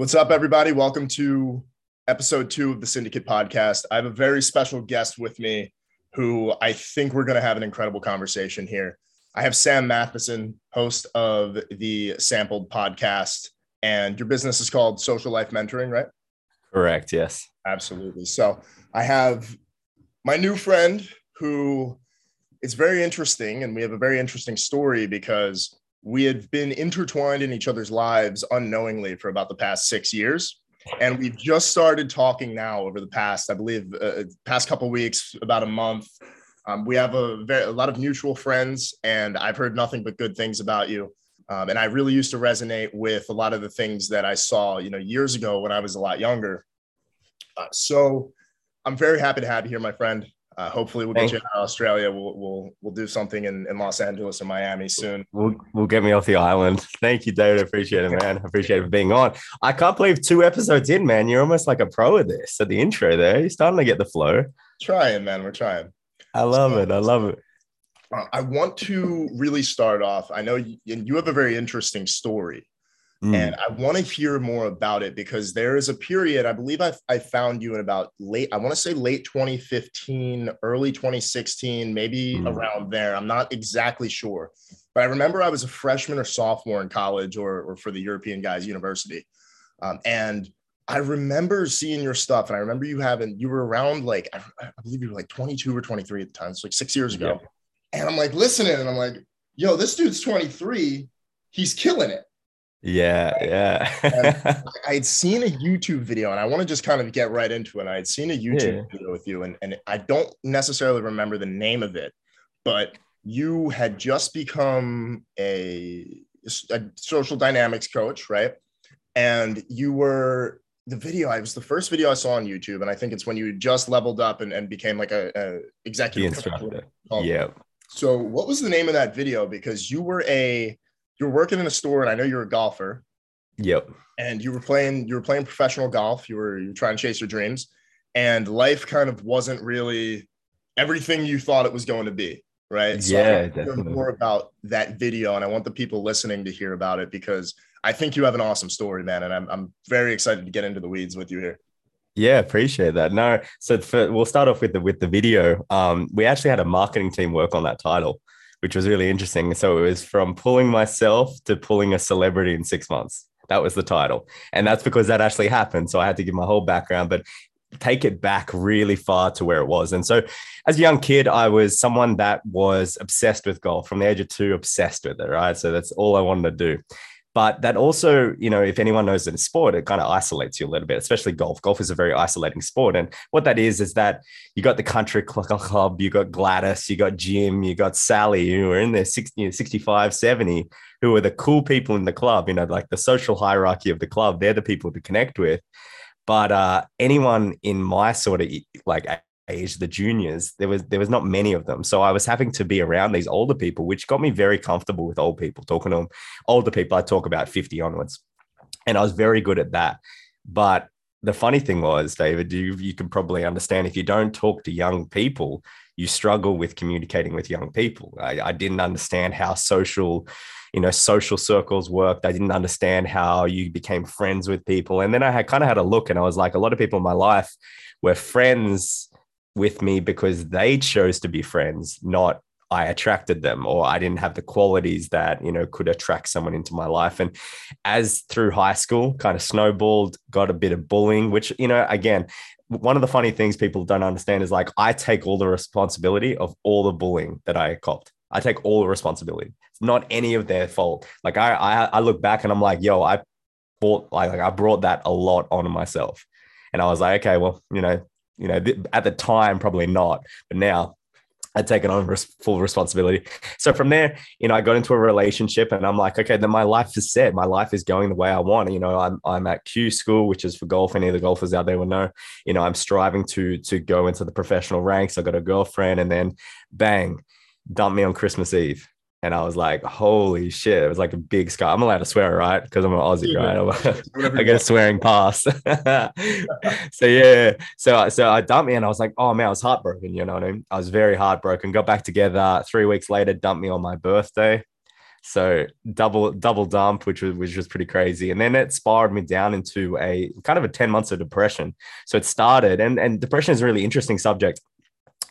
What's up, everybody? Welcome to episode two of the Syndicate podcast. I have a very special guest with me who I think we're going to have an incredible conversation here. I have Sam Matheson, host of the Sampled podcast, and your business is called Social Life Mentoring, right? Correct. Yes. Absolutely. So I have my new friend who is very interesting, and we have a very interesting story because we had been intertwined in each other's lives unknowingly for about the past six years. And we've just started talking now over the past i believe uh, past couple weeks about a month. Um, we have a, very, a lot of mutual friends and i've heard nothing but good things about you. Um, and i really used to resonate with a lot of the things that i saw you know years ago when i was a lot younger. Uh, so i'm very happy to have you here my friend uh, hopefully, we'll get you out of Australia. We'll we'll we'll do something in, in Los Angeles or Miami soon. We'll we'll get me off the island. Thank you, David. I appreciate it, man. I appreciate it for being on. I can't believe two episodes in, man. You're almost like a pro at this. At the intro, there, you're starting to get the flow. Trying, man. We're trying. I love so, it. I love it. Uh, I want to really start off. I know you, you have a very interesting story. Mm. And I want to hear more about it because there is a period, I believe I, I found you in about late, I want to say late 2015, early 2016, maybe mm. around there. I'm not exactly sure. But I remember I was a freshman or sophomore in college or, or for the European Guys University. Um, and I remember seeing your stuff. And I remember you having, you were around like, I, I believe you were like 22 or 23 at the time. It's like six years ago. Yeah. And I'm like listening and I'm like, yo, this dude's 23. He's killing it. Yeah, yeah. I had seen a YouTube video, and I want to just kind of get right into it. I had seen a YouTube yeah. video with you, and, and I don't necessarily remember the name of it, but you had just become a, a social dynamics coach, right? And you were the video. I was the first video I saw on YouTube, and I think it's when you just leveled up and, and became like a, a executive. Yeah. So, what was the name of that video? Because you were a you were working in a store, and I know you're a golfer. Yep. And you were playing, you were playing professional golf. You were, you were trying to chase your dreams, and life kind of wasn't really everything you thought it was going to be. Right. So yeah, definitely. More about that video, and I want the people listening to hear about it because I think you have an awesome story, man, and I'm I'm very excited to get into the weeds with you here. Yeah, appreciate that. No, so for, we'll start off with the with the video. Um, we actually had a marketing team work on that title which was really interesting. So it was from pulling myself to pulling a celebrity in six months. That was the title. And that's because that actually happened. So I had to give my whole background, but take it back really far to where it was. And so as a young kid, I was someone that was obsessed with golf from the age of two, obsessed with it. Right. So that's all I wanted to do. But that also, you know, if anyone knows in sport, it kind of isolates you a little bit, especially golf. Golf is a very isolating sport. And what that is, is that you got the country club, you got Gladys, you got Jim, you got Sally, who are in their 60, you know, 65, 70, who are the cool people in the club, you know, like the social hierarchy of the club. They're the people to connect with. But uh, anyone in my sort of like age, the juniors, there was there was not many of them. So I was having to be around these older people, which got me very comfortable with old people. Talking to them, older people, I talk about 50 onwards. And I was very good at that. But the funny thing was, David, you, you can probably understand if you don't talk to young people, you struggle with communicating with young people. I, I didn't understand how social you know social circles worked i didn't understand how you became friends with people and then i had kind of had a look and i was like a lot of people in my life were friends with me because they chose to be friends, not I attracted them or I didn't have the qualities that, you know, could attract someone into my life. And as through high school kind of snowballed, got a bit of bullying, which, you know, again, one of the funny things people don't understand is like I take all the responsibility of all the bullying that I copped. I take all the responsibility. It's not any of their fault. Like I, I, I look back and I'm like, yo, I bought like, like I brought that a lot on myself. And I was like, okay, well, you know, you know, th- at the time, probably not, but now I'd taken on res- full responsibility. So from there, you know, I got into a relationship and I'm like, okay, then my life is set. My life is going the way I want. You know, I'm, I'm at Q school, which is for golf. Any of the golfers out there will know, you know, I'm striving to, to go into the professional ranks. I got a girlfriend and then bang, dump me on Christmas Eve. And I was like, holy shit. It was like a big scar. I'm allowed to swear, right? Because I'm an Aussie, right? I get a swearing pass. so yeah. So so I dumped me and I was like, oh man, I was heartbroken. You know what I mean? I was very heartbroken. Got back together three weeks later, dumped me on my birthday. So double double dump, which was which was pretty crazy, and then it spiraled me down into a kind of a ten months of depression. So it started, and and depression is a really interesting subject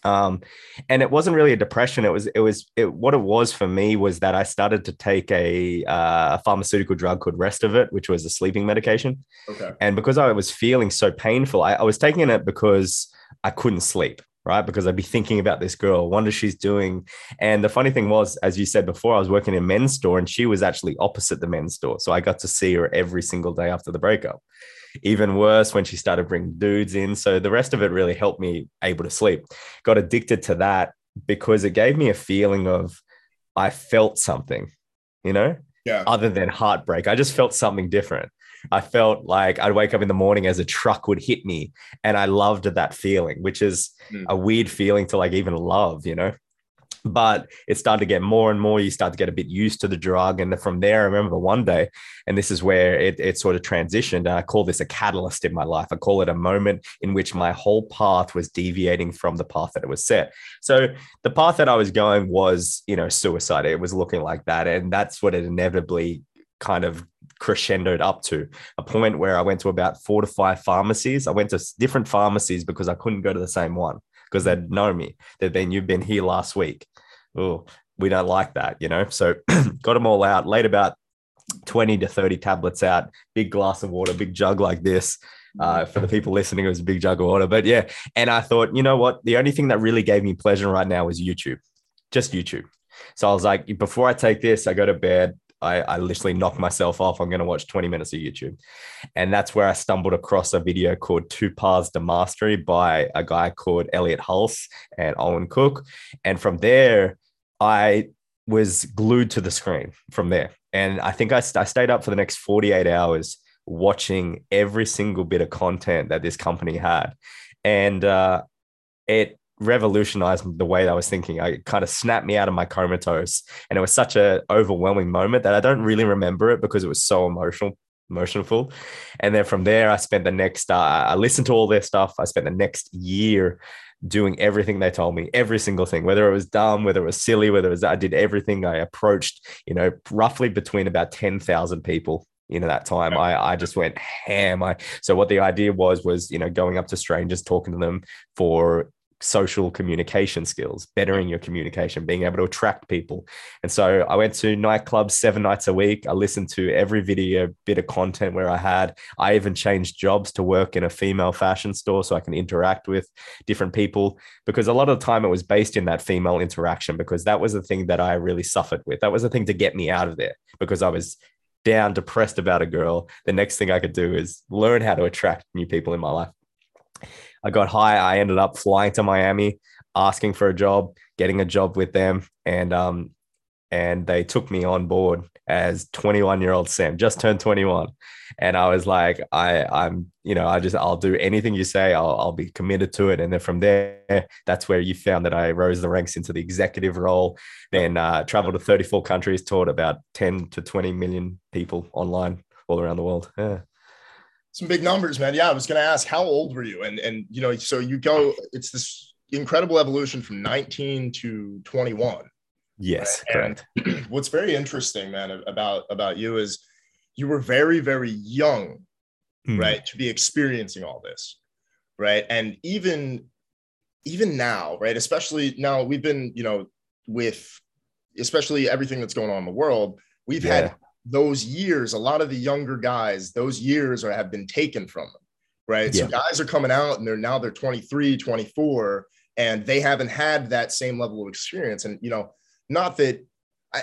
um and it wasn't really a depression. It was it was it, what it was for me was that i started to take a uh, pharmaceutical drug called Restavit which was a sleeping medication. Okay. and because i was feeling so painful I, I was taking it because i couldn't sleep right? Because i'd be thinking about this girl wonder she's doing. And the funny thing was as you said before i was working in a men's store and she was actually opposite the men's store. So i got to see her every single day after the breakup even worse when she started bringing dudes in. So the rest of it really helped me able to sleep. Got addicted to that because it gave me a feeling of I felt something, you know, Yeah. other than heartbreak. I just felt something different. I felt like I'd wake up in the morning as a truck would hit me, and I loved that feeling, which is Mm. a weird feeling to like even love, you know but it started to get more and more. You start to get a bit used to the drug. And from there i remember one day and this is where it, it sort of transitioned and i call this a catalyst in my life. I call it a moment in which my whole path was deviating from the path that it was set. So the path that i was going was you know suicide. It was looking like that. And that's what it inevitably kind of crescendoed up to a point where i went to about four to five pharmacies. I went to different pharmacies because i couldn't go to the same one because they'd know me. They'd been, you've been here last week. Oh, we don't like that, you know? So got them all out, laid about 20 to 30 tablets out, big glass of water, big jug like this. Uh, for the people listening, it was a big jug of water. But yeah, and I thought, you know what? The only thing that really gave me pleasure right now was YouTube, just YouTube. So I was like, before I take this, I go to bed. I, I literally knocked myself off. I'm going to watch 20 minutes of YouTube. And that's where I stumbled across a video called Two Paths to Mastery by a guy called Elliot Hulse and Owen Cook. And from there, I was glued to the screen from there. And I think I, I stayed up for the next 48 hours watching every single bit of content that this company had. And uh, it revolutionized the way I was thinking. I kind of snapped me out of my comatose, and it was such a overwhelming moment that I don't really remember it because it was so emotional, emotional. And then from there, I spent the next. Uh, I listened to all their stuff. I spent the next year doing everything they told me, every single thing, whether it was dumb, whether it was silly, whether it was I did everything. I approached, you know, roughly between about ten thousand people you know that time i i just went ham i so what the idea was was you know going up to strangers talking to them for social communication skills, bettering your communication, being able to attract people. And so I went to nightclubs seven nights a week. I listened to every video bit of content where I had. I even changed jobs to work in a female fashion store so I can interact with different people because a lot of the time it was based in that female interaction because that was the thing that I really suffered with. That was the thing to get me out of there because I was down, depressed about a girl. The next thing I could do is learn how to attract new people in my life. I got high. I ended up flying to Miami, asking for a job, getting a job with them, and um, and they took me on board as 21 year old Sam, just turned 21, and I was like, I I'm you know I just I'll do anything you say. I'll I'll be committed to it, and then from there, that's where you found that I rose the ranks into the executive role. Then uh, traveled to 34 countries, taught about 10 to 20 million people online all around the world. Yeah some big numbers, man. Yeah, I was going to ask, how old were you? And and you know, so you go, it's this incredible evolution from 19 to 21. Yes, right? correct. what's very interesting, man, about about you is you were very very young, mm. right, to be experiencing all this, right? And even even now, right, especially now we've been, you know, with especially everything that's going on in the world, we've yeah. had those years, a lot of the younger guys, those years are have been taken from them, right? Yeah. So guys are coming out and they're now they're 23, 24, and they haven't had that same level of experience. And you know, not that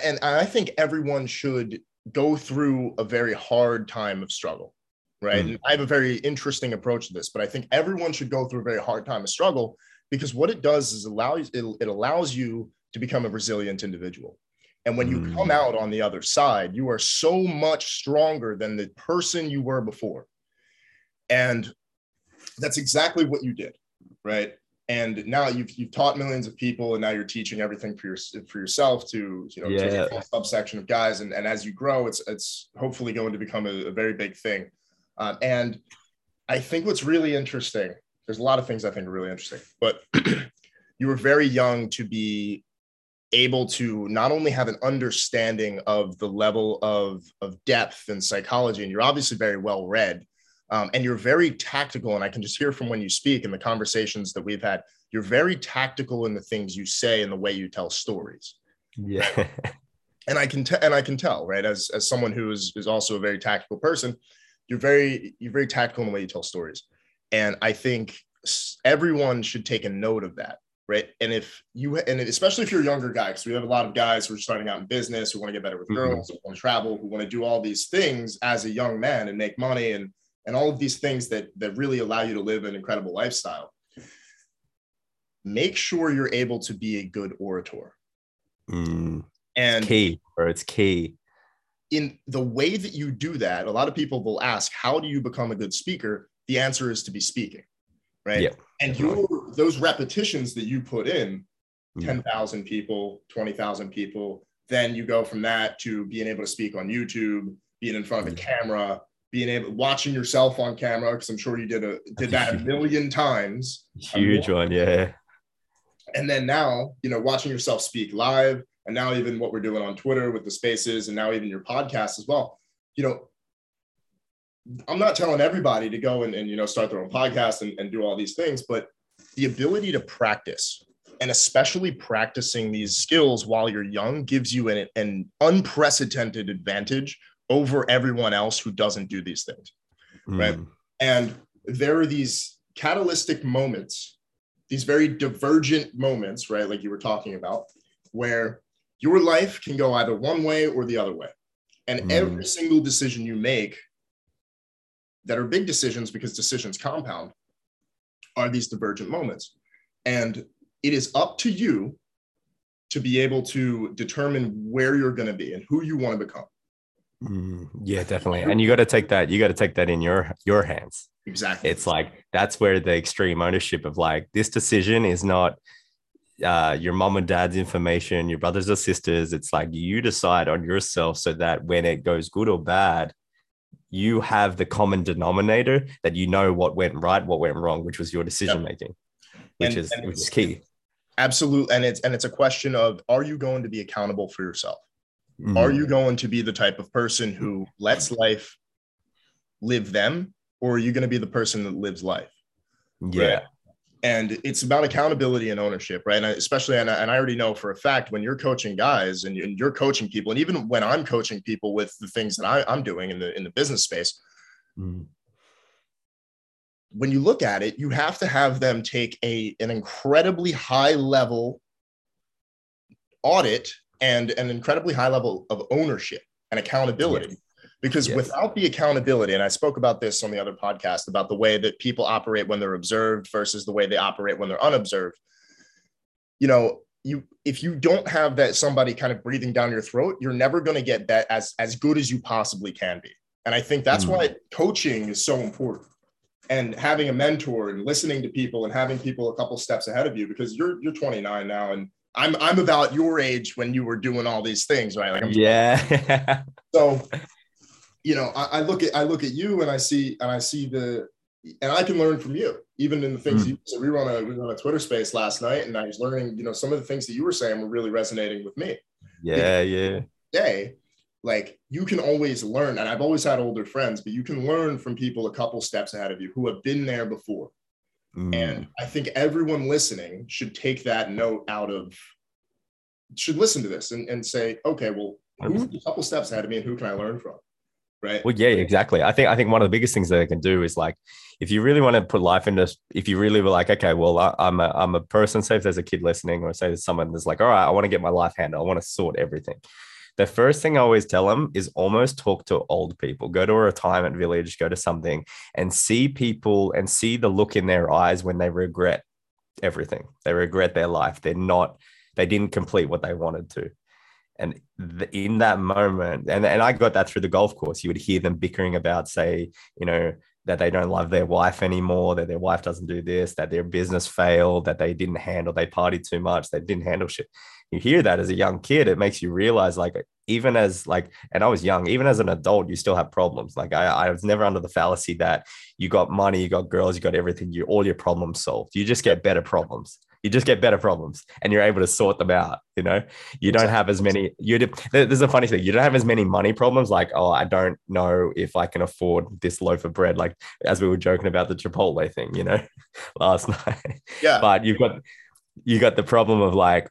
and I think everyone should go through a very hard time of struggle, right? Mm. And I have a very interesting approach to this, but I think everyone should go through a very hard time of struggle because what it does is allows it, it allows you to become a resilient individual and when you mm. come out on the other side, you are so much stronger than the person you were before. And that's exactly what you did, right? And now you've, you've taught millions of people, and now you're teaching everything for your for yourself to you know yeah. a subsection of guys. And, and as you grow, it's it's hopefully going to become a, a very big thing. Uh, and I think what's really interesting, there's a lot of things I think are really interesting, but you were very young to be able to not only have an understanding of the level of, of depth and psychology, and you're obviously very well read, um, and you're very tactical. And I can just hear from when you speak and the conversations that we've had, you're very tactical in the things you say and the way you tell stories. Yeah. and I can tell, and I can tell, right, as as someone who is is also a very tactical person, you're very you're very tactical in the way you tell stories, and I think everyone should take a note of that right? And if you and especially if you're a younger guy, because we have a lot of guys who are starting out in business who want to get better with mm-hmm. girls, who want to travel, who want to do all these things as a young man and make money and and all of these things that that really allow you to live an incredible lifestyle. Make sure you're able to be a good orator. Mm, and key, or it's key. In the way that you do that, a lot of people will ask, "How do you become a good speaker?" The answer is to be speaking right? Yeah. And your those repetitions that you put in, mm. 10,000 people, 20,000 people, then you go from that to being able to speak on YouTube, being in front of a camera, being able watching yourself on camera because I'm sure you did a did that a million times. Huge one, yeah. And then now, you know, watching yourself speak live, and now even what we're doing on Twitter with the spaces, and now even your podcast as well. You know, I'm not telling everybody to go and, and you know start their own podcast and, and do all these things, but the ability to practice and especially practicing these skills while you're young gives you an, an unprecedented advantage over everyone else who doesn't do these things mm. right and there are these catalytic moments these very divergent moments right like you were talking about where your life can go either one way or the other way and mm. every single decision you make that are big decisions because decisions compound are these divergent moments. And it is up to you to be able to determine where you're going to be and who you want to become. Mm, yeah, definitely. And you got to take that, you got to take that in your your hands. Exactly. It's like that's where the extreme ownership of like this decision is not uh, your mom and dad's information, your brothers or sisters. It's like you decide on yourself so that when it goes good or bad, you have the common denominator that you know what went right, what went wrong, which was your decision yep. making, which and, is and which is key. Absolutely, and it's and it's a question of are you going to be accountable for yourself? Mm. Are you going to be the type of person who lets life live them, or are you going to be the person that lives life? Yeah. Right? And it's about accountability and ownership right? And I, especially and I, and I already know for a fact when you're coaching guys and you're coaching people and even when i'm coaching people with the things that I, am doing in the in the business space mm. when you look at it you have to have them take a an incredibly high level audit and an incredibly high level of ownership and accountability. Yes because yes. without the accountability and i spoke about this on the other podcast about the way that people operate when they're observed versus the way they operate when they're unobserved you know you if you don't have that somebody kind of breathing down your throat you're never going to get that as as good as you possibly can be and i think that's mm. why coaching is so important and having a mentor and listening to people and having people a couple steps ahead of you because you're you're 29 now and I'm I'm about your age when you were doing all these things, right? Like I'm yeah. so you know, I, I, look at I look at you and I see and I see the and I can learn from you, even in the things mm. you so we run a we run a Twitter space last night and I was learning, you know, some of the things that you were saying were really resonating with me. Yeah, yeah. Day, like you can always learn, and I've always had older friends, but you can learn from people a couple steps ahead of you who have been there before. Mm. And I think everyone listening should take that note out of should listen to this and, and say, okay, well, who's a couple steps ahead of me and who can I learn from? Right well yeah exactly i think i think one of the biggest things that they can do is like if you really want to put life into if you really were like okay well I, am a i'm a person say if there's a kid listening or say there's someone that's like all right i want to get my life handled i want to sort everything the first thing I always tell them is almost talk to old people. Go to a retirement village, go to something and see people and see the look in their eyes when they regret everything. They regret their life. They're not, they didn't complete what they wanted to. And the, in that moment, and, and I got that through the golf course, you would hear them bickering about, say, you know, that they don't love their wife anymore, that their wife doesn't do this, that their business failed, that they didn't handle, they partied too much, they didn't handle shit. You hear that as a young kid, it makes you realize, like, even as like, and I was young, even as an adult, you still have problems. Like, I, I was never under the fallacy that you got money, you got girls, you got everything, you all your problems solved. You just get better problems you just get better problems and you're able to sort them out you know you don't have as many you there's a funny thing you don't have as many money problems like oh i don't know if i can afford this loaf of bread like as we were joking about the chipotle thing you know last night yeah but you've got you got the problem of like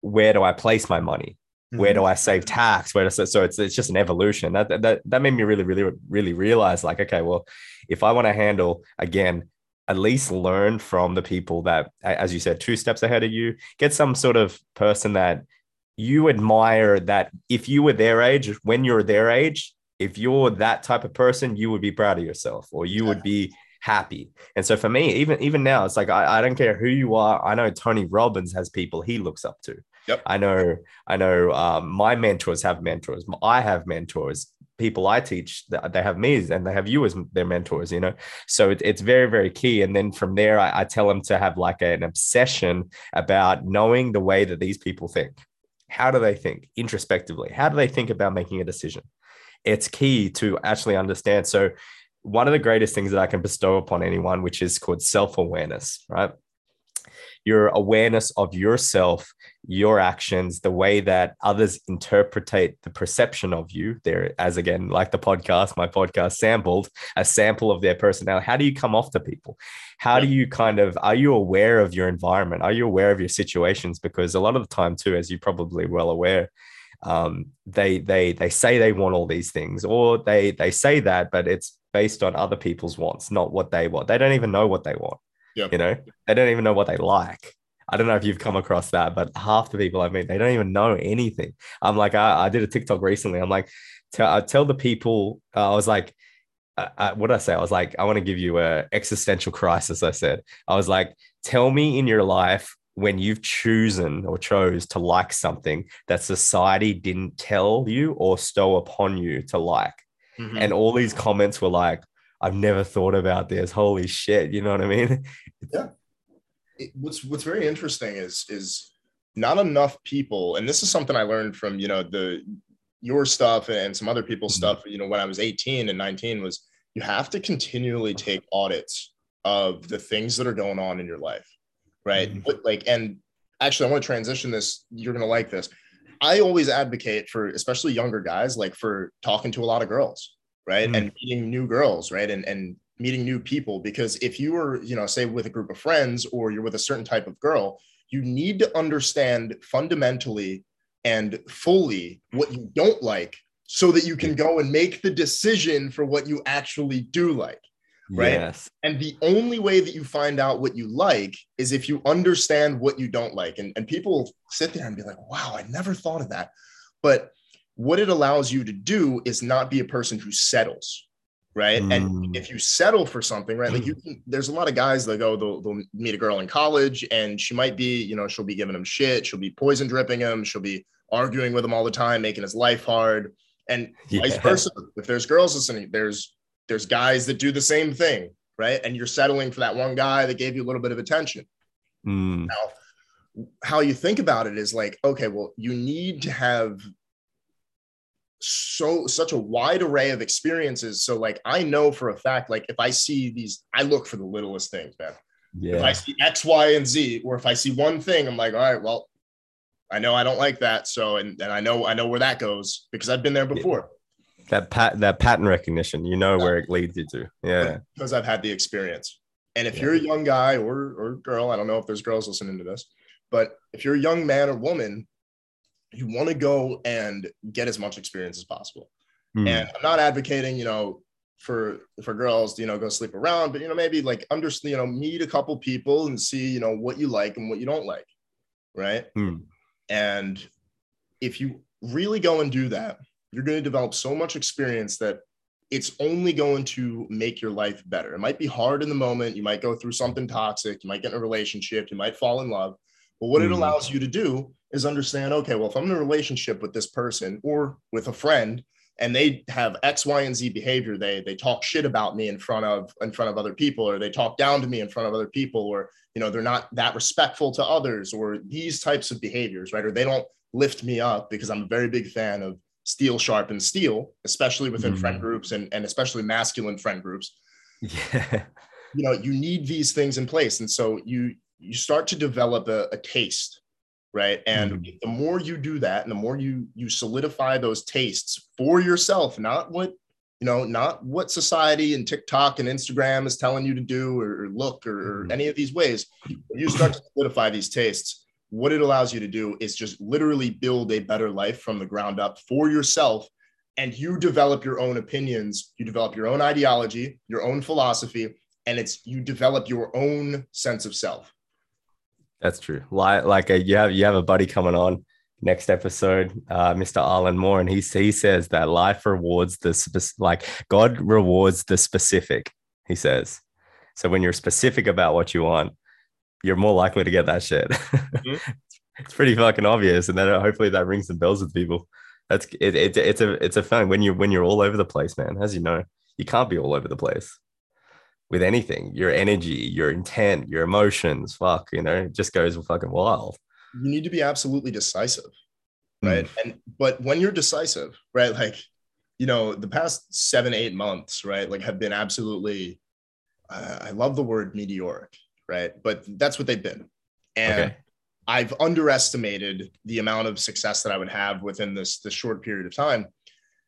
where do i place my money where do mm-hmm. I save tax? Where does so it's it's just an evolution. That that that made me really really really realize like okay, well, if I want to handle again at least learn from the people that, as you said, two steps ahead of you. Get some sort of person that you admire that if you were their age, when you're their age, if you're that type of person, you would be proud of yourself or you would be happy. And so for me, even even now, it's like I, I don't care who you are. I know Tony Robbins has people he looks up to. Yep. I know, I know um, my mentors have mentors. I have mentors people I teach, they have me and they have you as their mentors, you know? So it, it's very, very key. And then from there, I, I tell them to have like an obsession about knowing the way that these people think. How do they think introspectively? How do they think about making a decision? It's key to actually understand. So, one of the greatest things that I can bestow upon anyone, which is called self awareness, right? Your awareness of yourself your actions, the way that others interpretate the perception of you. There, as again, like the podcast, my podcast sampled a sample of their personality. How do you come off to people? How do you kind of are you aware of your environment? Are you aware of your situations? Because a lot of the time, too, as you're probably well aware, um, they they they say they want all these things, or they they say that, but it's based on other people's wants, not what they want. They don't even know what they want. Yeah. You know, they don't even know what they like. I don't know if you've come across that, but half the people I meet, they don't even know anything. I'm like, I, I did a TikTok recently. I'm like, tell, I tell the people, uh, I was like, uh, uh, what did I say? I was like, I want to give you a existential crisis. I said, I was like, tell me in your life when you've chosen or chose to like something that society didn't tell you or stow upon you to like. Mm-hmm. And all these comments were like, I've never thought about this. Holy shit. You know what I mean? Yeah what's what's very interesting is is not enough people, and this is something I learned from you know the your stuff and some other people's mm-hmm. stuff. You know, when I was 18 and 19, was you have to continually take audits of the things that are going on in your life, right? Mm-hmm. Like, and actually, I want to transition this. You're gonna like this. I always advocate for, especially younger guys, like for talking to a lot of girls, right, mm-hmm. and meeting new girls, right, and and meeting new people because if you were you know say with a group of friends or you're with a certain type of girl you need to understand fundamentally and fully what you don't like so that you can go and make the decision for what you actually do like right? Yes. and the only way that you find out what you like is if you understand what you don't like. And, and people sit there and be like wow i never thought of that. But what it allows you to do is not be a person who settles right? Mm. And if you settle for something, right? Like you, can, there's a lot of guys that go, they'll, they'll, meet a girl in college, and she might be, you know, she'll be giving him shit, she'll be poison dripping him, she'll be arguing with him all the time, making his life hard, and yeah. vice versa. If there's girls listening, there's there's guys that do the same thing, right? And you're settling for that one guy that gave you a little bit of attention. Mm. Now, how you think about it is like, okay, well, you need to have so such a wide array of experiences. So like I know for a fact, like if I see these, I look for the littlest things, man. Yeah. If I see X, Y, and Z, or if I see one thing, I'm like, all right, well, I know I don't like that. So and, and I know I know where that goes because I've been there before. That pat that pattern recognition, you know yeah. where it leads you to. Yeah. Because I've had the experience. And if yeah. you're a young guy or or girl, I don't know if there's girls listening to this, but if you're a young man or woman you want to go and get as much experience as possible. Mm. And I'm not advocating, you know, for for girls, you know, go sleep around, but you know, maybe like understand, you know, meet a couple people and see, you know, what you like and what you don't like, right? Mm. And if you really go and do that, you're going to develop so much experience that it's only going to make your life better. It might be hard in the moment. You might go through something toxic. You might get in a relationship. You might fall in love. But what mm. it hmm. allows you to do is understand okay, well, if I'm in a relationship with this person or with a friend and they have X, Y, and Z behavior, they they talk shit about me in front of in front of other people, or they talk down to me in front of other people, or you know, they're not that respectful to others, or these types of behaviors, right? Or they don't lift me up because I'm a very big fan of steel sharpen steel, especially within mm. friend groups and, and especially masculine friend groups. Yeah. You know, you need these things in place. And so you you start to develop a, a taste right and mm-hmm. the more you do that and the more you you solidify those tastes for yourself not what you know not what society and tiktok and instagram is telling you to do or, look or, or, mm-hmm. any of these ways you start to solidify these tastes what it allows you to do is just literally build a better life from the ground up for yourself and you develop your own opinions you develop your own ideology your own philosophy and it's you develop your own sense of self that's true. Like, like a, you have you have a buddy coming on next episode, uh, Mr. Arlen Moore, and he he says that life rewards the spe- like God rewards the specific. He says, so when you're specific about what you want, you're more likely to get that shit. Mm-hmm. it's pretty fucking obvious, and then hopefully that rings some bells with people. That's it, it. It's a it's a fun when you when you're all over the place, man. As you know, you can't be all over the place with anything, your energy, your intent, your emotions, fuck, you know, it just goes fucking wild. You need to be absolutely decisive. Right. Mm. And, but when you're decisive, right, like, you know, the past seven, eight months, right, like have been absolutely, uh, I love the word meteoric, right? But that's what they've been. And okay. I've underestimated the amount of success that I would have within this, this short period of time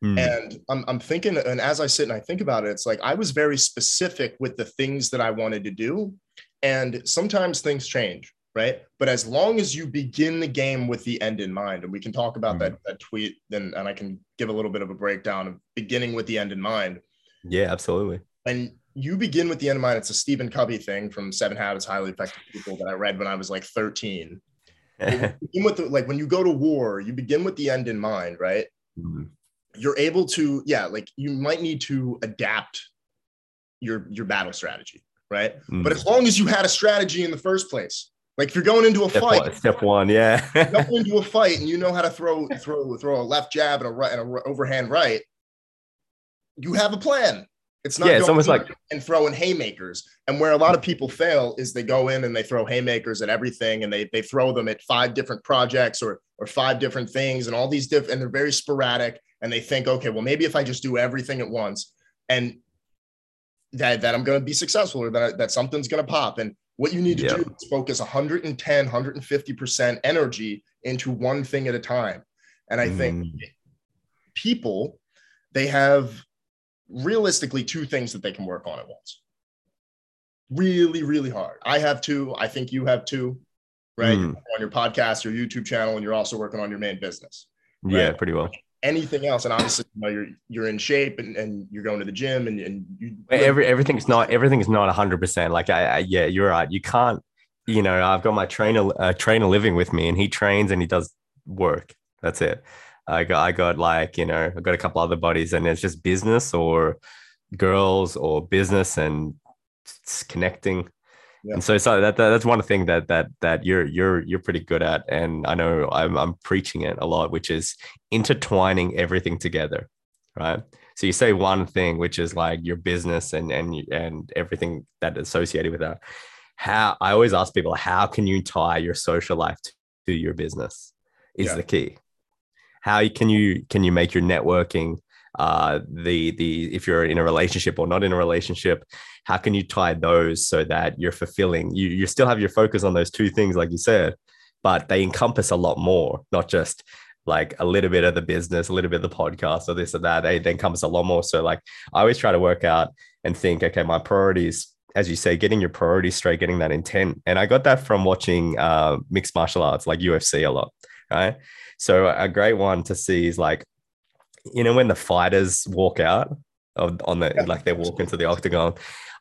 Mm. And I'm, I'm thinking, and as I sit and I think about it, it's like I was very specific with the things that I wanted to do. And sometimes things change, right? But as long as you begin the game with the end in mind, and we can talk about mm. that, that tweet, then and I can give a little bit of a breakdown of beginning with the end in mind. Yeah, absolutely. And you begin with the end in mind. It's a Stephen Covey thing from Seven Habits Highly Effective People that I read when I was like 13. begin with the, like when you go to war, you begin with the end in mind, right? Mm you're able to yeah like you might need to adapt your your battle strategy right mm. but as long as you had a strategy in the first place like if you're going into a step fight one, step one yeah going into a fight and you know how to throw throw throw a left jab and a right and a overhand right you have a plan it's not yeah, it's almost like and throwing haymakers. And where a lot of people fail is they go in and they throw haymakers at everything and they they throw them at five different projects or or five different things and all these different and they're very sporadic and they think, okay, well, maybe if I just do everything at once and that, that I'm going to be successful or that, that something's going to pop. And what you need to do is focus 110, 150% energy into one thing at a time. And I mm. think people, they have realistically two things that they can work on at once. Really, really hard. I have two. I think you have two, right? Mm. on your podcast, your YouTube channel, and you're also working on your main business. Right? Yeah, pretty well anything else. And obviously you know, you're you're in shape and, and you're going to the gym and, and you every everything's not everything's not 100 percent. Like I, I, yeah you're right. You can't you know i've got my trainer uh, trainer living with me and he trains and he does work. That's it. I got i got like you know i've got a couple other buddies and it's just business or girls or business and connecting yeah. And so, so that, that, that's one thing that that that you're you're you're pretty good at, and I know I'm I'm preaching it a lot, which is intertwining everything together, right? So you say one thing, which is like your business and and and everything that associated with that. How I always ask people, how can you tie your social life to your business? Is yeah. the key. How can you can you make your networking uh, the the if you're in a relationship or not in a relationship how can you tie those so that you're fulfilling? You you still have your focus on those two things like you said but they encompass a lot more not just like a little bit of the business a little bit of the podcast or this or that. They, then comes a lot more. So like i always try to work out and think okay my priorities as you say getting your priorities straight getting that intent. And i got that from watching uh, mixed martial arts like ufc a lot right? So a great one to see is like you know when the fighters walk out of, on the yeah. like they walk into the octagon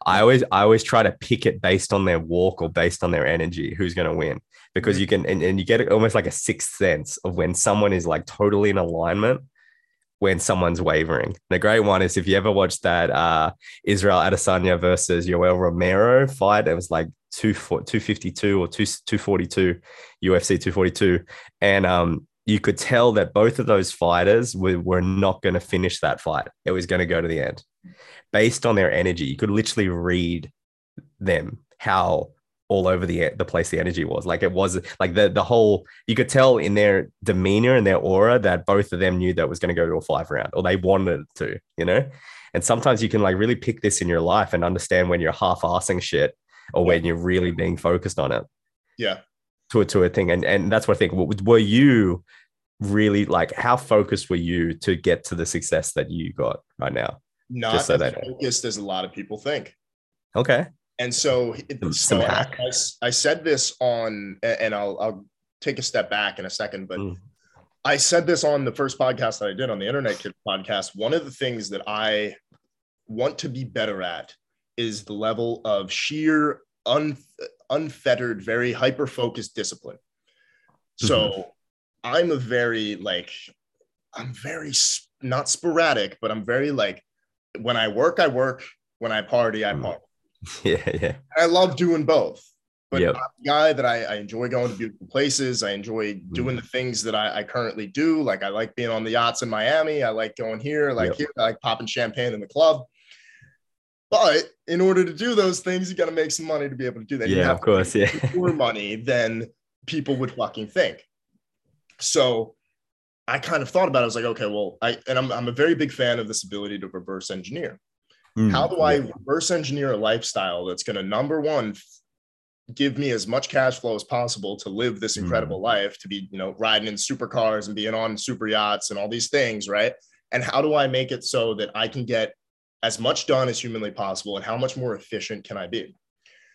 i always i always try to pick it based on their walk or based on their energy who's going to win because mm-hmm. you can and, and you get almost like a sixth sense of when someone is like totally in alignment when someone's wavering. The great one is if you ever watched that uh, Israel Adesanya versus Yoel Romero fight, it was like two, 252 or two, 242, UFC 242. And um, you could tell that both of those fighters were, were not going to finish that fight. It was going to go to the end based on their energy. You could literally read them how all over the the place the energy was. Like it was like the the whole you could tell in their demeanor and their aura that both of them knew that was going to go to a five round or they wanted it to, you know? And sometimes you can like really pick this in your life and understand when you're half assing shit or when you're really being focused on it. Yeah. To a to a thing, and and that's what I think. Were you really like how focused were you to get to the success that you got right now? Not so as focused as a lot of people think. Okay. And so, so I, I, I, said this on, and I'll, I'll take a step back in a second, but mm. I said this on the first podcast that I did on the Internet Kid podcast. One of the things that I want to be better at is the level of sheer, un, unfettered, very hyper focused discipline. So mm-hmm. I'm a very like, I'm very not sporadic, but I'm very like, when I work, I work. When I party, I mm. party. Yeah, yeah. I love doing both. But yep. I'm a guy that I, I, enjoy going to beautiful places. I enjoy mm. doing the things that I, I, currently do. Like I like being on the yachts in Miami. I like going here, like yep. here, I like popping champagne in the club. But in order to do those things, you got to make some money to be able to do that. Yeah, of course. Yeah. More money than people would fucking think. So I kind of thought about it. I was like, okay, well, I and I'm I'm a very big fan of this ability to reverse engineer. Mm, How do I reverse engineer a lifestyle that's going to number one give me as much cash flow as possible to live this incredible mm. life, to be, you know, riding in supercars and being on super yachts and all these things, right? And how do I make it so that I can get as much done as humanly possible and how much more efficient can I be?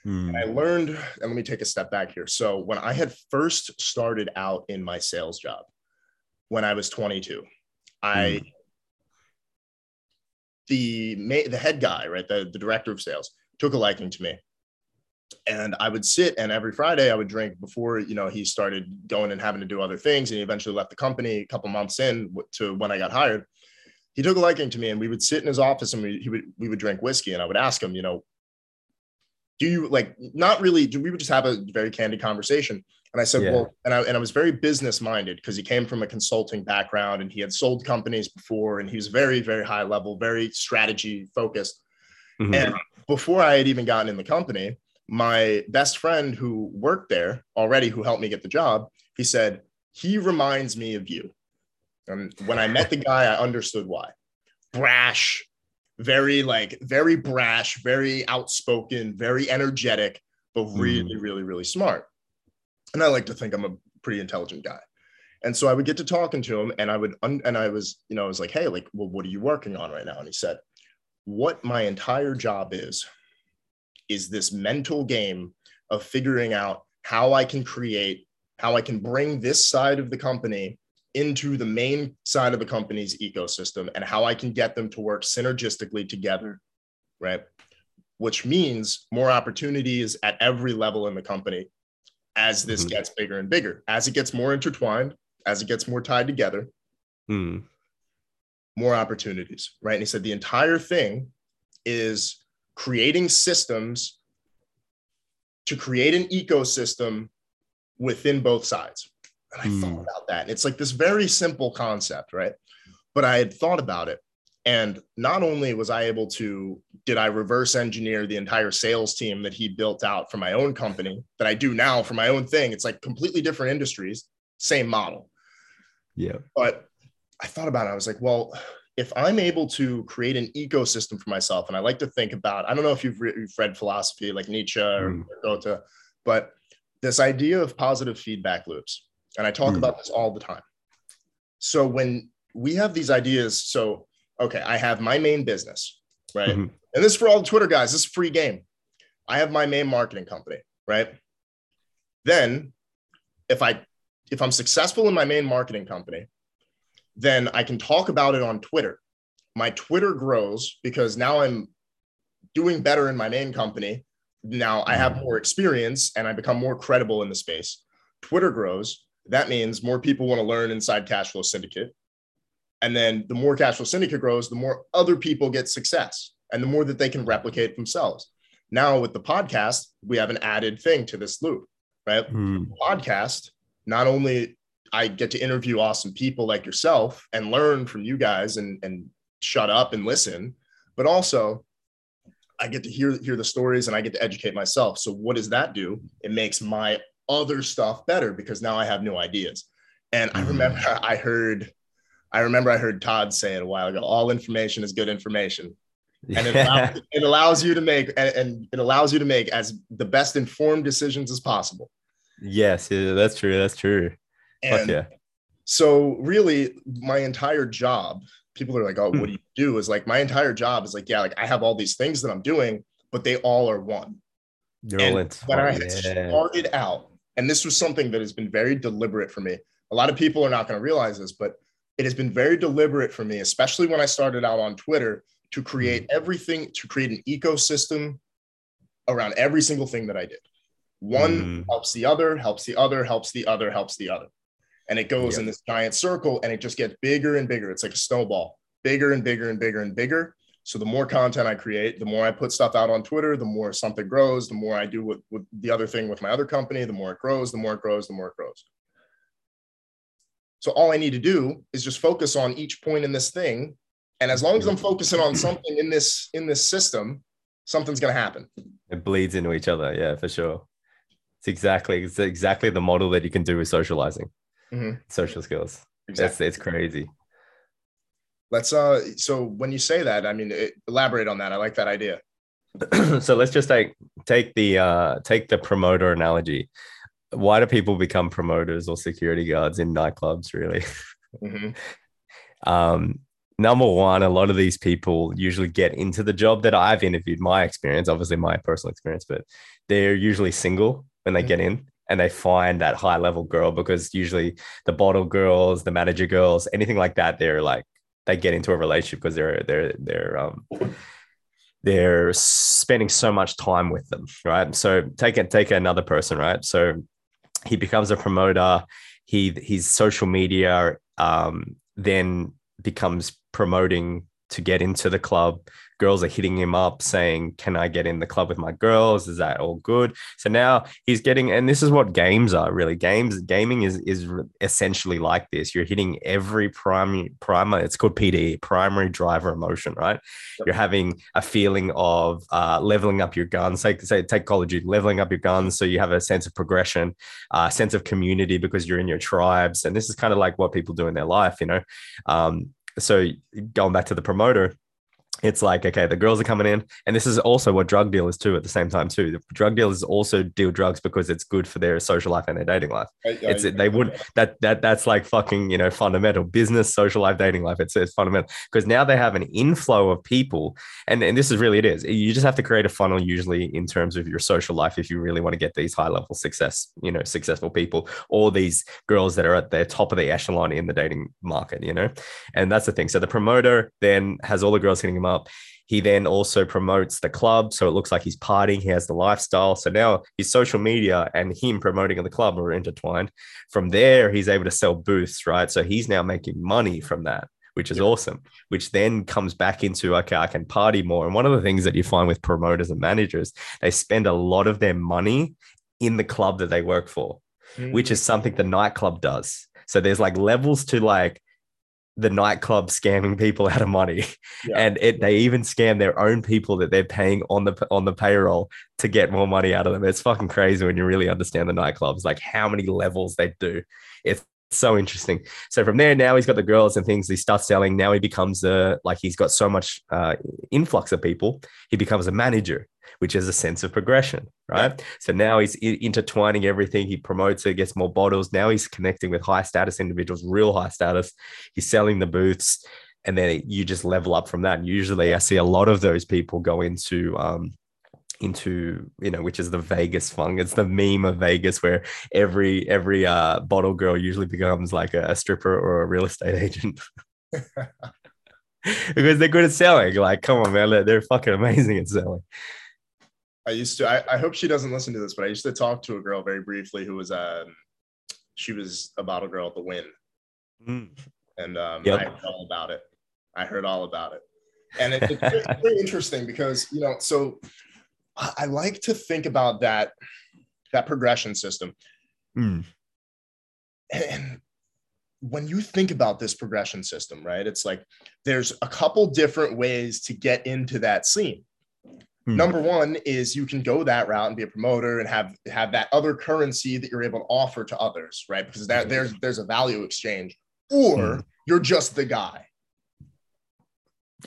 Mm. And I learned, and let me take a step back here. So when I had first started out in my sales job, when I was 22. I mm. the the head guy, right, the, the director of sales, took a liking to me. And I would sit and every Friday I would drink before, you know, he started going and having to do other things. And he eventually left the company a couple months in to when I got hired. He took a liking to me and we would sit in his office and we, he would, we would drink whiskey and I would ask him, you know, do you like not really, do we would just have a very candid conversation and I said, yeah. well, and I, and I was very business minded because he came from a consulting background and he had sold companies before and he was very, very high level, very strategy focused. Mm-hmm. And before I had even gotten in the company, my best friend who worked there already, who helped me get the job, he said, he reminds me of you. And when I met the guy, I understood why. Brash, very like, very brash, very outspoken, very energetic, but really, mm. really, really smart and I like to think I'm a pretty intelligent guy. And so I would get to talking to him, and I would, un- and I was, you know, I was like, "Hey, like, well, what are you working on right now?" And he said, "What my entire job is, is this mental game of figuring out how I can create, how I can bring this side of the company into the main side of the company's ecosystem, and how I can get them to work synergistically together, right? Which means more opportunities at every level in the company as this mm-hmm. gets bigger and bigger, as it gets more intertwined, as it gets more tied together, mm. more opportunities, right? And he said the entire thing is creating systems to create an ecosystem within both sides. And I mm. thought about that. And it's like this very simple concept, right? But I had thought about it and not only was I able to, did I reverse engineer the entire sales team that he built out for my own company that I do now for my own thing. It's like completely different industries, same model. Yeah. But I thought about it. I was like, well, if I'm able to create an ecosystem for myself, and I like to think about, I don't know if you've, re- you've read philosophy like Nietzsche or mm. Goethe, but this idea of positive feedback loops. And I talk mm. about this all the time. So when we have these ideas, so okay, I have my main business, right? Mm-hmm. And this is for all the Twitter guys, this is free game. I have my main marketing company, right? Then if I if I'm successful in my main marketing company, then I can talk about it on Twitter. My Twitter grows because now I'm doing better in my main company. Now I have more experience and I become more credible in the space. Twitter grows. That means more people want to learn inside Cashflow Syndicate. And then the more Cashflow Syndicate grows, the more other people get success and the more that they can replicate themselves. Now, with the podcast, we have an added thing to this loop, right? Mm. Podcast, not only I get to interview awesome people like yourself and learn from you guys and, and shut up and listen, but also I get to hear, hear the stories and I get to educate myself. So, what does that do? It makes my other stuff better because now I have new ideas. And I hmm. remember I heard I remember I heard Todd say it a while ago all information is good information. And it, allows, it allows you to make and, and, it allows you to make as the best informed decisions as possible. Yes, yeah, that's true. That's true. And Fuck yeah. so really my entire job, people are like, oh, Hmm. what do you do? Is like my entire job is like, yeah, like I have all these things that I'm doing, but they all are one. You're And when I started out, and this was something that has been very deliberate for me. A lot of people are not going to realize this, but it has been very deliberate for me, especially when I started out on Twitter, to create Mm-hmm. everything, to create an ecosystem around every single thing that I did. One Mm. helps the other, helps the other, helps the other, helps the other. And it goes Yep. in this giant circle and it just gets bigger and bigger. It's like a snowball, bigger and bigger and bigger and bigger. So the more content I create, the more I put stuff out on Twitter, the more something grows, the more I do with, with the other thing with my other company, the more it grows, the more it grows, the more it grows. So all I need to do is just focus on each point in this thing. And as long as I'm focusing on something in this in this system, something's gonna happen. It bleeds into each other. Yeah, for sure. It's exactly it's exactly the model that you can do with socializing, Mhm. social skills. Exactly. It's it's crazy. Let's uh so when you say that, I mean it, elaborate on that. I like that idea. so let's just take take the uh take the promoter analogy. Why do people become promoters or security guards in nightclubs? Really, Mhm. um, number one, a lot of these people usually get into the job that I've interviewed. My experience, obviously my personal experience, but they're usually single when they Mhm. get in and they find that high level girl because usually the bottle girls, the manager girls, anything like that, they're like get into a relationship because they're they're they're um they're spending so much time with them, right? So take it take another person, right? So he becomes a promoter. He his social media um, then becomes promoting to get into the club. Girls are hitting him up saying, "Can I get in the club with my girls? Is that all good?" So now he's getting, and this is what games are really. Games, gaming is is essentially like this. You're hitting every primary primer. It's called PDE, primary driver emotion, right? Yep. You're having a feeling of uh, leveling up your guns. Say, say, take Call of Duty, leveling up your guns, so you have a sense of progression, a uh, sense of community because you're in your tribes, and this is kind of like what people do in their life, you know. Um, so going back to the promoter it's like okay the girls are coming in and this is also what drug dealers do at the same time too. The drug dealers also deal drugs because it's good for their social life and their dating life. I- I- it's they would that that that's like fucking you know fundamental business social life dating life. It's, it's fundamental because now they have an inflow of people and and this is really it is. You just have to create a funnel usually in terms of your social life if you really want to get these high level success you know successful people or these girls that are at the top of the echelon in the dating market you know? And that's the thing. So the promoter then has all the girls hitting him up he then also promotes the club. So it looks like he's partying. He has the lifestyle. So now his social media and him promoting the club are intertwined. From there, he's able to sell booths, right? So he's now making money from that, which is Yeah. awesome, which then comes back into, okay, I can party more. And one of the things that you find with promoters and managers, they spend a lot of their money in the club that they work for Mhm. which is something the nightclub does. So there's like levels to like the nightclub scamming people out of money, Yeah. and it they even scam their own people that they're paying on the on the payroll to get more money out of them. It's fucking crazy when you really understand the nightclubs, like how many levels they do. It's so interesting. So from there, now he's got the girls and things. He starts selling. Now he becomes a like he's got so much uh, influx of people. He becomes a manager, which is a sense of progression, right? So now he's intertwining everything. He promotes it, gets more bottles. Now he's connecting with high status individuals, real high status. He's selling the booths, and then you just level up from that. And usually, I see a lot of those people go into um, into you know which is the vegas funk it's the meme of vegas where every every uh bottle girl usually becomes like a, a stripper or a real estate agent because they're good at selling like come on man they're, they're fucking amazing at selling I used to. I, I hope she doesn't listen to this, but I used to talk to a girl very briefly who was um, she was a bottle girl at the Wynn, and um, Yep. I heard all about it. I heard all about it, and it, it's very, very interesting because you know. So I, like to think about that that progression system, Mm. and, when you think about this progression system, right? It's like there's a couple different ways to get into that scene. Hmm. Number one is you can go that route and be a promoter and have have that other currency that you're able to offer to others, right? Because that there's there's a value exchange, or Hmm. you're just the guy.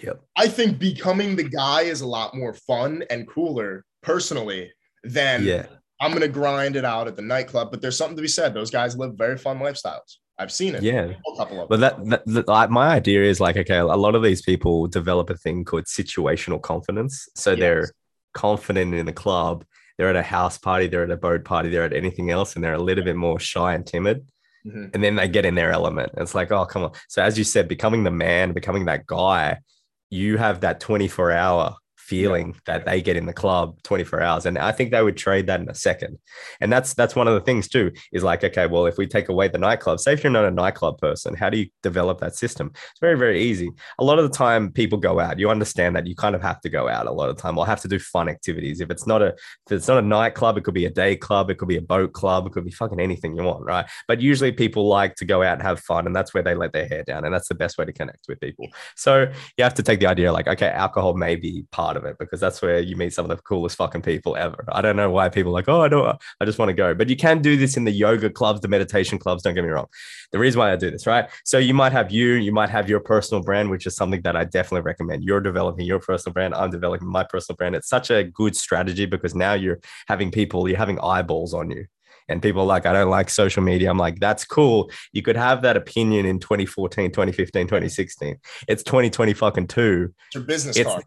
Yep. I think becoming the guy is a lot more fun and cooler personally than yeah I'm gonna grind it out at the nightclub. But there's something to be said. Those guys live very fun lifestyles. I've seen it. Yeah. A couple of But them. that, that, that like my idea is like, okay, a lot of these people develop a thing called situational confidence. So Yes. they're confident in the club, they're at a house party, they're at a boat party, they're at anything else, and they're a little bit more shy and timid. Mhm. And then they get in their element. It's like, oh, come on. So as you said, becoming the man, becoming that guy, you have that 24 hour feeling that they get in the club 24 hours and i think they would trade that in a second. And that's that's one of the things too is like okay well if we take away the nightclub say if you're not a nightclub person how do you develop that system? It's very very easy. A lot of the time people go out you understand that you kind of have to go out a lot of time or have to do fun activities. If it's not a if it's not a nightclub it could be a day club it could be a boat club it could be fucking anything you want right? But usually people like to go out and have fun and that's where they let their hair down and that's the best way to connect with people. So you have to take the idea like okay alcohol may be part of it because that's where you meet some of the coolest fucking people ever. I don't know why people are like oh i don't i just want to go. But you can do this in the yoga clubs the meditation clubs don't get me wrong. The reason why i do this right? So you might have you you might have your personal brand which is something that i definitely recommend. You're developing your personal brand i'm developing my personal brand. It's such a good strategy because now you're having people you're having eyeballs on you. And people are like i don't like social media. I'm like that's cool. You could have that opinion in 2014 2015 2016 it's 2020 fucking two. It's your business it's- card.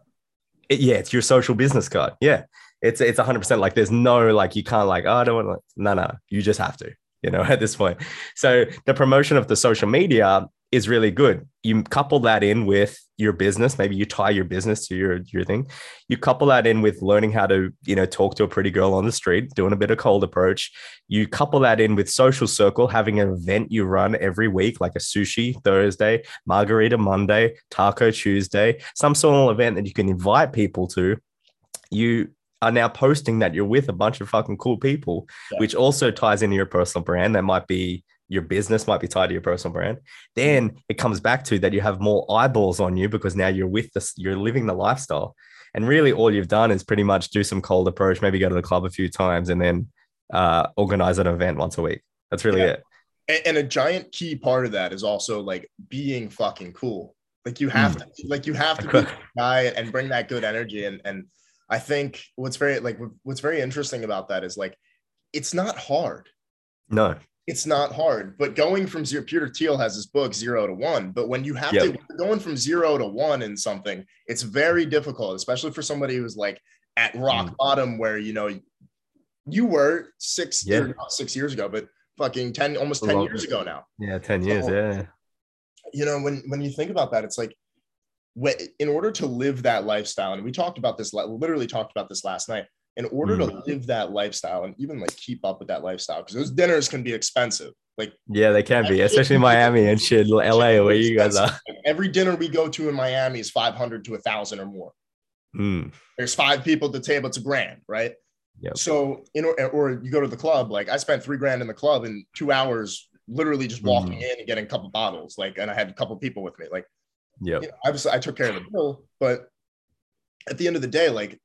It, yeah, it's your social business card. Yeah. It's it's 100% like there's no like you can't like oh I don't want to no no you just have to you know at this point. So the promotion of the social media is really good. You couple that in with your business, maybe you tie your business to your your thing. You couple that in with learning how to, you know, talk to a pretty girl on the street, doing a bit of cold approach. You couple that in with social circle, having an event you run every week like a sushi Thursday, margarita Monday, taco Tuesday, some sort of event that you can invite people to. You are now posting that you're with a bunch of fucking cool people, Yeah. which also ties into your personal brand. That might be your business might be tied to your personal brand. Then it comes back to that you have more eyeballs on you because now you're with this, you're living the lifestyle. And really, all you've done is pretty much do some cold approach, maybe go to the club a few times, and then uh, organize an event once a week. That's really Yeah. it. and, and a giant key part of that is also like being fucking cool. Like you have to, like you have to be guy and bring that good energy. And and I think what's very like what's very interesting about that is like it's not hard. No, It's not hard. But going from zero, Peter Thiel has his book Zero to One. But when you have Yep. to going from zero to one in something, it's very difficult, especially for somebody who's like at rock Mm. bottom where you know you were six Yeah. six years ago, but fucking 10 almost 10 years ago now yeah, ten years, So- yeah, you know when when you think about that it's like in order to live that lifestyle and we talked about this, literally talked about this last night in order to live that lifestyle and even like keep up with that lifestyle because those dinners can be expensive like yeah. They can be, especially Miami and shit, LA, where you guys are. Every dinner we go to in miami is 500 to a thousand or more Mm, there's five people at the table it's a grand right Yep. so in or, or you go to the club like i spent three grand in the club in two hours literally just walking Mhm. in and getting a couple bottles like and i had a couple people with me like yep. you know, obviously I took care of the bill, but at the end of the day, like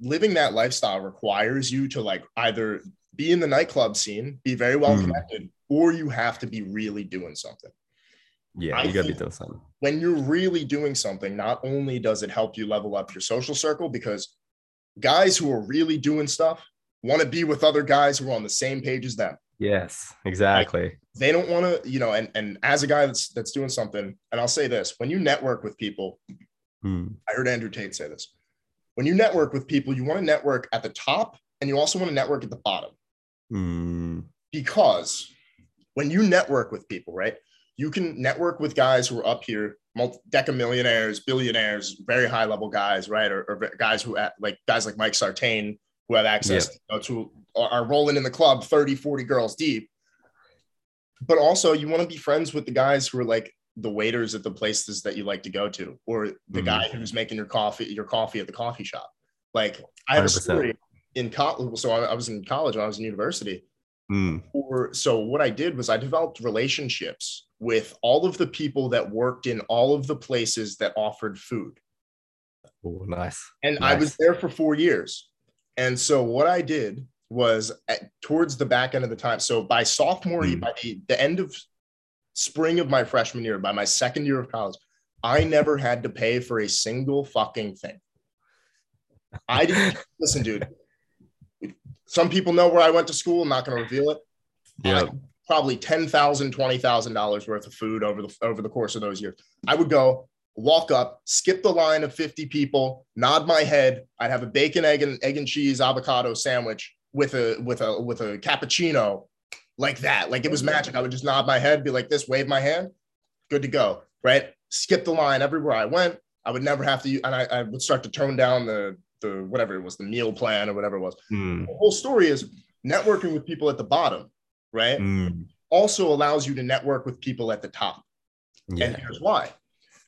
living that lifestyle requires you to like either be in the nightclub scene, be very well Mm. connected, or you have to be really doing something. Yeah, I you gotta be doing something. When you're really doing something, not only does it help you level up your social circle, because guys who are really doing stuff want to be with other guys who are on the same page as them. Yes, exactly. They don't want to, you know, and and as a guy that's that's doing something, and I'll say this: when you network with people, Mm, I heard Andrew Tate say this. When you network with people, you want to network at the top and you also want to network at the bottom mm, because when you network with people, right, you can network with guys who are up here, multi deca millionaires, billionaires, very high level guys, right, or, or guys who at, like guys like Mike Sartain who have access you know, to are, rolling in the club 30, 40 girls deep. But also, you want to be friends with the guys who are like the waiters at the places that you like to go to, or the Mhm. guy who's making your coffee, your coffee at the coffee shop. Like I have a 100%. story in college. So I, I was in college when I was in university. mm, Or so what I did was I developed relationships with all of the people that worked in all of the places that offered food. oh, nice. And I was there for four years. And so what I did was at, towards the back end of the time. So by sophomore, year, Hmm. by the, the end of spring of my freshman year, by my second year of college, I never had to pay for a single fucking thing. I didn't listen, dude. some people know where I went to school. I'm not going to reveal it. Yeah. probably ten thousand, twenty thousand dollars worth of food over the over the course of those years. I would go walk up, skip the line of 50 people, nod my head. I'd have a bacon, egg, and egg and cheese avocado sandwich with a with a with a cappuccino like that. Like it was magic. I would just nod my head, be like this, wave my hand, good to go. Right. Skip the line everywhere I went. I would never have to, and I, I would start to tone down the the whatever it was, the meal plan or whatever it was. Mm. The whole story is networking with people at the bottom, right? Mm. Also allows you to network with people at the top. And here's why.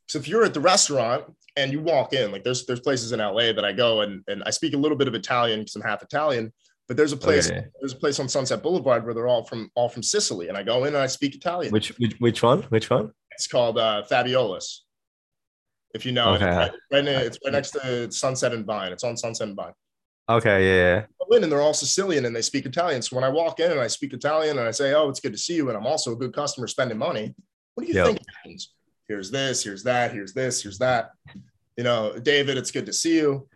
So if you're at the restaurant and you walk in, like there's there's places in LA that I go and and I speak a little bit of Italian because I'm half Italian, but there's a place Okay. there's a place on Sunset Boulevard where they're all from all from Sicily, and I go in and I speak Italian. Which, which which one? Which one? It's called uh, Fabiolus. If you know, it. Okay. it's, right, right it's right next to Sunset and Vine. It's on Sunset and Vine. Okay, yeah. I go in and they're all Sicilian and they speak Italian. So when I walk in and I speak Italian and I say, "Oh, it's good to see you," and I'm also a good customer spending money, what do you Yep. think happens? Here's this, here's that, here's this, here's that. You know, David, it's good to see you.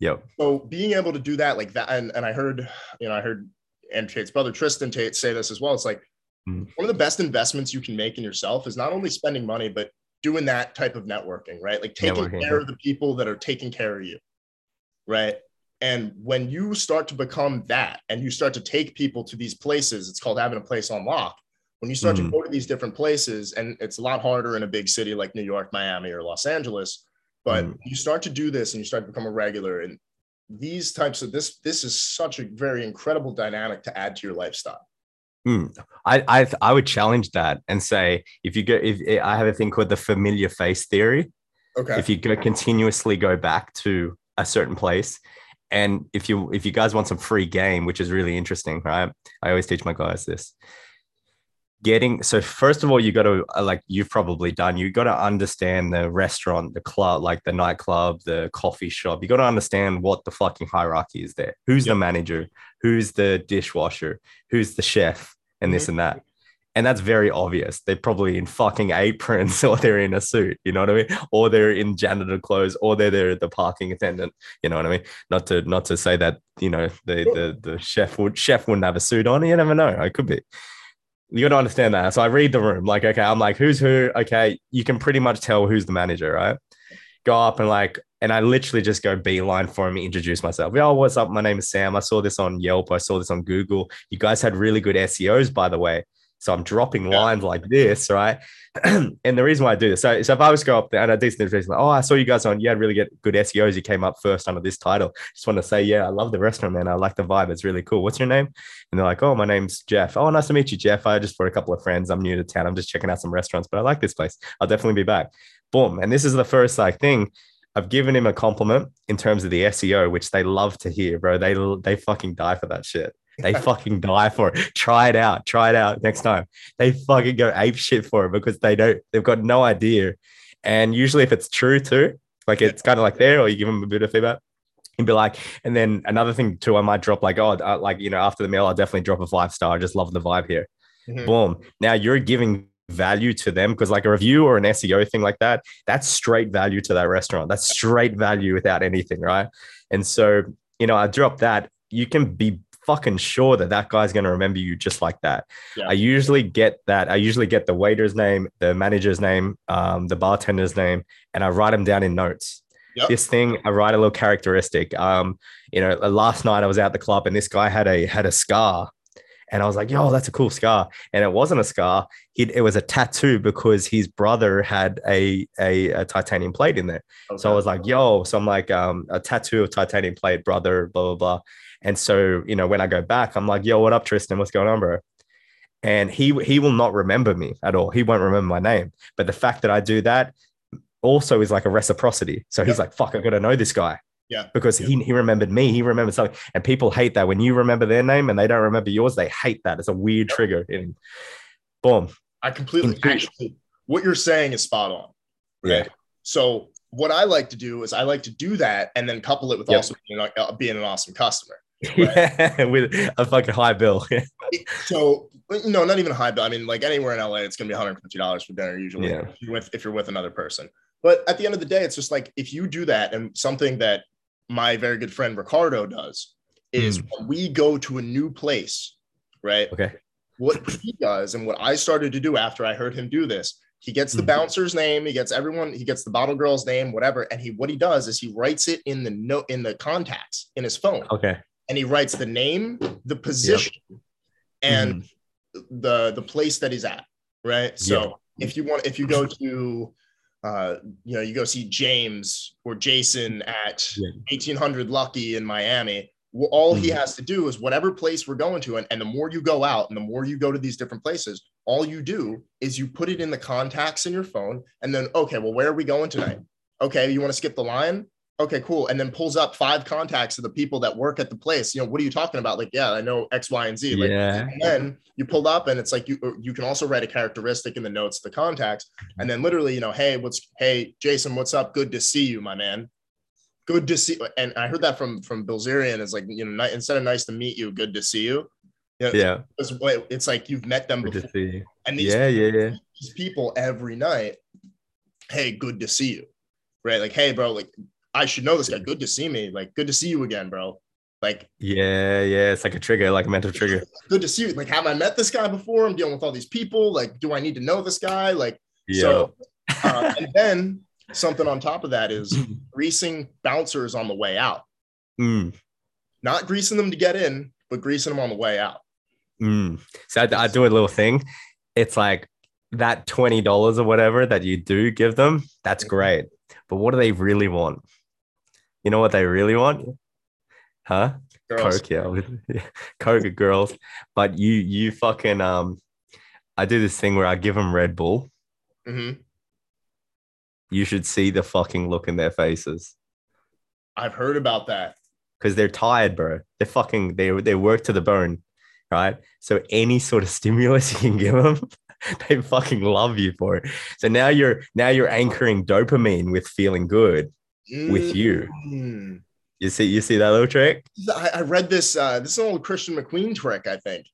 Yep. So being able to do that like that, and, and I heard, you know, I heard Andrew Tate's brother Tristan Tate say this as well. It's like Mhm. one of the best investments you can make in yourself is not only spending money, but doing that type of networking, right? Like taking Networking, care of the people that are taking care of you, right? And when you start to become that and you start to take people to these places, it's called having a place on lock. When you start to Mhm. go to these different places, and it's a lot harder in a big city like New York, Miami, or Los Angeles, but Mhm. you start to do this and you start to become a regular. And these types of this, this is such a very incredible dynamic to add to your lifestyle. Mm. I, I I would challenge that and say if you go if I have a thing called the familiar face theory. Okay. If you go continuously go back to a certain place, and if you if you guys want some free game, which is really interesting, right? I always teach my guys this. Getting so first of all, you got to uh, like you've probably done. You got to understand the restaurant, the club, like the nightclub, the coffee shop. You got to understand what the fucking hierarchy is there. Who's the manager? Who's the dishwasher? Who's the chef? And this and that. And that's very obvious. They're probably in fucking aprons or they're in a suit, you know what I mean? Or they're in janitor clothes or they're there the parking attendant, you know what I mean? Not to not to say that, you know, the the, the chef would chef wouldn't have a suit on. You never know. It could be. You got to understand that. So I read the room, like, okay, I'm like, who's who? Okay, you can pretty much tell who's the manager, right? Go up and like, and I literally just go beeline for him, introduce myself. Yo, what's up? My name is Sam. I saw this on Yelp. I saw this on Google. You guys had really good SEOs, by the way. So I'm dropping Yeah. lines like this, right? and the reason why I do this, so, so if I was to go up there and a decent introduction, like, oh, I saw you guys on, you had really good, good SEOs. You came up first under this title. Just want to say, yeah, I love the restaurant, man. I like the vibe. It's really cool. What's your name? And they're like, oh, my name's Jeff. Oh, nice to meet you, Jeff. I just for a couple of friends. I'm new to town. I'm just checking out some restaurants, but I like this place. I'll definitely be back. Boom. And this is the first like thing. I've given him a compliment in terms of the SEO, which they love to hear, bro. They they fucking die for that shit. They fucking die for it. Try it out. Try it out next time. They fucking go ape shit for it because they don't. They've got no idea. And usually, if it's true too, like it's kind of like there, or you give them a bit of feedback, and be like, and then another thing too, I might drop like, oh, uh, like you know, after the meal, I'll definitely drop a five star. I just love the vibe here. Mhm. Boom. Now you're giving value to them because like a review or an SEO thing like that, that's straight value to that restaurant. That's straight value without anything, right? And so, you know, I drop that. You can be fucking sure that that guy's going to remember you just like that. Yeah. I usually get that. I usually get the waiter's name, the manager's name, um, the bartender's name, and I write them down in notes. Yep. This thing, I write a little characteristic. Um, you know, last night I was at the club and this guy had a had a scar, and I was like, "Yo, that's a cool scar." And it wasn't a scar; he it was a tattoo because his brother had a a, a titanium plate in there. So I was like, yo, so I'm like, um, a tattoo of titanium plate, brother, blah, blah, blah. And so, you know, when I go back, I'm like, yo, what up, Tristan? What's going on, bro? And he he will not remember me at all. He won't remember my name. But the fact that I do that also is like a reciprocity. So he's like, fuck, I gotta know this guy. Yeah. Because he, he remembered me, he remembered something. And people hate that. When you remember their name and they don't remember yours, they hate that. It's a weird Yep. trigger. And boom. I completely In- actually what you're saying is spot on. Yeah. So what I like to do is I like to do that and then couple it with Yep. also being, uh, being an awesome customer. Yeah, with a fucking high bill. So no, not even a high bill. I mean, like anywhere in LA, it's gonna be 150 dollars for dinner usually Yeah. if you're with if you're with another person. But at the end of the day, it's just like if you do that and something that my very good friend Ricardo does is when we go to a new place, right? Okay. What he does and what I started to do after I heard him do this, he gets the Mhm. bouncer's name, he gets everyone, he gets the bottle girl's name, whatever, and he what he does is he writes it in the note in the contacts in his phone, Okay. And he writes the name, the position, and the the place that he's at, right? So if you want, if you go to, uh, you know, you go see James or Jason at Yeah. 1800 Lucky in Miami. Well, all he Mhm. has to do is whatever place we're going to, and, and the more you go out and the more you go to these different places, all you do is you put it in the contacts in your phone, and then okay, well, where are we going tonight? Okay, you want to skip the line? Okay, cool. And then pulls up five contacts of the people that work at the place. You know, what are you talking about? Like, yeah, I know X, Y, and Z. Like, yeah. and then you pulled up and it's like you you can also write a characteristic in the notes of the contacts and then literally you know hey what's hey jason what's up good to see you my man good to see and i heard that from from bilzerian is like you know instead of nice to meet you good to see you you know, Yeah. it's, it's like you've met them Good before to see you. and these, Yeah. Yeah. Yeah. these people every night hey good to see you right like hey bro like i should know this guy good to see me like good to see you again bro like Yeah. Yeah. It's like a trigger, like a mental trigger. good to see you like have i met this guy before i'm dealing with all these people like do i need to know this guy like Yeah. So, uh, and then something on top of that is greasing bouncers on the way out, Mm, not greasing them to get in, but greasing them on the way out. mm. So I, I do a little thing. It's like that twenty dollars or whatever that you do give them. That's great. But what do they really want? You know what they really want? Huh? Girls, Coke, yeah, Coke girls. But you, you fucking um, I do this thing where I give them Red Bull. Mhm. You should see the fucking look in their faces I've heard about that. because they're tired, bro. They're fucking they they work to the bone, right? So any sort of stimulus you can give them, they fucking love you for it. So now you're now you're anchoring dopamine with feeling good. With you. Mm. You see, you see that little trick? I, I read this. Uh, this is an old Christian McQueen trick. I think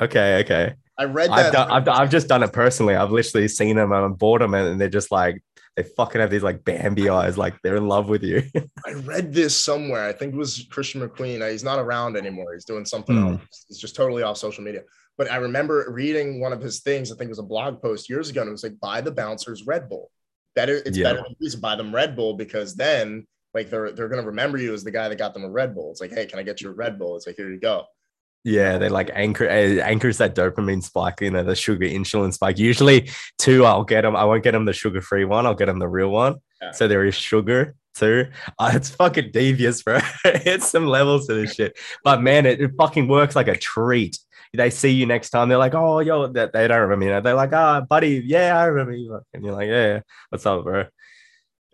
Okay, okay. I read I've that. done, I've, I've just done it personally. I've literally seen them and I'm bored them and they're just like they fucking have these like Bambi eyes, like they're in love with you. I read this somewhere. I think it was Christian McQueen. Uh, He's not around anymore. He's doing something Hmm. else. He's just totally off social media. But I remember reading one of his things. I think it was a blog post years ago, and it was like, "Buy the bouncers Red Bull. Better, it's Yeah. better to buy them Red Bull because then, like, they're they're gonna remember you as the guy that got them a Red Bull. It's like, hey, can I get you a Red Bull? It's like, here you go. Yeah, they like anchor anchors that dopamine spike, you know, the sugar insulin spike. Usually, two, I'll get them. I won't get them the sugar free one. I'll get them the real one. Yeah. So there is sugar too. Uh, it's fucking devious, bro. it's some levels to this shit. But man, it, it fucking works like a treat. They see you next time. They're like, oh, yo, they, they don't remember. You know, they're like, ah, buddy, yeah, I remember you. And you're like, yeah, what's up, bro?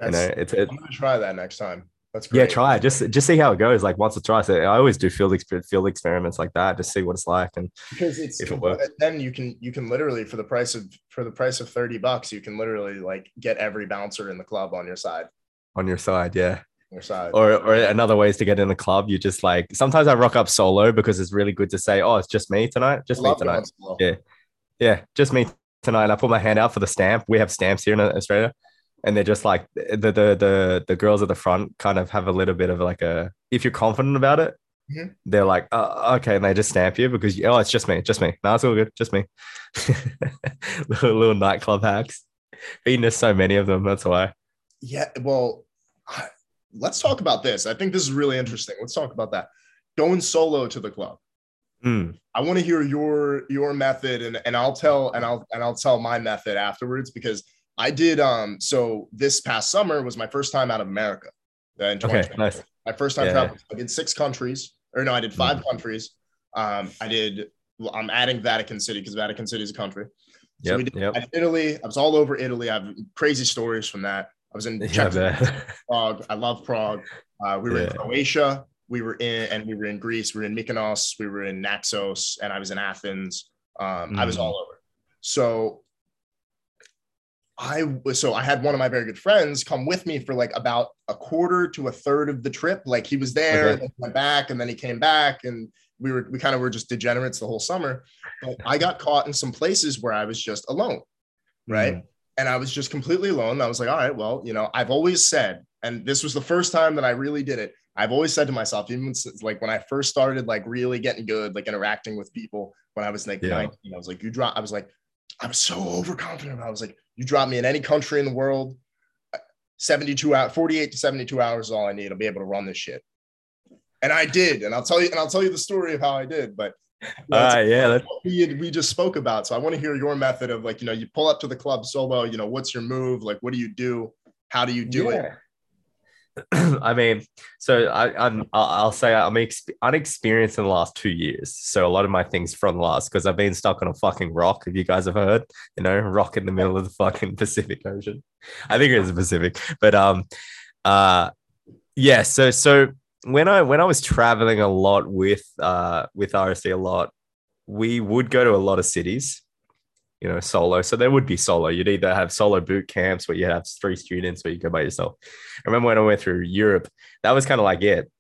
You know, it's it, I'm gonna try that next time. That's great. yeah, try it. Just just see how it goes. Like once or twice. I always do field exper- field experiments like that. Just see what it's like. And because it's if it works. then you can you can literally for the price of for the price of 30 bucks you can literally like get every bouncer in the club on your side on your side, yeah. Side Or or another way is to get in the club. You just like sometimes I rock up solo because it's really good to say, oh, it's just me tonight, just me tonight. Yeah. Yeah, just me tonight. I put my hand out for the stamp. We have stamps here in Australia, and they're just like the the the the girls at the front kind of have a little bit of like a if you're confident about it, Mhm. they're like, uh, okay, and they just stamp you because oh, it's just me, just me. No, it's all good, just me. little, little nightclub hacks. Being there's so many of them, that's why. yeah well I- let's talk about this i think this is really interesting let's talk about that going solo to the club Mm, i want to hear your your method and and i'll tell and i'll and i'll tell my method afterwards because i did um so this past summer was my first time out of america uh, in okay, nice. my first time Yeah. traveling. I did six countries, or no, I did 5 countries. Um, I did. I'm adding Vatican City because Vatican City is a country. So Yep, we did, yep. Italy. I was all over Italy. I have crazy stories from that. I was in Yeah, Czech. Prague. I love Prague. Uh, we were in Croatia. We were in, and we were in Greece. We were in Mykonos. We were in Naxos, and I was in Athens. Um, I was Mm. all over. So I was so I had one of my very good friends come with me for like about a quarter to a third of the trip. Like he was there, Okay. and then he went back, and then he came back, and we were we kind of were just degenerates the whole summer. But I got caught in some places where I was just alone, right? And I was just completely alone. I was like, all right, well, you know, I've always said, and this was the first time that I really did it. I've always said to myself, even since like when I first started, like really getting good, like interacting with people when I was like yeah. 19, I was like, you drop, I was like, I'm so overconfident. I was like, you drop me in any country in the world, uh, 72 hours, 48 to 72 hours is all I need. I'll be able to run this shit. And I did. And I'll tell you, and I'll tell you the story of how I did. But uh, yeah, we, we just spoke about. So I want to hear your method of like, you know, you pull up to the club solo, you know, what's your move? Like, what do you do? How do you do yeah. it? I mean, so I, I'm I'll say I'm ex- unexperienced in the last two years. So a lot of my things from last because I've been stuck on a fucking rock. If you guys have heard, you know, rock in the middle of the fucking Pacific Ocean. I think it is the Pacific, but um, uh, yeah. So so when I when I was traveling a lot with uh with RSD a lot, we would go to a lot of cities you know, solo. So there would be solo. You'd either have solo boot camps where you have three students or you go by yourself. I remember when I went through Europe, that was kind of like it.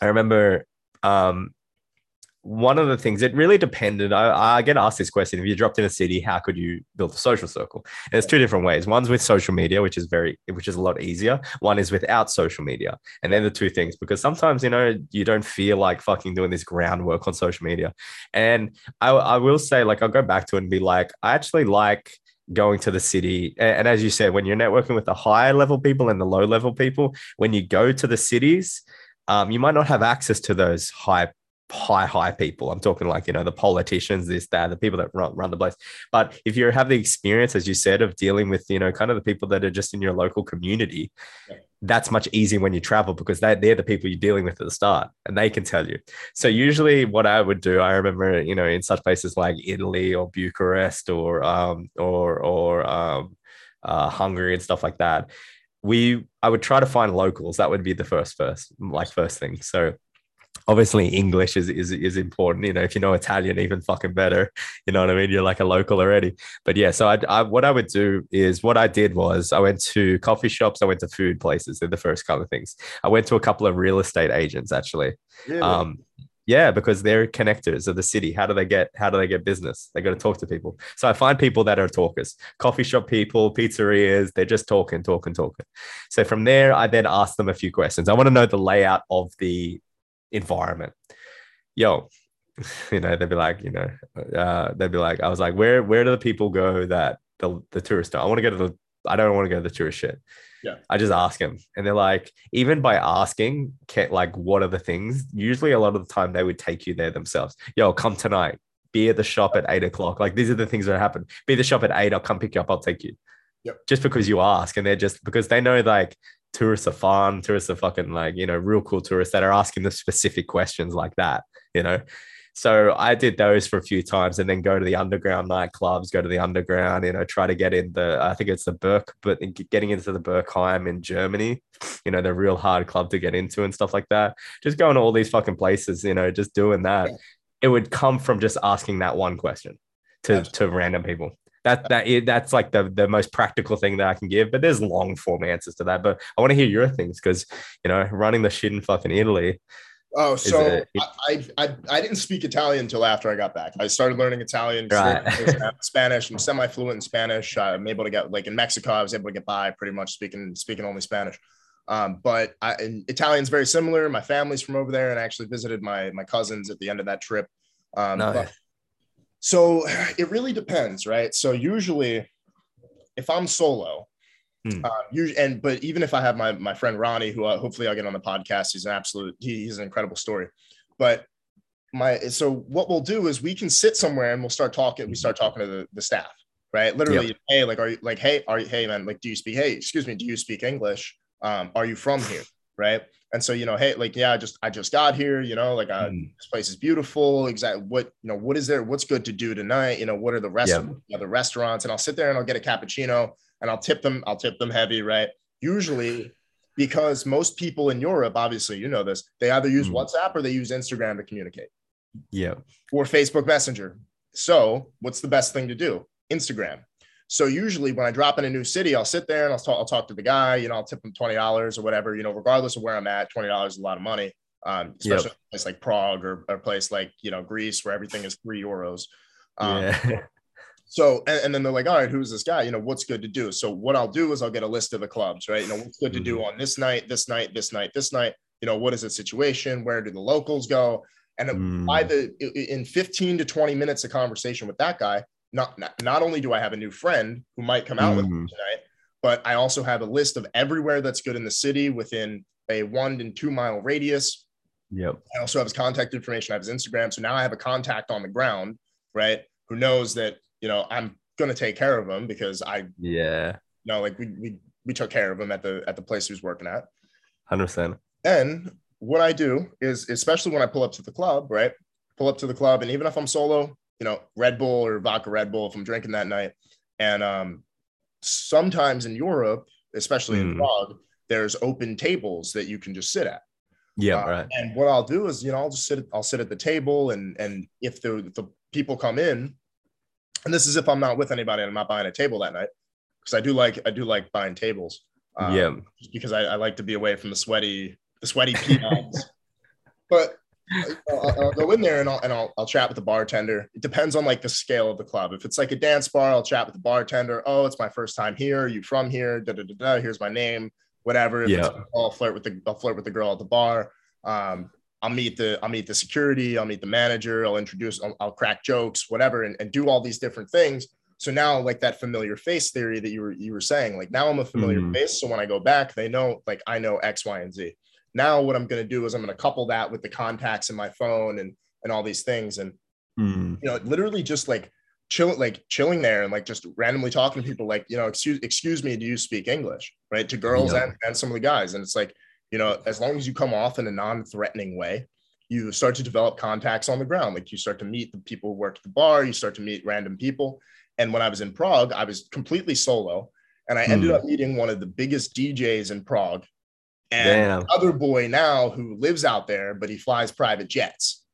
I remember um, one of the things it really depended. I, I, get asked this question: If you dropped in a city, how could you build a social circle? And there's two different ways. One's with social media, which is very, which is a lot easier. One is without social media, and then the two things because sometimes you know you don't feel like fucking doing this groundwork on social media. And I, I will say, like, I'll go back to it and be like, I actually like going to the city and, as you said when you're networking with the high level people and the low level people when you go to the cities um, you might not have access to those high high high people. I'm talking like you know the politicians this that the people that run, run the place. But if you have the experience as you said of dealing with you know kind of the people that are just in your local community yeah. that's much easier when you travel because they, they're the people you're dealing with at the start and they can tell you. So usually what i would do i remember you know in such places like italy or bucharest or um or or um uh, hungary and stuff like that we i would try to find locals. That would be the first first like first thing. So obviously English is, is is important. You know, if you know Italian, even fucking better. You know what I mean? You're like a local already. But yeah, so I, I what I would do is what I did was I went to coffee shops, I went to food places. They're the first kind of things. I went to a couple of real estate agents actually. Really? Um, yeah, because they're connectors of the city. How do they get how do they get business? They got to talk to people. So I find people that are talkers, coffee shop people, pizzerias, they're just talking, talking, talking. So from there, I then ask them a few questions. I want to know the layout of the environment. Yo, you know, they'd be like, you know, uh, they'd be like, I was like, where where do the people go that the the tourists don't? I want to go to the I don't want to go to the tourist shit. Yeah. I just ask them. And they're like, even by asking, like, what are the things? Usually a lot of the time they would take you there themselves. Yo, come tonight. Be at the shop at eight o'clock. Like these are the things that happen. Be at the shop at eight. I'll come pick you up. I'll take you. Yep. Just because you ask. And they're just because they know like tourists are fun. Tourists are fucking like, you know, real cool tourists that are asking the specific questions like that, you know. So I did those for a few times and then go to the underground nightclubs, go to the underground, you know, try to get in the, I think it's the Berk, but getting into the Berghain in Germany, you know, the real hard club to get into and stuff like that. Just going to all these fucking places, you know, just doing that. It would come from just asking that one question to, to random people that that is, that's like the the most practical thing that I can give. But there's long form answers to that. But I want to hear your things because you know running the shit in fucking Italy. Oh, so I, I I didn't speak Italian until after I got back. I started learning Italian, right. Spanish. I'm semi fluent in Spanish. I'm able to get like in Mexico. I was able to get by pretty much speaking speaking only Spanish. Um, but I, Italian's very similar. My family's from over there, and I actually visited my my cousins at the end of that trip. Um, nice. So it really depends, right? So usually, if I'm solo, hmm. uh, usually, and but even if I have my my friend Ronnie, who uh, hopefully I'll get on the podcast, he's an absolute, he, he's an incredible story. But my so what we'll do is we can sit somewhere and we'll start talking. We start talking to the, the staff, right? Literally, yep. hey, like, are you like, hey, are you, hey, man, like, do you speak? Hey, excuse me, do you speak English? Um, are you from here? Right. And so, you know, hey, like, yeah, I just I just got here, you know, like uh, mm. this place is beautiful. Exactly what, you know, what is there? What's good to do tonight? You know, what are the rest of the other restaurants? And I'll sit there and I'll get a cappuccino and I'll tip them, I'll tip them heavy, right? Usually because most people in Europe, obviously, you know this, they either use mm. WhatsApp or they use Instagram to communicate. Yeah. Or Facebook Messenger. So what's the best thing to do? Instagram. So usually when I drop in a new city, I'll sit there and I'll talk, I'll talk to the guy, you know, I'll tip him $20 or whatever, you know, regardless of where I'm at, $20 is a lot of money. Um, especially yep. a place like Prague or, or, a place like, you know, Greece where everything is three euros. Um, yeah. So, and, and, then they're like, all right, who's this guy? You know, what's good to do? So, what I'll do is I'll get a list of the clubs, right? You know, what's good to do mm-hmm. on this night, this night, this night, this night. You know, what is the situation? Where do the locals go? And mm. by the in 15 to 20 minutes of conversation with that guy, not not, not only do I have a new friend who might come out mm. with me mm. tonight, but I also have a list of everywhere that's good in the city within a one and two mile radius. Yep. I also have his contact information. I have his Instagram. So now I have a contact on the ground, right? Who knows that you know I'm gonna take care of him because I yeah you know like we we we took care of him at the at the place he was working at. Hundred percent. Then what I do is, especially when I pull up to the club, right? Pull up to the club, and even if I'm solo, you know, Red Bull or vodka Red Bull, if I'm drinking that night, and um, sometimes in Europe, especially mm. in hmm. Prague, there's open tables that you can just sit at. Yeah, uh, right. And what I'll do is, you know, I'll just sit. I'll sit at the table, and and if the if the people come in, and this is if I'm not with anybody and I'm not buying a table that night, because I do like I do like buying tables. Um, yeah, because I, I like to be away from the sweaty the sweaty peons. but I'll, I'll, go in there and I'll and I'll, I'll chat with the bartender. It depends on like the scale of the club. If it's like a dance bar, I'll chat with the bartender. Oh, it's my first time here. Are you from here? Da, da, da, da. Here's my name. Whatever. If yeah. I'll flirt with the I'll flirt with the girl at the bar. Um, I'll meet the I'll meet the security. I'll meet the manager. I'll introduce. I'll, I'll crack jokes. Whatever, and, and do all these different things. So now, like that familiar face theory that you were you were saying, like now I'm a familiar mm. face. So when I go back, they know like I know X, Y, and Z. Now what I'm going to do is I'm going to couple that with the contacts in my phone and and all these things and mm. you know literally just like chill like chilling there and like just randomly talking to people like you know excuse excuse me do you speak English right to girls yeah. and, and some of the guys and it's like you know as long as you come off in a non-threatening way you start to develop contacts on the ground like you start to meet the people who work at the bar you start to meet random people and when I was in Prague I was completely solo and I ended mm. up meeting one of the biggest DJs in Prague and other boy now who lives out there, but he flies private jets.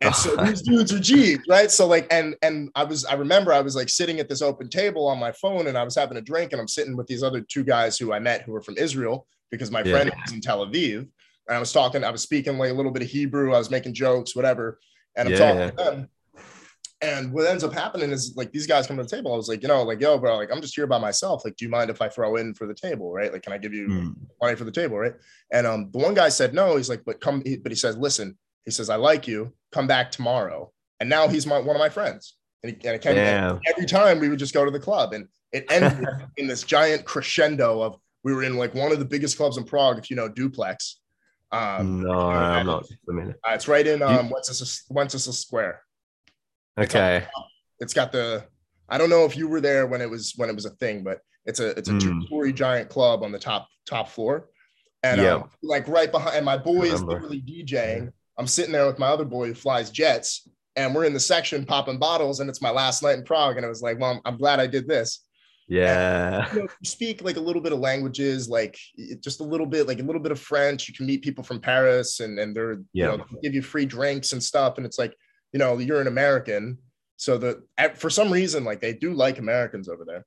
And so these dudes are G's, right? So like, and and I was, I remember I was like sitting at this open table on my phone, and I was having a drink, and I'm sitting with these other two guys who I met who were from Israel because my yeah. friend was in Tel Aviv, and I was talking, I was speaking like a little bit of Hebrew, I was making jokes, whatever, and I'm yeah, talking to them, and what ends up happening is like these guys come to the table. I was like, you know, like, yo, bro, like I'm just here by myself. Like, do you mind if I throw in for the table? Right. Like, can I give you mm. money for the table? Right. And um, the one guy said no. He's like, but come, but he says, listen, he says, I like you. Come back tomorrow. And now he's my one of my friends. And, he, and it came every time we would just go to the club. And it ended in this giant crescendo of we were in like one of the biggest clubs in Prague, if you know Duplex. Um, no, I'm not familiar. Uh, it's right in um, Wenceslas, Wenceslas Square. Okay. It's got the I don't know if you were there when it was when it was a thing, but it's a it's a mm. two-story giant club on the top top floor. And yeah. um, like right behind and my boy is literally DJing. I'm sitting there with my other boy who flies jets, and we're in the section popping bottles, and it's my last night in Prague. And I was like, Well, I'm, I'm glad I did this. Yeah. And, you, know, you speak like a little bit of languages, like just a little bit, like a little bit of French. You can meet people from Paris and and they're yeah. you know give you free drinks and stuff. And it's like you know, you're an American. So that for some reason, like they do like Americans over there.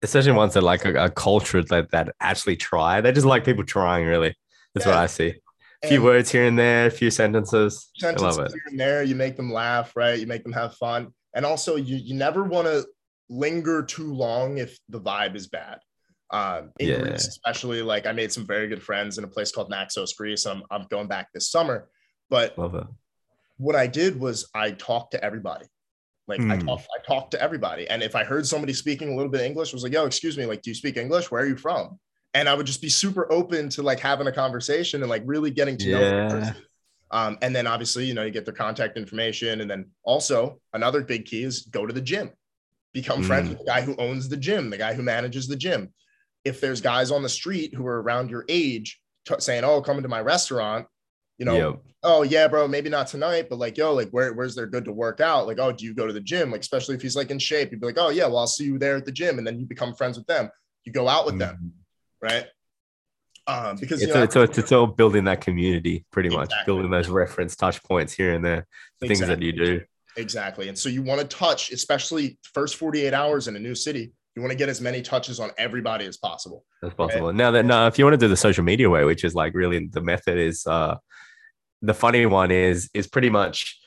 Especially ones that like a, a culture that, that actually try. They just like people trying, really. That's yeah. what I see. A few and words here and there, a few sentences. sentences I love it. Here and there, you make them laugh, right? You make them have fun. And also, you, you never want to linger too long if the vibe is bad. Um, in yeah. Greece, especially, like I made some very good friends in a place called Naxos, Greece. I'm, I'm going back this summer. But love it what I did was I talked to everybody. Like mm. I hmm. talked, I talked to everybody. And if I heard somebody speaking a little bit of English, I was like, yo, excuse me, like, do you speak English? Where are you from? And I would just be super open to like having a conversation and like really getting to yeah. know the person. Um, and then obviously, you know, you get their contact information. And then also another big key is go to the gym, become mm. friends with the guy who owns the gym, the guy who manages the gym. If there's guys on the street who are around your age t- saying, oh, come into my restaurant, you know, yep. oh yeah, bro, maybe not tonight, but like, yo, like where, where's there good to work out? Like, oh, do you go to the gym? Like, especially if he's like in shape, you'd be like, oh yeah, well, I'll see you there at the gym. And then you become friends with them. You go out with mm-hmm. them, right? Um, because it's, you know, it's, it's, it's, all building that community pretty exactly. much, building those reference touch points here and there, the exactly. things that you do. Exactly. And so you want to touch, especially first 48 hours in a new city, you want to get as many touches on everybody as possible. As possible. Right? Now that now, if you want to do the social media way, which is like really the method is uh the funny one is is pretty much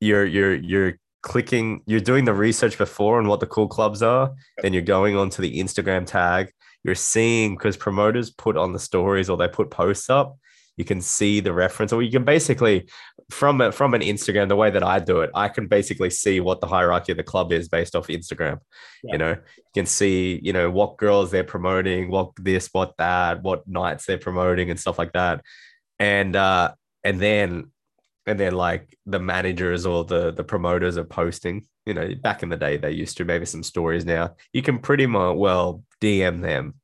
you're you're you're clicking, you're doing the research before on what the cool clubs are. Then you're going onto the Instagram tag. You're seeing because promoters put on the stories or they put posts up. You can see the reference, or you can basically from a, from an Instagram. The way that I do it, I can basically see what the hierarchy of the club is based off Instagram. Yeah. You know, you can see you know what girls they're promoting, what this, what that, what nights they're promoting, and stuff like that. And uh, and then and then like the managers or the the promoters are posting you know back in the day they used to maybe some stories now. You can pretty much well dm them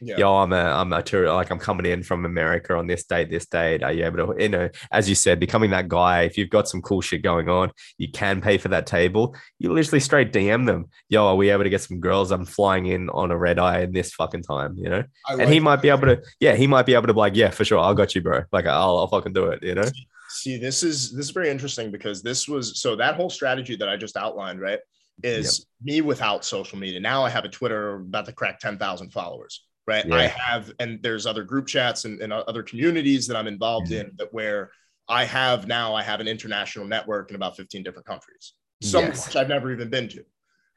Yeah. yo i'm a i'm a tour like i'm coming in from america on this date this date. Are you able to you know as you said becoming that guy if you've got some cool shit going on you can pay for that table. You literally straight dm them. Yo are we able to get some girls? I'm flying in on a red eye in this fucking time you know? I and he like- might be able to yeah he might be able to be like yeah for sure I'll got you bro. Like i'll, I'll fucking do it you know? See, this is this is very interesting because this was so that whole strategy that I just outlined, right, is me without social media. Now I have a Twitter about to crack 10,000 followers, right? I have, and there's other group chats and, and other communities that I'm involved Mhm. in that where I have now I have an international network in about 15 different countries, some of Yes. which I've never even been to.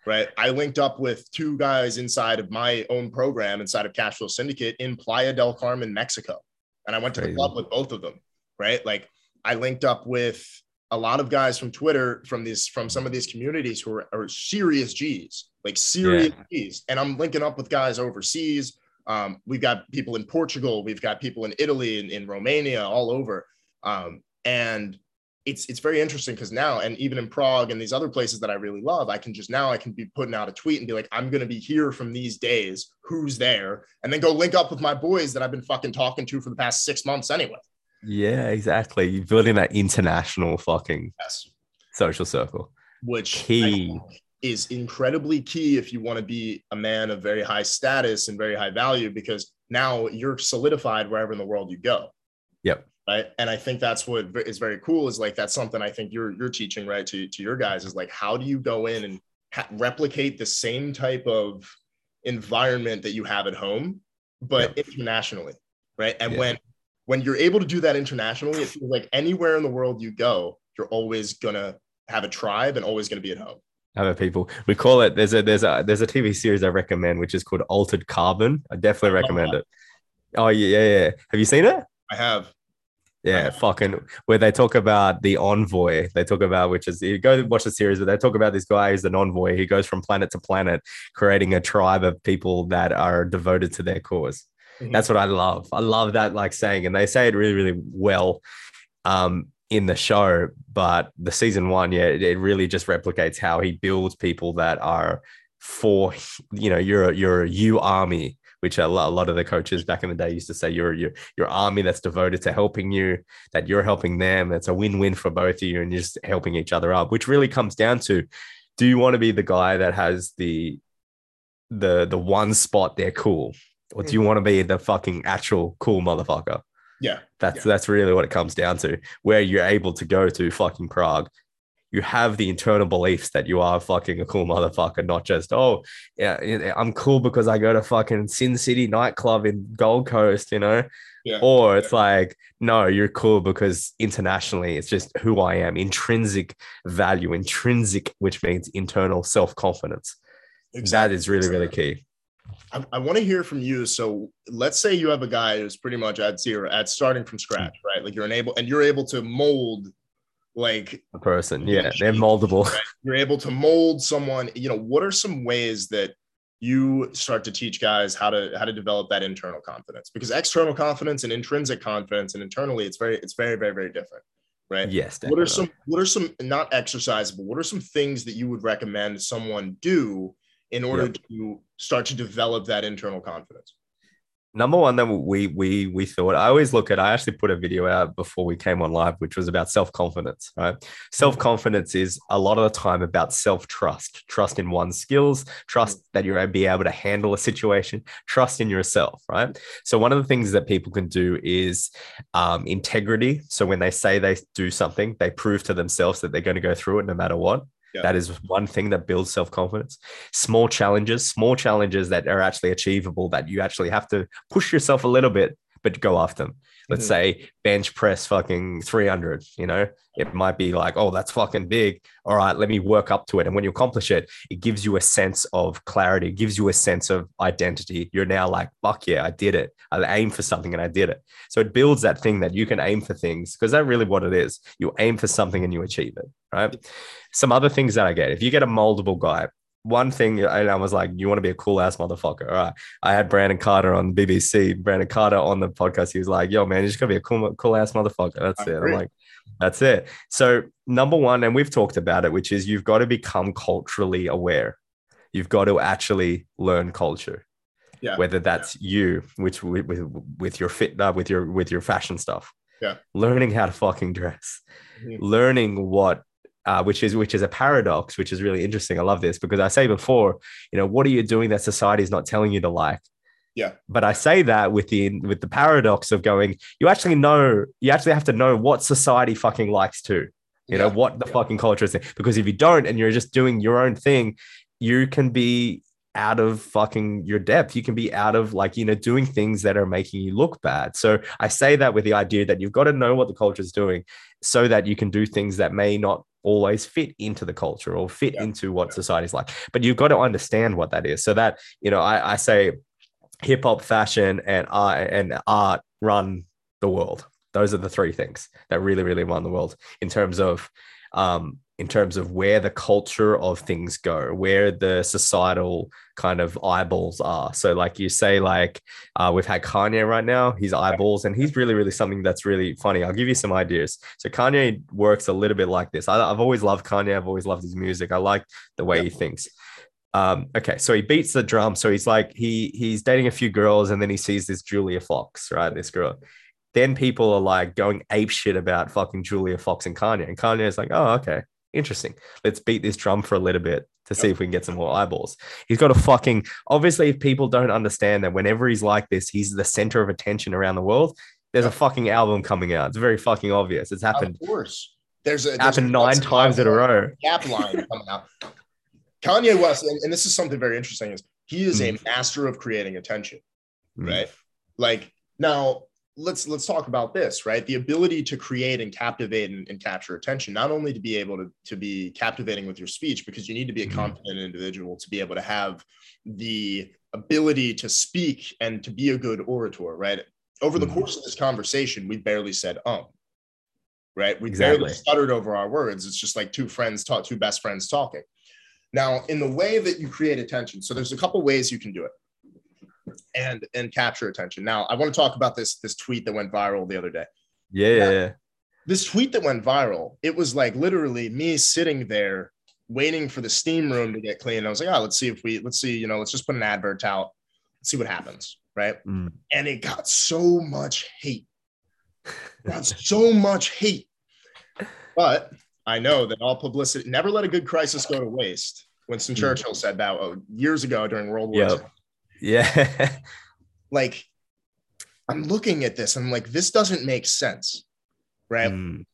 Right. I linked up with two guys inside of my own program inside of Cashflow Syndicate in Playa del Carmen, Mexico. And I went to the club with both of them. Right. Like I linked up with a lot of guys from Twitter from these from some of these communities who are, are serious G's, like serious G's. And I'm linking up with guys overseas. Um, we've got people in Portugal, we've got people in Italy and in Romania, all over. Um, and it's it's very interesting because now, and even in Prague and these other places that I really love, I can just now I can be putting out a tweet and be like, I'm gonna be here from these days. Who's there? And then go link up with my boys that I've been fucking talking to for the past six months anyway. Yeah, exactly. You're building that international fucking Yes. social circle. which Key. think is incredibly key if you want to be a man of very high status and very high value because now you're solidified wherever in the world you go. Yep. right? And i think that's what is very cool is like that's something i think you're you're teaching right to, to your guys is like how do you go in and ha- replicate the same type of environment that you have at home but internationally right? And Yeah. when when you're able to do that internationally it feels like anywhere in the world you go you're always gonna have a tribe and always gonna be at home Other people. We call it there's a there's a there's a TV series I recommend which is called Altered Carbon. I definitely I recommend it. Oh yeah, yeah, yeah. Have you seen it? i have Yeah, have. fucking where they talk about the envoy. They talk about which is you go watch the series, but they talk about this guy who's an envoy. He goes from planet to planet, creating a tribe of people that are devoted to their cause. Mhm. That's what I love. I love that like saying, and they say it really, really well um, in the show. But the season one, yeah, it, it really just replicates how he builds people that are for you know you're you're a you army, which a lot, a lot of the coaches back in the day used to say you're your your army that's devoted to helping you, that you're helping them. It's a win win for both of you, and you're just helping each other up. Which really comes down to, do you want to be the guy that has the the the one spot they're cool or do you mm. want to be the fucking actual cool motherfucker? Yeah That's that's really what it comes down to. Where you're able to go to fucking Prague, you have the internal beliefs that you are fucking a cool motherfucker, not just oh yeah, yeah, I'm cool because I go to fucking Sin City nightclub in Gold Coast, you know. yeah Or it's like no, you're cool because internationally it's just who I am, intrinsic value, intrinsic, which means internal self confidence. Exactly. That is really really key. I, I want to hear from you. So let's say you have a guy who's pretty much at zero, at starting from scratch, hmm. right? Like you're able and you're able to mold like A person, yeah, they're moldable. right? you're able to mold someone. You know, what are some ways that you start to teach guys how to how to develop that internal confidence? Because external confidence and intrinsic confidence and internally it's very, it's very, very, very different. Right. Yes. what are some what are some not exercise but what are some things that you would recommend someone do in order Yep. to start to develop that internal confidence? Number one that we we we thought i always look at i actually put a video out before we came on live which was about self-confidence right? Self-confidence is a lot of the time about self-trust trust in one's skills trust that you're be able to handle a situation trust in yourself right? So one of the things that people can do is um, integrity. So when they say they do something they prove to themselves that they're going to go through it no matter what That is one thing that builds self-confidence. Small challenges, small challenges that are actually achievable that you actually have to push yourself a little bit but go after them. Let's Mhm. say bench press fucking 300, you know, it might be like, oh, that's fucking big. All right, let me work up to it. And when you accomplish it, it gives you a sense of clarity, it gives you a sense of identity. You're now like, fuck yeah, I did it. I aimed for something and I did it. So it builds that thing that you can aim for things because that's really what it is. You aim for something and you achieve it, right? Some other things that I get if you get a moldable guy, one thing, and I was like, you want to be a cool ass motherfucker. All right. I had Brandon Carter on BBC. Brandon Carter on the podcast. He was like, yo, man, you're just going to be a cool, cool ass motherfucker. That's I it. agree. I'm like, that's it. So, number one, and we've talked about it, which is you've got to become culturally aware. You've got to actually learn culture. Yeah. Whether that's you, which with, with, with your fit, uh, with your with your fashion stuff. Yeah. Learning how to fucking dress, Mhm. learning what uh, which is which is a paradox, which is really interesting. I love this because I say before, you know, what are you doing that society is not telling you to like? Yeah. But I say that with the with the paradox of going, you actually know, you actually have to know what society fucking likes too. You know what the Yeah. fucking culture is, because if you don't and you're just doing your own thing, you can be out of fucking your depth. You can be out of like you know doing things that are making you look bad. So I say that with the idea that you've got to know what the culture is doing, so that you can do things that may not always fit into the culture or fit Yeah. into what Yeah. society's like. But you've got to understand what that is. So that you know, I, I say hip hop, fashion, and art and art run the world. Those are the three things that really, really run the world in terms of um, in terms of where the culture of things go, where the societal kind of eyeballs are. So, like you say, like uh, we've had Kanye right now, his eyeballs, and he's really, really something that's really funny. I'll give you some ideas. So, Kanye works a little bit like this. I, I've always loved Kanye. I've always loved his music. I like the way Yeah. he thinks. Um, okay, so he beats the drum. So he's like he he's dating a few girls, and then he sees this Julia Fox, right? This girl. Then people are like going ape shit about fucking Julia Fox and Kanye, and Kanye is like, oh, okay, interesting. Let's beat this drum for a little bit to see if we can get some more eyeballs. He's got a fucking obviously, if people don't understand that whenever he's like this, he's the center of attention around the world. There's a fucking album coming out. It's very fucking obvious. It's happened Of course. There's a happened nine times in a row. Gap line coming out. Kanye West, and, and this is something very interesting, is he is a master of creating attention, Mm. right? Like now, let's let's talk about this, right? The ability to create and captivate and, and capture attention, not only to be able to, to be captivating with your speech, because you need to be a Mhm. confident individual to be able to have the ability to speak and to be a good orator, right? Over the Mhm. course of this conversation, we barely said um right? We Exactly. barely stuttered over our words. It's just like two friends talk, two best friends talking. Now, in the way that you create attention, so there's a couple ways you can do it and and capture attention. Now, I want to talk about this this tweet that went viral the other day. Yeah, yeah, yeah. This tweet that went viral, it was like literally me sitting there waiting for the steam room to get clean. I was like, oh, let's see if we let's see, you know, let's just put an advert out, let's see what happens, right? Mm. and it got so much hate. Got so much hate. But I know that all publicity never let a good crisis go to waste. Winston Mm. Churchill said that uh, years ago during World War Yep. II. Yeah. Like, I'm looking at this, I'm like, this doesn't make sense, right? Mm.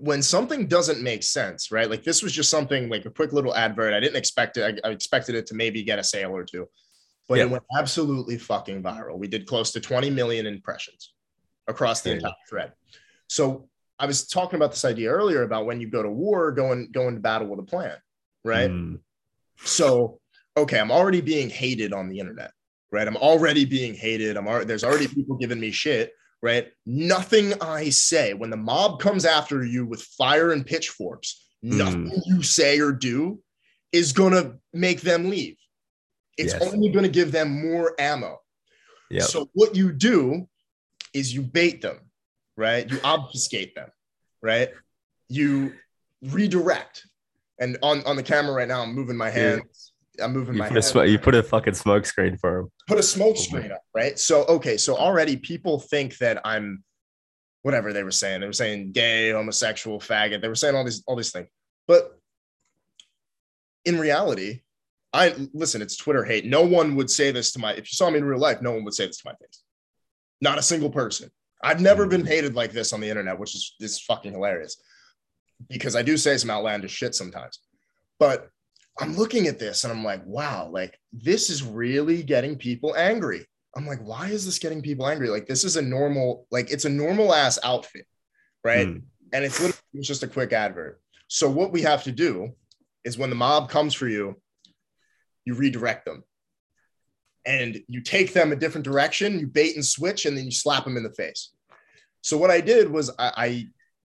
When something doesn't make sense, right? Like this was just something like a quick little advert. I didn't expect it. I, I expected it to maybe get a sale or two, but Yeah. it went absolutely fucking viral. We did close to 20 million impressions across the entire thread. So I was talking about this idea earlier about when you go to war, going going to battle with a plan, right? Mm. So okay, I'm already being hated on the internet, right? I'm already being hated. I'm already, there's already people giving me shit, right? Nothing I say when the mob comes after you with fire and pitchforks, Hmm. nothing you say or do is gonna make them leave. It's Yes. only gonna give them more ammo. Yep. So what you do is you bait them, right? You obfuscate them, right? You redirect. And on, on the camera right now, I'm moving my hands. I'm moving you, my put a you put a fucking smoke screen for him. Put a smoke oh screen up, right? So okay, so already people think that I'm whatever they were saying. They were saying gay, homosexual, faggot. They were saying all these all these things. But in reality, I listen, it's Twitter hate. No one would say this to my if you saw me in real life, no one would say this to my face. Not a single person. I've never been hated like this on the internet, which is is fucking hilarious. Because I do say some outlandish shit sometimes. But I'm looking at this and I'm like, wow, like this is really getting people angry. I'm like, why is this getting people angry? Like, this is a normal, like, it's a normal ass outfit, right? Mm. And it's literally just a quick advert. So, what we have to do is when the mob comes for you, you redirect them and you take them a different direction, you bait and switch, and then you slap them in the face. So, what I did was I, I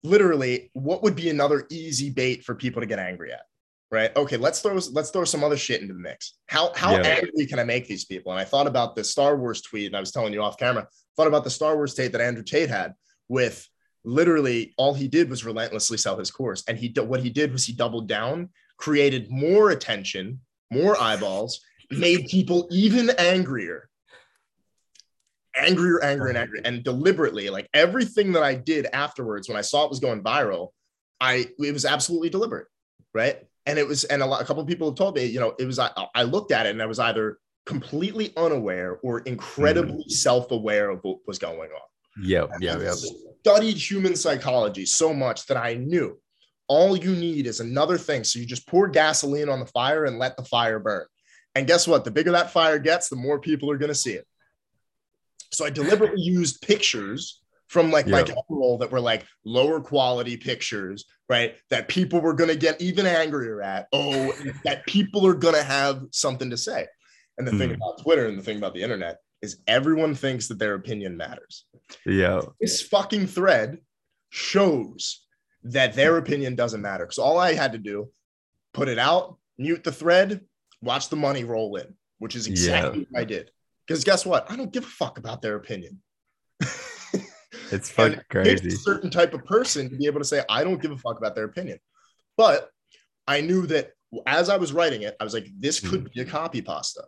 literally, what would be another easy bait for people to get angry at? Right? Okay, let's throw let's throw some other shit into the mix. How how Yeah. angry can I make these people? And I thought about the Star Wars tweet, and I was telling you off camera. Thought about the Star Wars tape that Andrew Tate had with literally all he did was relentlessly sell his course, and he what he did was he doubled down, created more attention, more eyeballs, made people even angrier. Angrier, angrier, and angrier, and deliberately, like everything that I did afterwards when I saw it was going viral, I it was absolutely deliberate, right? And it was and a, lot, a couple of people have told me you know it was I, I looked at it and i was either completely unaware or incredibly mm. self-aware of what was going on. Yeah yeah Yep. studied human psychology so much that i knew all you need is another thing. So you just pour gasoline on the fire and let the fire burn. And guess what? The bigger that fire gets the more people are going to see it. So i deliberately used pictures from like my Yeah. camera roll that were like lower quality pictures, right? That people were going to get even angrier at. Oh, that people are going to have something to say. And the thing Hmm. about Twitter and the thing about the internet is everyone thinks that their opinion matters. Yeah. This fucking thread shows that their opinion doesn't matter. Because all I had to do, put it out, mute the thread, watch the money roll in, which is exactly what I did. Because guess what? I don't give a fuck about their opinion. It's fucking it crazy. a certain type of person to be able to say, I don't give a fuck about their opinion. But I knew that as I was writing it, I was like, this Hmm. could be a copy pasta.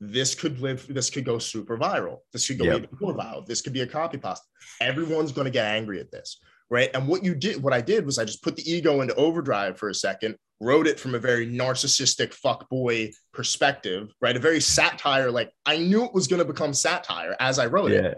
This could live, this could go super viral. This could go Yep. even more viral. This could be a copy pasta. Everyone's going to get angry at this. Right. And what you did, what I did was I just put the ego into overdrive for a second, wrote it from a very narcissistic fuckboy perspective, right? A very satire. Like I knew it was going to become satire as I wrote it Yeah.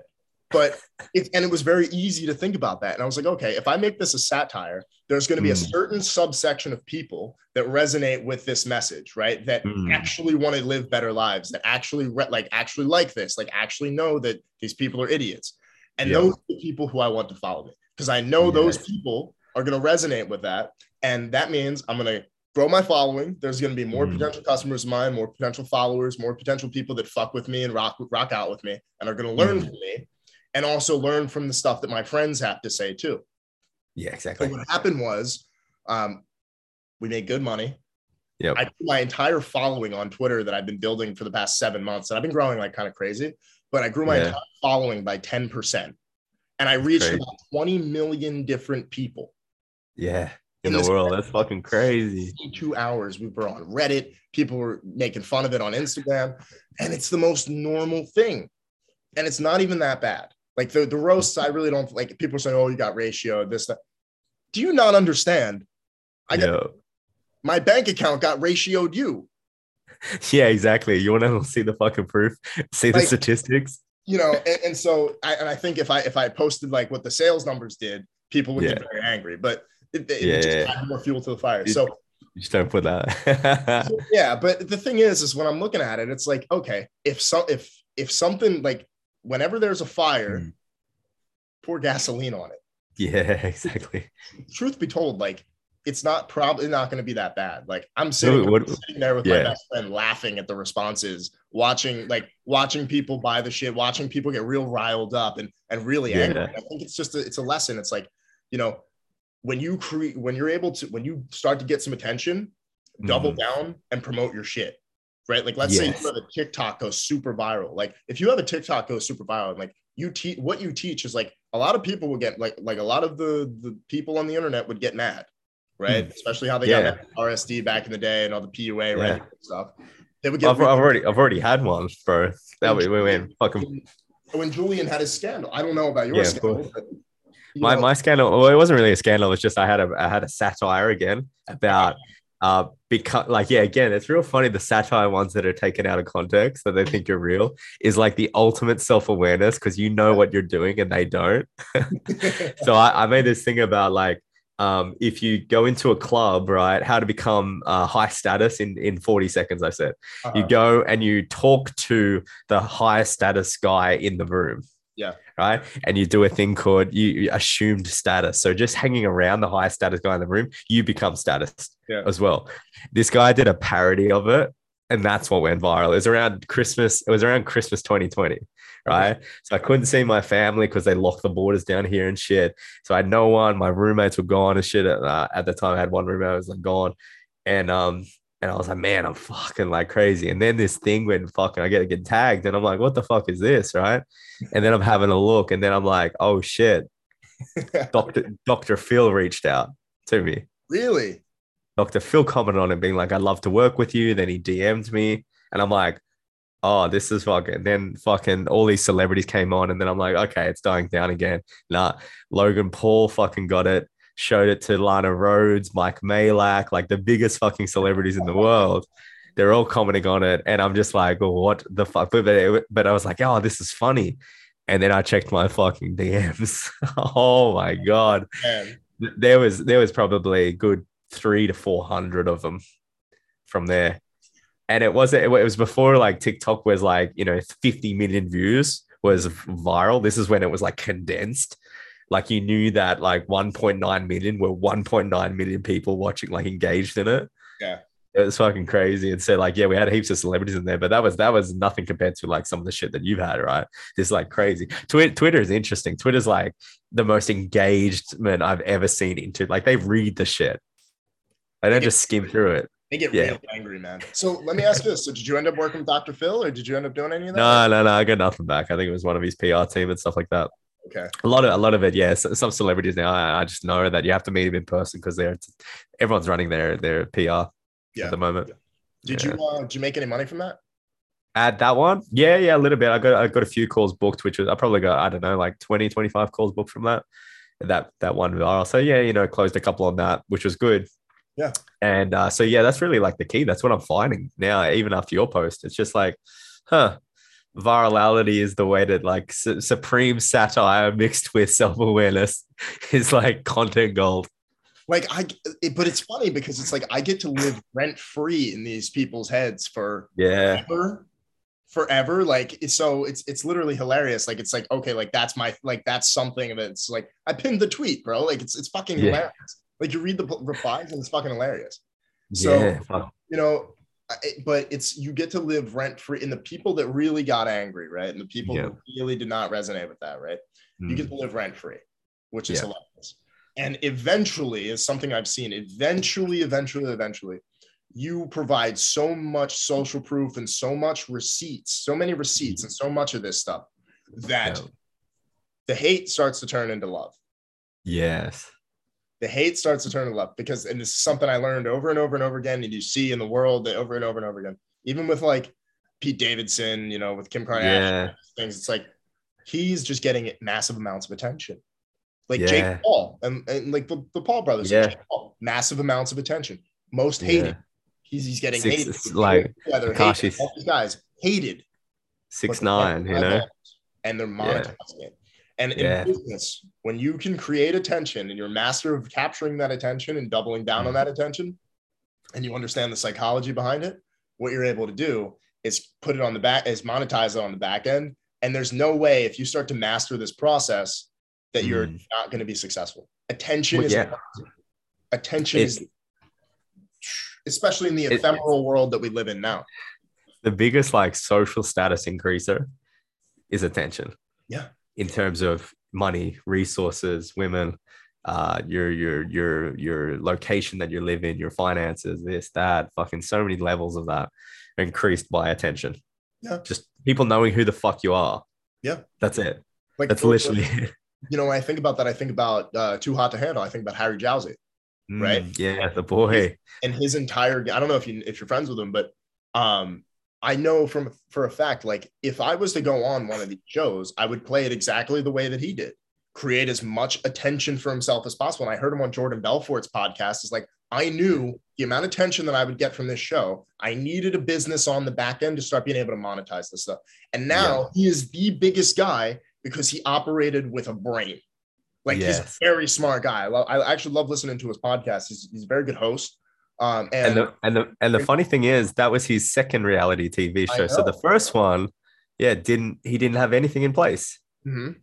But it and it was very easy to think about that and i was like okay if i make this a satire there's going to be a Mm. certain subsection of people that resonate with this message right that Mm. actually want to live better lives that actually re- like actually like this like actually know that these people are idiots and Yeah. those are the people who i want to follow me because i know those people are going to resonate with that and that means i'm going to grow my following there's going to be more Mm. potential customers of mine more potential followers more potential people that fuck with me and rock rock out with me and are going to learn Mm. from me and also learn from the stuff that my friends have to say too. Yeah. So Exactly. what happened was um, we made good money. Yep. I put my entire following on Twitter that I've been building for the past seven months, and I've been growing like kind of crazy, but I grew my Yeah. entire following by 10%. And I reached Crazy. about 20 million different people. Yeah. In In the world. That's fucking crazy. Two hours we were on Reddit. People were making fun of it on Instagram, and it's the most normal thing. And it's not even that bad. Like the, the roasts, I really don't like people say, oh, you got ratio, this, that. Do you not understand? I got yeah. my bank account got ratioed you. Yeah, exactly. You want to see the fucking proof? See the Like- statistics? You know, and, and so I and I think if I if I posted like what the sales numbers did, people would get very angry. But it, it Yeah, would just yeah. more fuel to the fire. It- So You just don't put that. So, yeah but the thing is is when i'm looking at it it's like okay if so if if something like whenever there's a fire Mm. pour gasoline on it yeah, exactly. truth be told like it's not probably not going to be that bad like i'm sitting, what- sitting there with my best friend laughing at the responses watching like watching people buy the shit watching people get real riled up and and really Yeah. angry i think it's just a, it's a lesson it's like you know when you create when you're able to when you start to get some attention double Mhm. down and promote your shit. Right. Like let's say you have a TikTok goes super viral. Like if you have a TikTok go super viral, and like you teach what you teach is like a lot of people will get like like a lot of the the people on the internet would get mad, right? Hmm. Especially how they. Yeah. got RSD back in the day and all the PUA Yeah. right stuff. They would get I've, I've already, I've already had one, bro. That we, we went fucking when Julien had his scandal. I don't know about your Yeah, scandal, but you my know, my scandal. Well, it wasn't really a scandal. It's just I had a I had a satire again about uh because like yeah again it's real funny the satire ones that are taken out of context that they think you're real is like the ultimate self-awareness because you know what you're doing and they don't so I, I made this thing about like um, if you go into a club, right, how to become uh, high status in, in 40 seconds, I said. Uh-huh. You go and you talk to the highest status guy in the room. Yeah. Right. And you do a thing called you, you assumed status. So just hanging around the highest status guy in the room, you become status Yeah. as well. This guy did a parody of it. And that's what went viral. It was around Christmas. It was around Christmas 2020 right? So I couldn't see my family because they locked the borders down here and shit. So I had no one. My roommates were gone and shit. Uh, at the time, I had one roommate I was like gone, and um, and I was like, man, I'm fucking like crazy. And then this thing went fucking, I get get tagged, and I'm like, what the fuck is this, right? And then I'm having a look, and then I'm like, oh shit, Doctor Doctor Phil reached out to me. really? Dr. Phil commented on it, being like, I'd love to work with you. Then he DM'd me, and I'm like, oh, this is fucking. Then fucking all these celebrities came on, and then I'm like, okay, it's dying down again. Nah, Logan Paul fucking got it, showed it to Lana Rhoades, Mike Majlak, like the biggest fucking celebrities in the world. They're all commenting on it, and I'm just like, what the fuck? But, but, but I was like, oh, this is funny. And then I checked my fucking DMs. oh my god, Man. there was there was probably a good three to four hundred of them from there, and it wasn't. It was before like TikTok was like you know fifty million views was viral. This is when it was like condensed. Like you knew that like 1.9 million were 1.9 million people watching, like engaged in it. Yeah. It was fucking crazy. And so like, yeah, we had heaps of celebrities in there, but that was that was nothing compared to like some of the shit that you've had, right? This like crazy. Twitter, Twitter is interesting. Twitter's like the most engagement I've ever seen into like they read the shit. They don't just skim through it. They get Yeah. real angry, man. So let me ask you this: So did you end up working with Dr. Phil, or did you end up doing any of that? No, no, no. I got nothing back. I think it was one of his PR team and stuff like that. Okay. A lot of a lot of it, yeah. So, some celebrities now, I, I just know that you have to meet them in person because they're everyone's running their their PR Yeah. at the moment. Did Yeah. you uh, did you make any money from that? At that one, yeah, yeah, a little bit. I got I got a few calls booked, which was I probably got I don't know like 20, 25 calls booked from that that that one viral. So yeah, you know, closed a couple on that, which was good. Yeah. And uh, so yeah, that's really like the key. That's what I'm finding now. Even after your post, it's just like, huh, virality is the way that like su- supreme satire mixed with self awareness is like content gold. Like I, it, but it's funny because it's like I get to live rent free in these people's heads for Yeah. forever, forever. Like it's so it's it's literally hilarious. Like it's like okay, like that's my like that's something that's like I pinned the tweet, bro. Like it's it's fucking Yeah. hilarious. Like you read the replies and it's fucking hilarious. So- yeah. you know but it's you get to live rent free and the people that really got angry right and the people Yeah. who really did not resonate with that right you Mm. get to live rent free which is Yeah. hilarious and eventually is something i've seen eventually eventually eventually you provide so much social proof and so much receipts so many receipts and so much of this stuff that Yeah. the hate starts to turn into love Yes. The hate starts to turn to love because and this is something I learned over and over and over again, and you see in the world that over and over and over again, even with like Pete Davidson, you know, with Kim Kardashian, Yeah. things, it's like he's just getting massive amounts of attention. Like Yeah. Jake Paul and, and like the, the Paul brothers, Yeah. Paul, massive amounts of attention, most Yeah. hated. He's he's getting Six- hated. it's like Whether hated, all these guys hated Six nine, you know? and they're monetizing it. And Yeah. in business, when you can create attention and you're master of capturing that attention and doubling down Mm-hmm. on that attention, and you understand the psychology behind it, what you're able to do is put it on the back, is monetize it on the back end. And there's no way if you start to master this process that you're Mm. not going to be successful. Attention Well, is yeah. attention It's- is especially in the It- ephemeral world that we live in now. the biggest like social status increaser is attention. Yeah. In terms of money, resources, women, uh, your your your your location that you live in, your finances, this, that, fucking so many levels of that increased by attention. Yeah. Just people knowing who the fuck you are. Yeah. That's it. Like That's literally it. you know, when I think about that, I think about uh, Too Hot to Handle. I think about Harry Jowsey Right. Mm, yeah, the boy. and his entire. I don't know if you if you're friends with him, but um, I know from for a fact, like if I was to go on one of these shows, I would play it exactly the way that he did. Create as much attention for himself as possible. And I heard him on Jordan Belfort's podcast. Is like I knew the amount of attention that I would get from this show. I needed a business on the back end to start being able to monetize this stuff. And now he is the biggest guy because he operated with a brain. Like he's a very smart guy. I, love, I actually love listening to his podcast. He's, he's a very good host. Um, and, and the and the and the funny thing is that was his second reality TV show. So the first one, yeah, didn't he didn't have anything in place. Mhm.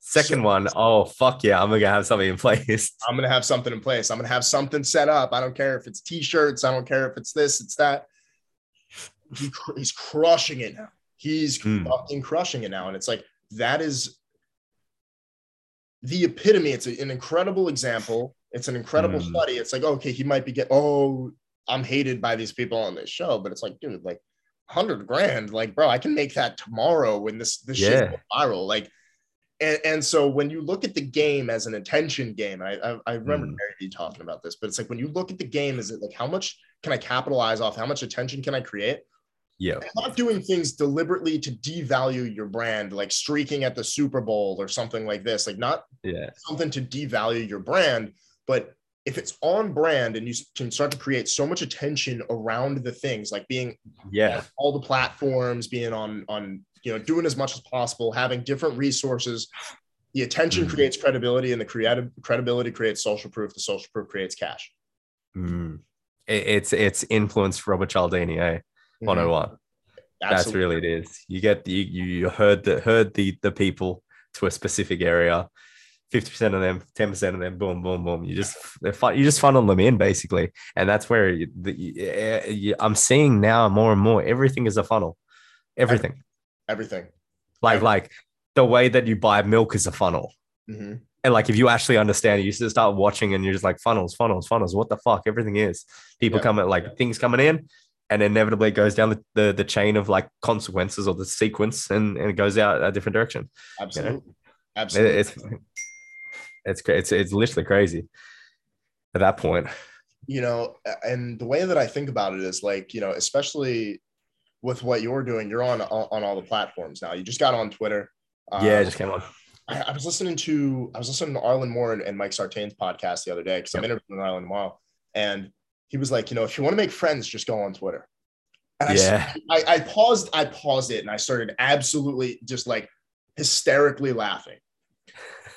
Second So- one, oh fuck yeah, I'm gonna have something in place. I'm gonna have something in place. I'm gonna have something set up. I don't care if it's t-shirts. I don't care if it's this, it's that. He, he's crushing it now. He's Mm. fucking crushing it now, and it's like that is the epitome. It's an incredible example. It's an incredible Mm. study. It's like okay, he might be get. Oh, I'm hated by these people on this show, but it's like, dude, like hundred grand, like bro, I can make that tomorrow when this this Yeah. going viral. Like and, and so when you look at the game as an attention game, I I, I remember Mm. Mary B talking about this, but it's like when you look at the game, is it like how much can I capitalize off? How much attention can I create? Yeah, I'm not doing things deliberately to devalue your brand, like streaking at the Super Bowl or something like this. Like not yeah, something to devalue your brand, but if it's on brand and you can start to create so much attention around the things, like being yeah, all the platforms, being on on you know doing as much as possible, having different resources. The attention Mhm. creates credibility, and the creative credibility creates social proof. The social proof creates cash. Mm. It's it's influenced Robert Cialdini, eh? 101. That's really it is. You get you you you herd the herd the the people to a specific area. 50% of them, 10% of them, boom, boom, boom. You just they're fun, you just funnel them in basically. And that's where you, the, you, you- I'm seeing now more and more everything is a funnel. Everything. everything. Like everything. like the way that you buy milk is a funnel. Mhm. And like if you actually understand it, you just start watching and you're just like funnels, funnels, funnels. What the fuck? Everything is. People Yeah. come at like things coming in, and inevitably it goes down the, the, the chain of like consequences or the sequence and, and it goes out a different direction. Absolutely. It- Absolutely. it's it's it's it's literally crazy at that point. you know, and the way that I think about it is like, you know, especially with what you're doing, you're on on all the platforms now. You just got on Twitter. yeah, Um, just came on. I, I was listening to I was listening to Arlen Moore and, and Mike Sartain's podcast the other day because I'm interviewing Arlen tomorrow, and he was like, you know, if you want to make friends, just go on Twitter. And I, Yeah. I, I paused, I paused it, and I started absolutely just like hysterically laughing.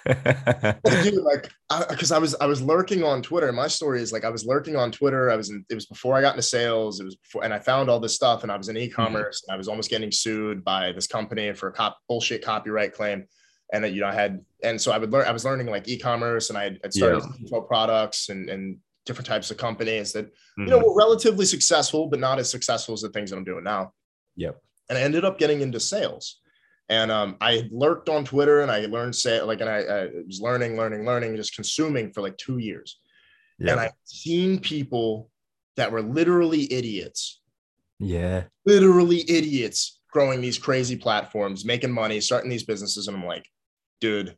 Dude, like, because I, was I was lurking on Twitter. My story is like I was lurking on Twitter. I was in. It was before I got into sales. It was before, and I found all this stuff, and I was in e-commerce, and I was almost getting sued by this company for a cop bullshit copyright claim. And then, you know, I had, and so I would learn. I was learning like e-commerce, and I had, started Yeah. products and and different types of companies that you Mhm. know were relatively successful, but not as successful as the things that I'm doing now Yep. and I ended up getting into sales. And um, I had lurked on Twitter and I learned say like, and I, I was learning, learning, learning, just consuming for like two years. Yeah. And I've seen people that were literally idiots, Yeah. literally idiots, growing these crazy platforms, making money, starting these businesses. And I'm like, dude,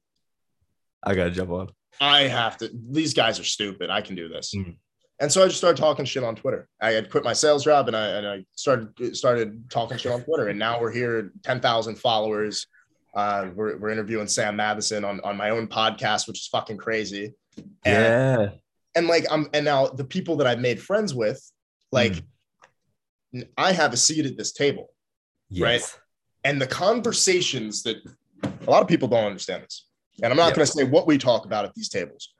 I gotta jump on. I have to. These guys are stupid. I can do this. Mhm. And so I just started talking shit on Twitter. I had quit my sales job and I and I started started talking shit on Twitter. And now we're here, ten thousand followers. Uh, we're, we're interviewing Sam Matheson on on my own podcast, which is fucking crazy. And, Yeah. and like I'm and now the people that I've made friends with, like I have a seat at this table. Right. And the conversations that a lot of people don't understand this and i'm not Yep. going to say what we talk about at these tables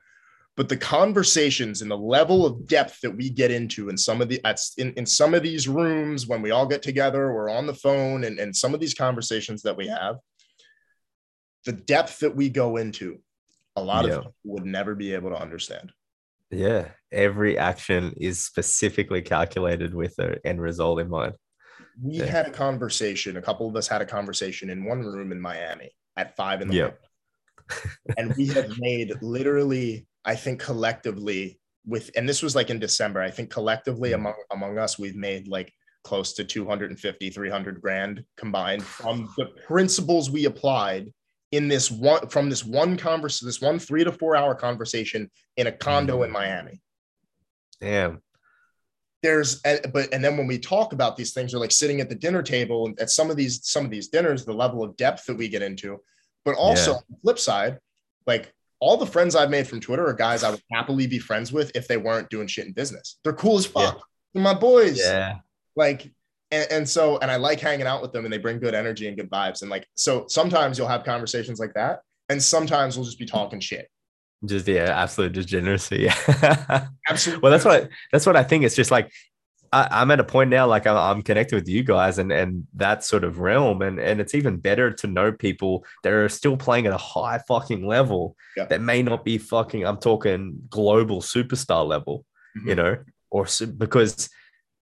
but the conversations and the level of depth that we get into in some of the at, in, in some of these rooms when we all get together we're on the phone and, and some of these conversations that we have the depth that we go into a lot Yeah. of would never be able to understand Yeah. Every action is specifically calculated with an end result in mind. we Yeah. had a conversation a couple of us had a conversation in one room in miami at five in the Yeah. morning and we have made literally i think collectively with and this was like in december i think collectively Mm. among among us we've made like close to 250 300 grand combined from the principles we applied in this one from this one conversation this one three to four hour conversation in a condo in miami Damn. there's but and then when we talk about these things we're like sitting at the dinner table and at some of these some of these dinners the level of depth that we get into but also Yeah. on the flip side like all the friends i've made from twitter are guys i would happily be friends with if they weren't doing shit in business they're cool as fuck they're my boys Yeah. like and, and so and i like hanging out with them and they bring good energy and good vibes and like so sometimes you'll have conversations like that and sometimes we'll just be talking shit. Just yeah, absolute degeneracy. Yeah. Absolutely. well, that's what that's what I think. It's just like I, am at a point now, like I'm, I'm, connected with you guys and and that sort of realm, and and it's even better to know people that are still playing at a high fucking level Yeah. that may not be fucking. I'm talking global superstar level, Mhm. you know, or because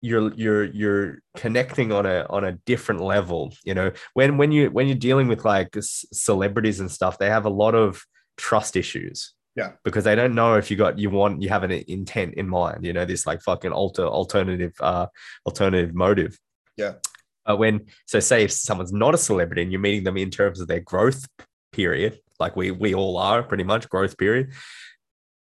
you're you're you're connecting on a on a different level. You know, when when you when you're dealing with like celebrities and stuff, they have a lot of trust issues Yeah. because they don't know if you got you want you have an intent in mind you know this like fucking alter alternative uh alternative motive Yeah. uh, when so say if someone's not a celebrity and you're meeting them in terms of their growth period like we we all are pretty much growth period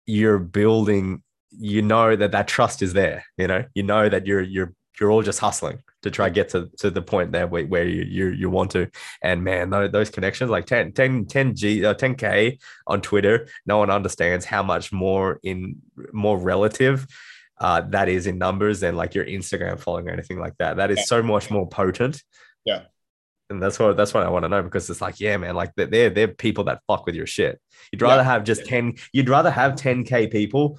you're building you know that that trust is there you know you know that you're you're you're all just hustling to try get to, to the point there where, where you, you you want to and man those, those connections like 10 10 10 g uh, 10k on twitter no one understands how much more in more relative uh, that is in numbers than like your instagram following or anything like that that is Yeah. so much more potent Yeah. and that's what that's what I want to know because it's like, yeah, man, like they're they're, people that fuck with your shit. You'd rather have just 10, you'd rather have 10k people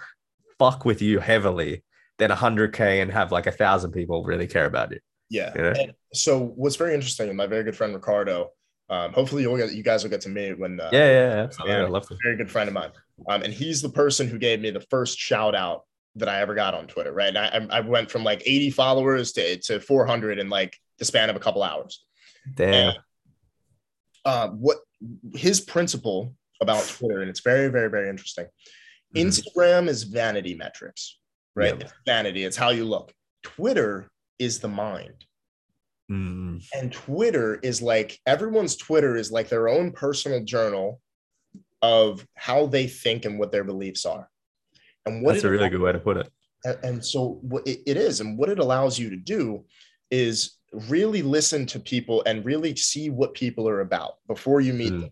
fuck with you heavily than 100k and have like a thousand people really care about you. Yeah. Yeah. And so what's very interesting, and my very good friend Ricardo, um, hopefully you'll get you guys will get to meet when uh, Yeah, yeah, yeah, absolutely. Yeah. I love to. very good friend of mine. Um, and he's the person who gave me the first shout out that I ever got on Twitter, right? And I, I went from like 80 followers to, to 400 in like the span of a couple hours. Damn. Uh, what his principle about Twitter, and it's very, very, very interesting. Mhm. Instagram is vanity metrics, right? Yep. It's vanity, it's how you look. Twitter is the mind. Mm, And Twitter is like everyone's Twitter is like their own personal journal of how they think and what their beliefs are. And what that's a really good way to put it. and, so what it, it is and what it allows you to do is really listen to people and really see what people are about before you meet Mm. them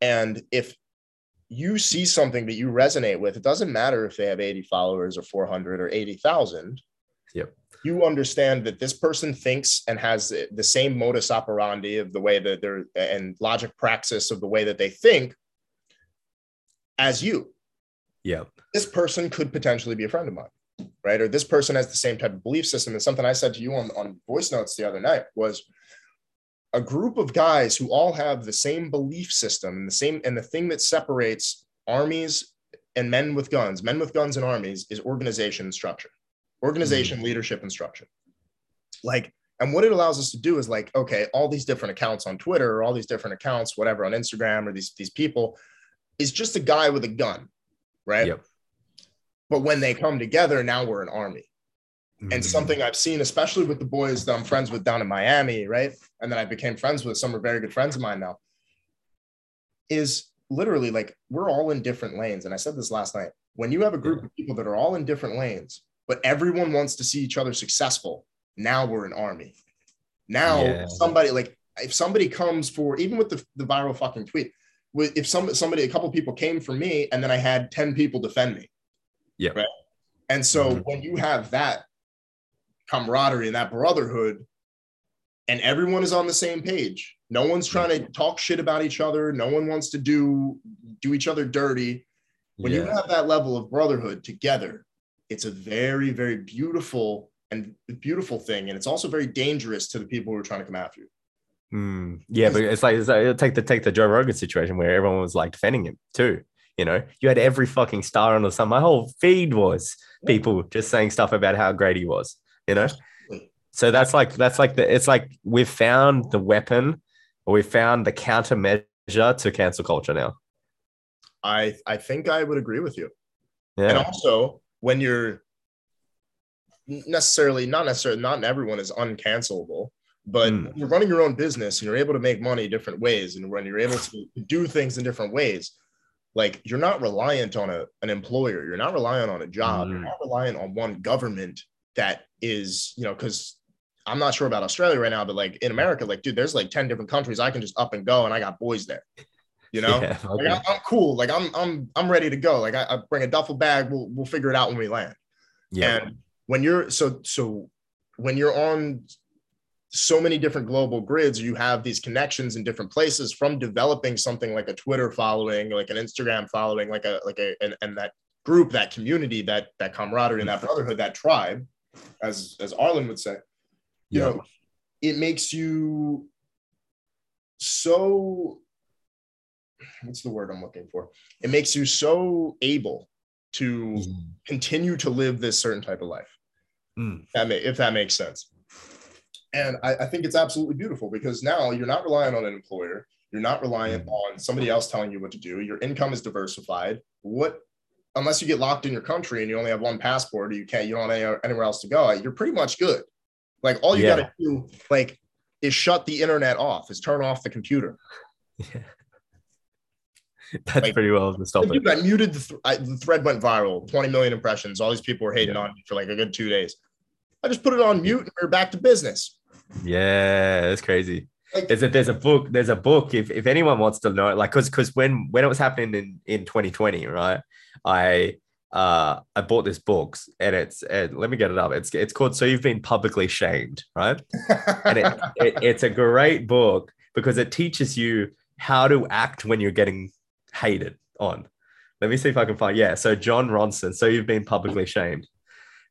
and if you see something that you resonate with it doesn't matter if they have 80 followers or 400 or 80,000 Yep. you understand that this person thinks and has the same modus operandi of the way that they're and logic praxis of the way that they think as you Yeah. this person could potentially be a friend of mine, right? Or this person has the same type of belief system. And something I said to you on, on voice notes the other night was a group of guys who all have the same belief system and the same, and the thing that separates armies and men with guns, men with guns and armies is organization and structure, organization, leadership, and structure. Like, and what it allows us to do is like, okay, all these different accounts on Twitter or all these different accounts, whatever, on Instagram or these, these people is just a guy with a gun, right? Yep. But when they come together, now we're an army. And Mm, something I've seen, especially with the boys that I'm friends with down in Miami, right? And then I became friends with some are very good friends of mine now, is literally like we're all in different lanes. And I said this last night. When you have a group of people that are all in different lanes, but everyone wants to see each other successful, now we're an army. Now Yeah. somebody like if somebody comes for even with the, the viral fucking tweet, with if some somebody a couple people came for me and then I had 10 people defend me. Yeah. Right. And so Mhm. when you have that camaraderie and that brotherhood, and everyone is on the same page, no one's trying to talk shit about each other. No one wants to do do each other dirty. When you have that level of brotherhood together, it's a very, very beautiful and beautiful thing. And it's also very dangerous to the people who are trying to come after you. Mm, yeah, but it's like, it's like take the take the Joe Rogan situation where everyone was like defending him too. You know, you had every fucking star on the sun. My whole feed was people just saying stuff about how great he was. You know, so that's like that's like the it's like we've found the weapon or we've found the countermeasure to cancel culture now. I I think I would agree with you. Yeah. And also, when you're necessarily not necessarily not everyone is uncancelable, but Mm. you're running your own business and you're able to make money different ways, and when you're able to do things in different ways, like you're not reliant on a, an employer, you're not reliant on a job, you're Mm. not reliant on one government that is, you know, because I'm not sure about Australia right now, but like in America, like, dude, there's like 10 different countries I can just up and go and I got boys there. You know? Yeah, okay. I'm, I'm cool. Like I'm I'm I'm ready to go. Like I, I bring a duffel bag. We'll we'll figure it out when we land. yeah, And when you're so so when you're on so many different global grids you have these connections in different places from developing something like a twitter following like an instagram following like a like a and, and that group that community that that camaraderie and that mm-hmm. brotherhood that tribe as as arlen would say you Yeah. know it makes you so what's the word i'm looking for it makes you so able to continue to live this certain type of life Mm. that may, if that makes sense. And I, I think it's absolutely beautiful because now you're not relying on an employer. You're not reliant Mm. on somebody else telling you what to do. Your income is diversified. What, unless you get locked in your country and you only have one passport, or you can't, you don't have anywhere else to go. You're pretty much good. Like all you Yeah. got to do, like, is shut the internet off, is turn off the computer. Yeah. That's Like- pretty well to stop it. Muted the, th- I, the thread went viral, 20 million impressions. All these people were hating Yeah. on me for like a good two days. I just put it on mute and we're back to business. Yeah, that's crazy. Like, There's a there's a book. There's a book. If if anyone wants to know, like, cause cause when when it was happening in in 2020, right? I uh I bought this book and it's and let me get it up. It's it's called So You've Been Publicly Shamed, right? And it, it it's a great book because it teaches you how to act when you're getting hated on. Let me see if I can find. Yeah. So Jon Ronson. So you've been publicly shamed,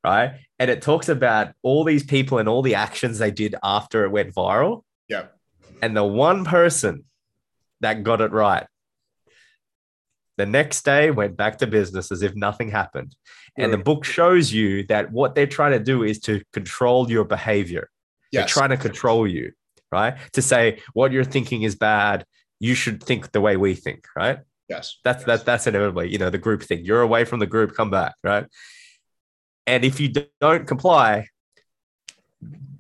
right? And it talks about all these people and all the actions they did after it went viral. Yeah. And the one person that got it right, the next day went back to business as if nothing happened. And the book shows you that what they're trying to do is to control your behavior. They're trying to control you, right? To say what you're thinking is bad, you should think the way we think, right? Yes. That's yes. that that's inevitably, you know, the group thing. You're away from the group, come back, right? And if you don't comply,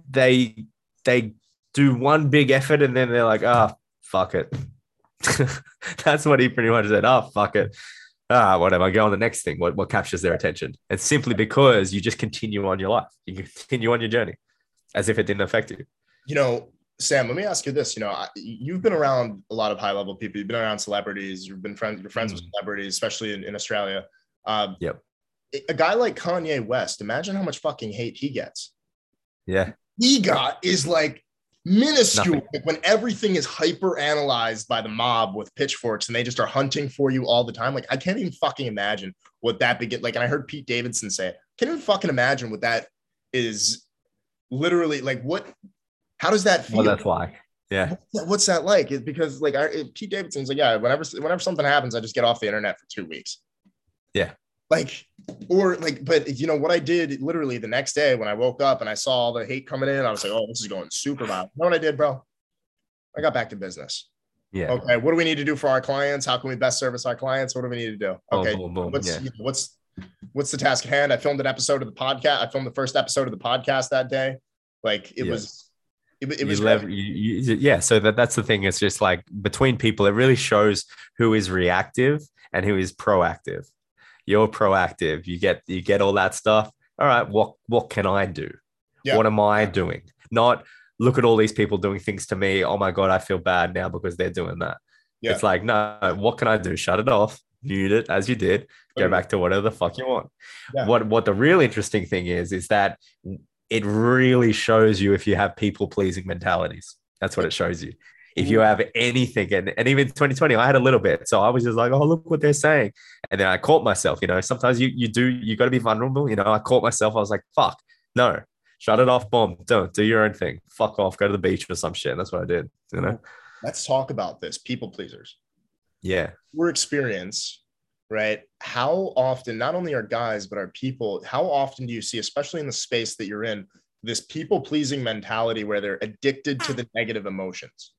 they they do one big effort and then they're like, ah, fuck it. that's what he pretty much said. Oh, fuck it. Ah, whatever. Go on the next thing. What what captures their attention? It's simply because you just continue on your life. You continue on your journey as if it didn't affect you. you know, Sam, let me ask you this. You know, I- you've been around a lot of high level people. You've been around celebrities. You've been friends. You're friends with Mhm. celebrities, especially in, in Australia. Um, Yep. A guy like Kanye West. Imagine how much fucking hate he gets. Yeah. He got is like minuscule. Like when everything is hyper analyzed by the mob with pitchforks and they just are hunting for you all the time. Like I can't even fucking imagine what that begin. Like, and I heard Pete Davidson say it. Can't even fucking imagine what that is. Literally, like what? How does that feel? Well, that's why. Yeah. What's- that like? It's because like I, Pete Davidson's like, yeah, whenever whenever something happens, I just get off the internet for two weeks. Yeah. Like, or like, but you know what I did literally the next day when I woke up and I saw all the hate coming in, I was like, oh, this is going super violent. You know what I did, bro? I got back to business. Yeah. Okay, what do we need to do for our clients? How can we best service our clients? What do we need to do? Oh, okay, boom, boom. what's yeah. you know, what's what's the task at hand? I filmed an episode of the podcast. I filmed the first episode of the podcast that day. Like it Yeah. was, it, it was lev- you, you, yeah so that, that's the thing it's just like between people it really shows who is reactive and who is proactive. You're proactive you get you get all that stuff. All right what what can i do? Yeah. what am i doing? Not look at all these people doing things to me oh my god i feel bad now because they're doing that. Yeah. it's like no what can i do? Shut it off. Mute it as you did. Go back to whatever the fuck you want. Yeah. what what the real interesting thing is is that it really shows you if you have people pleasing mentalities. That's what it shows you. If you have anything, and, and even 2020, I had a little bit. So I was just like, oh, look what they're saying. And then I caught myself, you know, sometimes you you do, you got to be vulnerable. You know, I caught myself. I was like, fuck, no, shut it off, bomb. Don't do your own thing. Fuck off, go to the beach or some shit. That's what I did, you know? let's talk about this people pleasers. Yeah. Your experience, right? How often, not only are guys, but are people, how often do you see, especially in the space that you're in, this people pleasing mentality where they're addicted to the ah. negative emotions?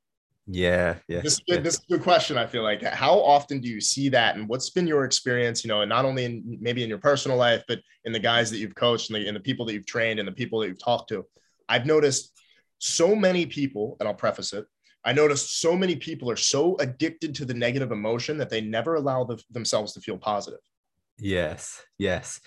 Yeah. Yeah. This is, yeah. this is a good question. I feel like how often do you see that, and what's been your experience? You know, and not only in maybe in your personal life, but in the guys that you've coached, and the, and the people that you've trained, and the people that you've talked to. I've noticed so many people, and I'll preface it. I noticed so many people are so addicted to the negative emotion that they never allow the, themselves to feel positive. Yes, yes.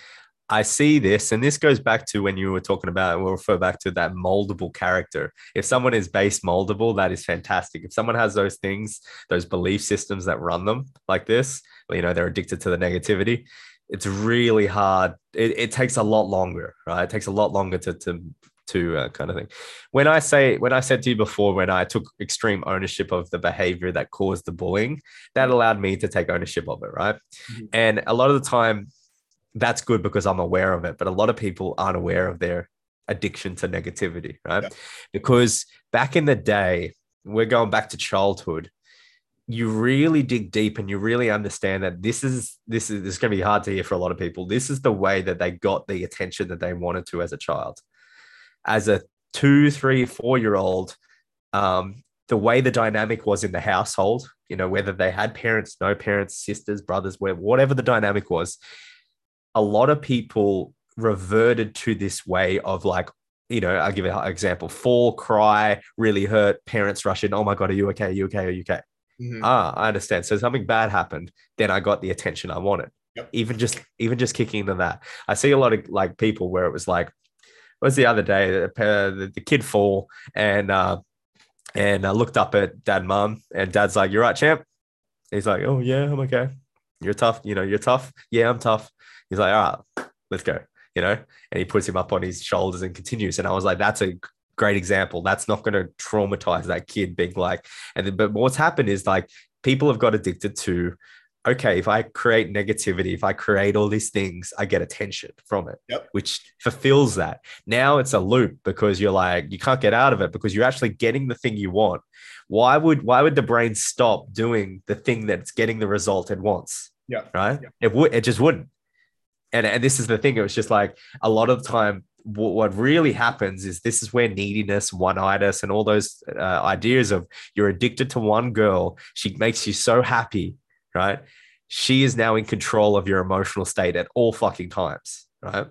I see this, and this goes back to when you were talking about, we'll refer back to that moldable character. If someone is base moldable, that is fantastic. If someone has those things, those belief systems that run them like this, you know, they're addicted to the negativity, it's really hard. It, it takes a lot longer, right? It takes a lot longer to, to, to uh, kind of thing. When I say when I said to you before, when I took extreme ownership of the behavior that caused the bullying, that allowed me to take ownership of it, right? Mm-hmm. And a lot of the time, that's good because I'm aware of it. But a lot of people aren't aware of their addiction to negativity, right? Yeah. Because back in the day, we're going back to childhood. You really dig deep and you really understand that this is this is this is going to be hard to hear for a lot of people. This is the way that they got the attention that they wanted to as a child. As a two, three, four year old, um, the way the dynamic was in the household, you know, whether they had parents, no parents, sisters, brothers, whatever the dynamic was, a lot of people reverted to this way of like you know, I'll give an example fall, cry, really hurt, parents rush in. Oh my God, are you okay? Are you okay? Are you okay? Mm-hmm. Ah, I understand. So something bad happened. Then I got the attention I wanted. Yep. Even just, even just kicking into that. I see a lot of like people where it was like, was the other day, the, the, kid fall and, uh, and I looked up at dad, mom, and dad's like, You're right, champ. He's like, Oh, yeah, I'm okay. You're tough. You know, you're tough. Yeah, I'm tough. He's like, All right, let's go you know, and he puts him up on his shoulders and continues. And I was like, that's a great example. That's not going to traumatize that kid being like, and then, but what's happened is like people have got addicted to, okay, if I create negativity, if I create all these things, I get attention from it, yep. which fulfills that. Now it's a loop because you're like, you can't get out of it because you're actually getting the thing you want. Why would why would the brain stop doing the thing that's getting the result it wants? Yeah. Right. Yeah. It would it just wouldn't and and this is the thing. It was just like a lot of the time. what really happens is this is where neediness, one-itis, and all those uh, ideas of you're addicted to one girl. She makes you so happy, right? She is now in control of your emotional state at all fucking times, right?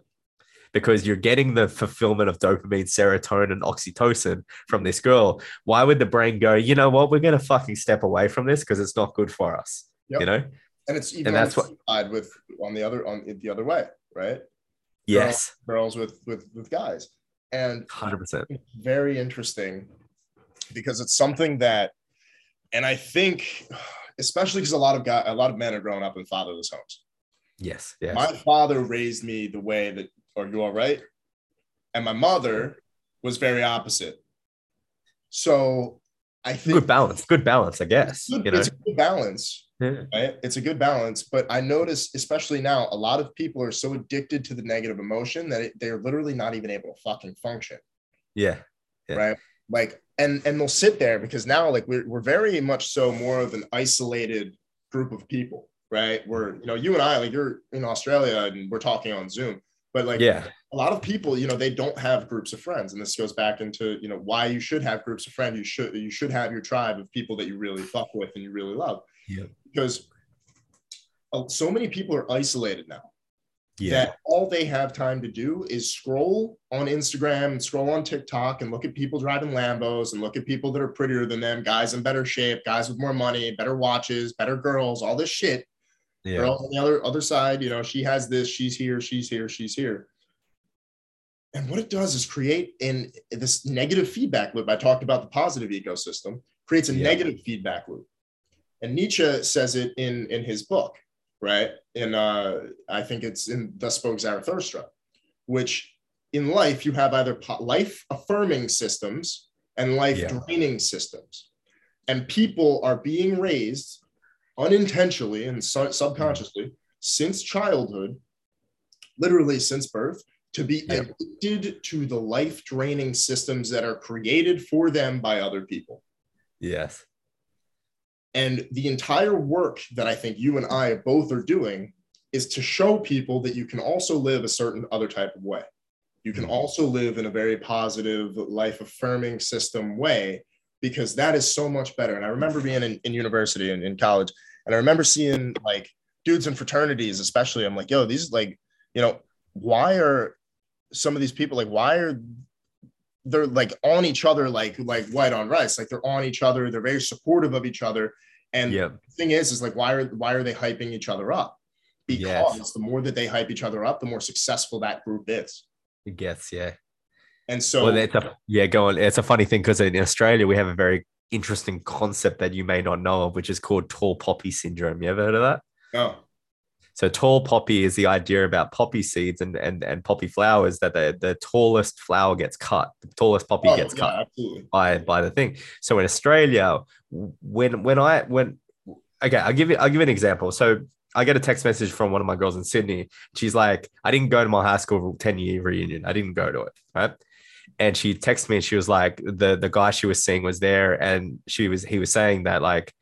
because you're getting the fulfillment of dopamine, serotonin, and oxytocin from this girl. Why would the brain go, you know what, we're going to fucking step away from this because it's not good for us? Yep. You know? and it's even and that's what side with on the other on the other way, right? Yes, girls, girls with with with guys, and hundred percent very interesting because it's something that, and I think, especially because a lot of guy, a lot of men are growing up in fatherless homes. Yes, yes. My father raised me the way that, are you all right? And my mother was very opposite. So I think good balance, good balance, I guess. Good, you know? It's a good balance. Yeah. Right? It's a good balance. But I notice, especially now, a lot of people are so addicted to the negative emotion that it, they're literally not even able to fucking function. Yeah. yeah. Right. Like, and and they'll sit there because now, like, we're we're very much so more of an isolated group of people, right? We're, you know, you and I, like, you're in Australia and we're talking on Zoom, but like, yeah, a lot of people, you know, they don't have groups of friends, and this goes back into, you know, why you should have groups of friends. You should you should have your tribe of people that you really fuck with and you really love. Yeah because uh, so many people are isolated now yeah. that all they have time to do is scroll on Instagram and scroll on TikTok and look at people driving Lambos and look at people that are prettier than them, guys in better shape, guys with more money, better watches, better girls, all this shit. Yeah. Girls on the other other side, you know, she has this, she's here, she's here, she's here. And what it does is create in this negative feedback loop. I talked about the positive ecosystem, creates a yeah. negative feedback loop. And Nietzsche says it in, in his book, right? And uh, I think it's in Thus Spoke Zarathustra, which in life you have either life affirming systems and life yeah. draining systems. And people are being raised unintentionally and su- subconsciously mm. since childhood, literally since birth, to be yeah. addicted to the life draining systems that are created for them by other people. Yes. And the entire work that I think you and I both are doing is to show people that you can also live a certain other type of way. You can mm-hmm. also live in a very positive, life affirming system way because that is so much better. And I remember being in, in university and in college, and I remember seeing like dudes in fraternities, especially. I'm like, yo, these like, you know, why are some of these people like, why are they're like on each other like like white on rice. Like they're on each other they're very supportive of each other. And yep. the thing is is like why are why are they hyping each other up? Because yes. the more that they hype each other up the more successful that group is. It gets yeah. And so well, it's a, yeah go on. It's a funny thing because in australia we have a very interesting concept that you may not know of which is called tall poppy syndrome. You ever heard of that? No So tall poppy is the idea about poppy seeds and and, and poppy flowers that the, the tallest flower gets cut, the tallest poppy Oh, gets yeah, cut absolutely. by by the thing. So in Australia, when when I when okay, I'll give you I'll give you an example. So I get a text message from one of my girls in Sydney. She's like, I didn't go to my high school 10 year reunion. I didn't go to it. Right. And she texted me and she was like, the the guy she was seeing was there. And she was he was saying that like,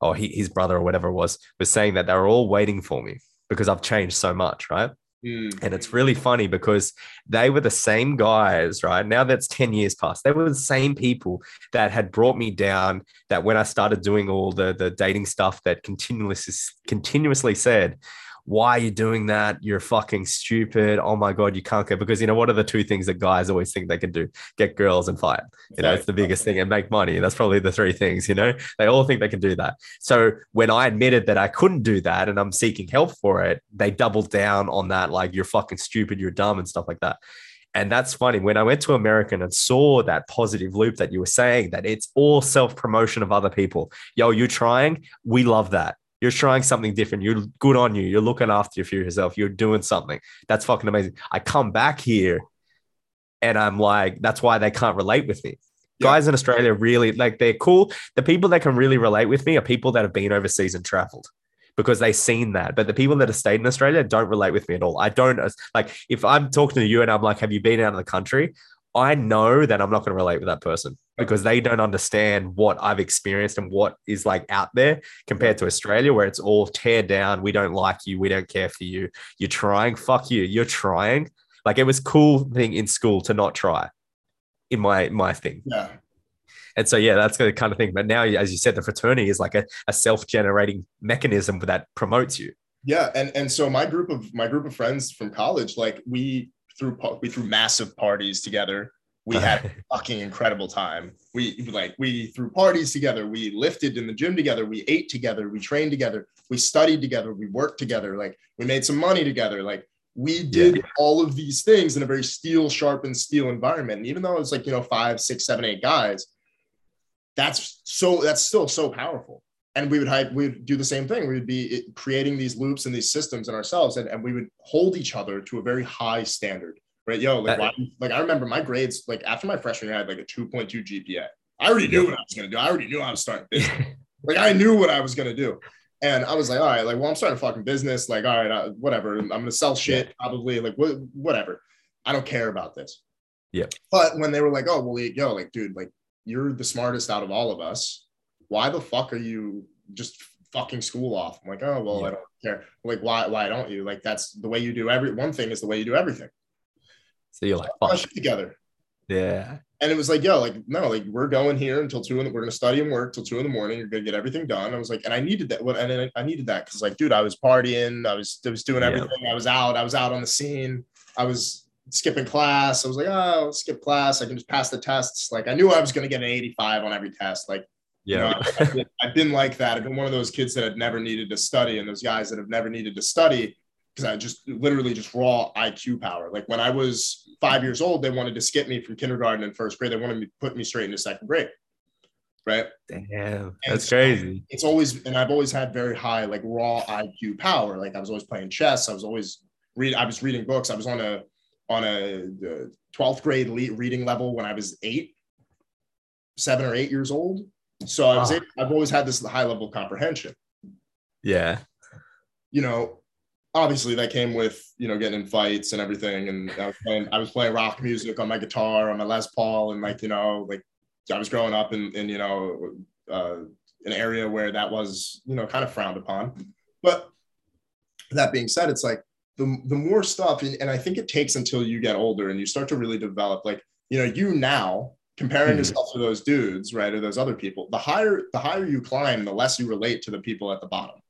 or he, his brother or whatever it was, was saying that they were all waiting for me because I've changed so much. Right. Mm. And it's really funny because they were the same guys, right? Now that's 10 years past. They were the same people that had brought me down. That when I started doing all the, the dating stuff that continuously continuously said, why are you doing that? You're fucking stupid. Oh my God, you can't go. Because you know, what are the two things that guys always think they can do? Get girls and fight. You know, it's the biggest thing and make money. That's probably the three things, you know, they all think they can do that. So when I admitted that I couldn't do that and I'm seeking help for it, they doubled down on that, like you're fucking stupid, you're dumb, and stuff like that. And that's funny. When I went to American and saw that positive loop that you were saying, that it's all self promotion of other people. Yo, you're trying. We love that. You're trying something different. You're good on you. You're looking after yourself. You're doing something. That's fucking amazing. I come back here and I'm like, that's why they can't relate with me. Yeah. Guys in Australia really like they're cool. The people that can really relate with me are people that have been overseas and traveled because they've seen that. But the people that have stayed in Australia don't relate with me at all. I don't like if I'm talking to you and I'm like, have you been out of the country? I know that I'm not going to relate with that person because they don't understand what I've experienced and what is like out there compared to Australia, where it's all tear down. We don't like you. We don't care for you. You're trying. Fuck you. You're trying. Like it was cool thing in school to not try in my my thing. Yeah. And so, yeah, that's the kind of thing. But now, as you said, the fraternity is like a, a self-generating mechanism that promotes you. Yeah, and and so my group of my group of friends from college, like we threw we threw massive parties together. We had a fucking incredible time. We like we threw parties together. We lifted in the gym together. We ate together. We trained together. We studied together. We worked together. Like we made some money together. Like we did all of these things in a very steel sharpened steel environment. And even though it was like you know five, six, seven, eight guys, that's so that's still so powerful and we would hype, we would do the same thing. We would be creating these loops and these systems in ourselves, and, and we would hold each other to a very high standard, right? Yo, like, why, like I remember my grades, like after my freshman year, I had like a 2.2 GPA. I already knew what I was gonna do. I already knew I was starting business. like I knew what I was gonna do, and I was like, all right, like, well, I'm starting a fucking business. Like, all right, uh, whatever. I'm gonna sell shit, probably. Like, wh- whatever. I don't care about this. Yeah. But when they were like, oh, well, yo, like, dude, like, you're the smartest out of all of us why the fuck are you just fucking school off? I'm like, oh well, Yeah. I don't care. Like, why why don't you? Like, that's the way you do every one thing is the way you do everything. So you're like, fuck. shit together. Yeah. And it was like, yo, like, no, like we're going here until two in the, we're gonna study and work till two in the morning. You're gonna get everything done. I was like, and I needed that. What and I needed that because like, dude, I was partying, I was I was doing Yeah. everything. I was out, I was out on the scene, I was skipping class. I was like, oh, skip class. I can just pass the tests. Like I knew I was gonna get an 85 on every test. Like you Yeah. know, I've, been, I've been like that. I've been one of those kids that had never needed to study, and those guys that have never needed to study because I just literally just raw IQ power. Like when I was five years old, they wanted to skip me from kindergarten and first grade. They wanted to put me straight into second grade. Right. Damn. That's so crazy. It's always, and I've always had very high, like raw IQ power. Like I was always playing chess. I was always read. I was reading books. I was on a on a uh, twelfth grade reading level when I was eight, seven or eight years old. So I was. Able- I've always had this high level of comprehension. Yeah. You know, obviously that came with you know getting in fights and everything. And I was playing. I was playing rock music on my guitar on my Les Paul, and like you know, like I was growing up in in you know uh, an area where that was you know kind of frowned upon. But that being said, it's like the the more stuff, and, and I think it takes until you get older and you start to really develop. Like you know, you now comparing Mhm. yourself to those dudes, right, or those other people. The higher the higher you climb, the less you relate to the people at the bottom.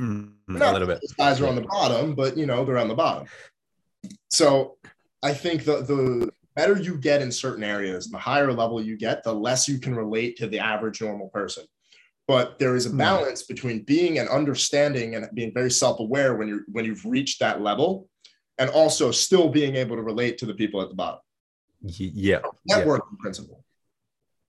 Mm, a Not little bit. These guys are on the bottom, but you know they're on the bottom. So I think the the better you get in certain areas, the higher level you get, the less you can relate to the average normal person. But there is a Hmm. balance between being and understanding and being very self-aware when you're when you've reached that level, and also still being able to relate to the people at the bottom. Yeah. Yeah. Principle.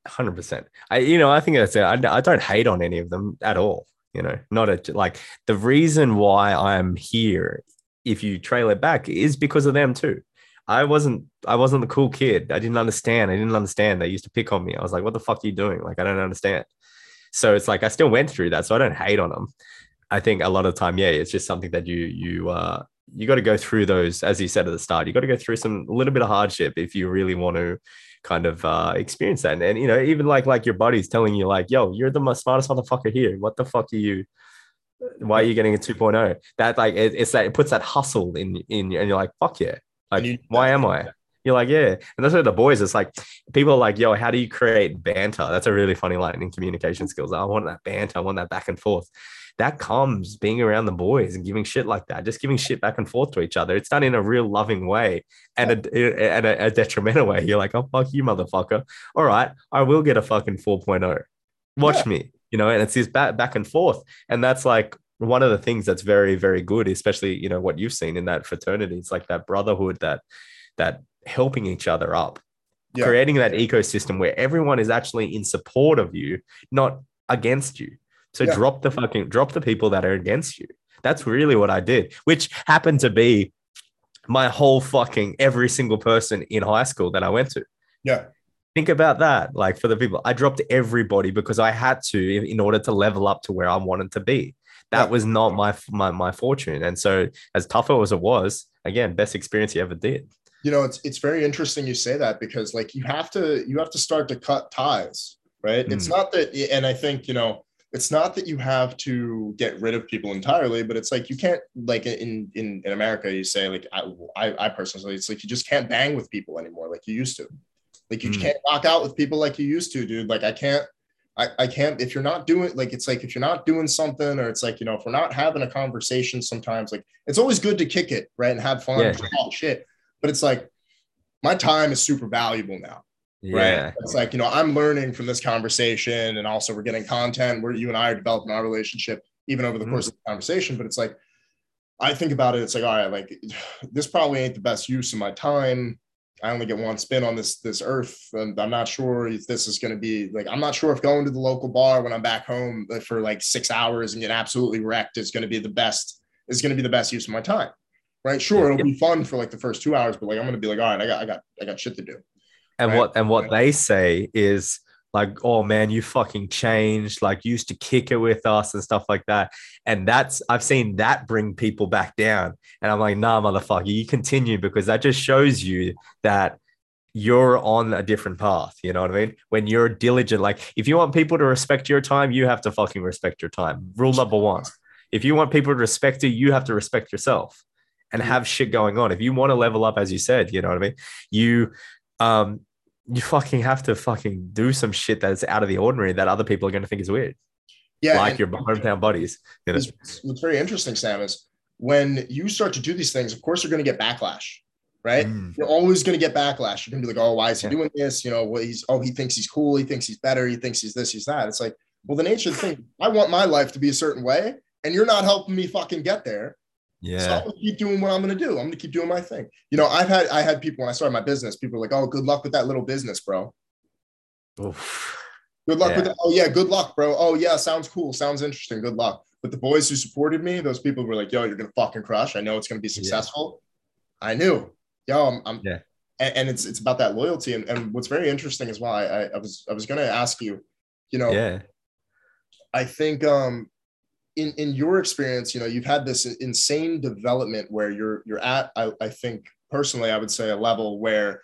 Hundred percent. I, you know, I think that's it. I, I don't hate on any of them at all. you know, not a like the reason why I'm here, if you trail it back, is because of them too. I wasn't I wasn't the cool kid. I didn't understand. I didn't understand. They used to pick on me. I was like, what the fuck are you doing? Like, I don't understand. So it's like I still went through that. So I don't hate on them. I think a lot of time, yeah, it's just something that you you uh you got to go through those, as you said at the start, you got to go through some a little bit of hardship if you really want to kind of uh, experience that. And, and, you know, even like like your buddies telling you like, "Yo, you're the smartest motherfucker here. What the fuck are you? Why are you getting a 2.0?" That like it, it's that it puts that hustle in in and you're like, "Fuck yeah!" Like, you, why am I? You're like, yeah. And that's what the boys, it's like people are like, yo, how do you create banter? That's a really funny line in communication skills. I want that banter. I want that back and forth that comes being around the boys and giving shit like that, just giving shit back and forth to each other. It's done in a real loving way and a, and a, a detrimental way. You're like, oh, fuck you, motherfucker. All right, I will get a fucking 4.0. Watch yeah. me, you know, and it's this back, back and forth. And that's like one of the things that's very, very good, especially, you know, what you've seen in that fraternity. It's like that brotherhood, that, that helping each other up. Yeah. creating that ecosystem where everyone is actually in support of you, not against you. So yeah. drop the fucking drop the people that are against you. That's really what I did, which happened to be my whole fucking every single person in high school that I went to. Yeah. Think about that. Like for the people, I dropped everybody because I had to in order to level up to where I wanted to be. That yeah. was not my, my my fortune. And so as tough as it was, again, best experience you ever did. You know, it's it's very interesting you say that because like you have to you have to start to cut ties, right? Mm. It's not that and I think, you know, it's not that you have to get rid of people entirely, but it's like you can't like in in in America you say like I I, I personally it's like you just can't bang with people anymore like you used to. Like you mm. can't rock out with people like you used to, dude. Like I can't I, I can't if you're not doing like it's like if you're not doing something or it's like you know if we're not having a conversation sometimes like it's always good to kick it right and have fun yeah. talk shit but it's like my time is super valuable now yeah. Right. It's like, you know, I'm learning from this conversation and also we're getting content where you and I are developing our relationship even over the course mm. of the conversation. But it's like, I think about it, it's like, all right, like this probably ain't the best use of my time. I only get one spin on this this earth, and I'm not sure if this is going to be like I'm not sure if going to the local bar when I'm back home for like six hours and get absolutely wrecked is going to be the best is going to be the best use of my time, right? Sure, it'll be fun for like the first two hours, but like I'm going to be like, all right, I got I got I got shit to do. And right. what and what they say is like, oh man, you fucking changed, like you used to kick it with us and stuff like that. And that's I've seen that bring people back down. And I'm like, nah, motherfucker, you continue because that just shows you that you're on a different path. You know what I mean? When you're diligent, like if you want people to respect your time, you have to fucking respect your time. Rule number one. If you want people to respect you, you have to respect yourself and have shit going on. If you want to level up, as you said, you know what I mean? You um you fucking have to fucking do some shit that's out of the ordinary that other people are going to think is weird. Yeah, like your hometown buddies. You know? What's very interesting, Sam, is when you start to do these things. Of course, you're going to get backlash, right? Mm. You're always going to get backlash. You're going to be like, "Oh, why is he yeah. doing this?" You know, well, he's oh, he thinks he's cool. He thinks he's better. He thinks he's this. He's that. It's like, well, the nature of the thing. I want my life to be a certain way, and you're not helping me fucking get there. Yeah. So I'm gonna keep doing what I'm gonna do. I'm gonna keep doing my thing. You know, I've had I had people when I started my business, people were like, oh, good luck with that little business, bro. Oof. Good luck yeah. with that. Oh, yeah, good luck, bro. Oh, yeah, sounds cool. Sounds interesting. Good luck. But the boys who supported me, those people were like, yo, you're gonna fucking crush. I know it's gonna be successful. Yeah. I knew. Yo, I'm, I'm yeah. And, and, it's it's about that loyalty. And, and what's very interesting as well, I, I, I was I was gonna ask you, you know, yeah. I think um in in your experience, you know, you've had this insane development where you're you're at. I, I think personally, I would say a level where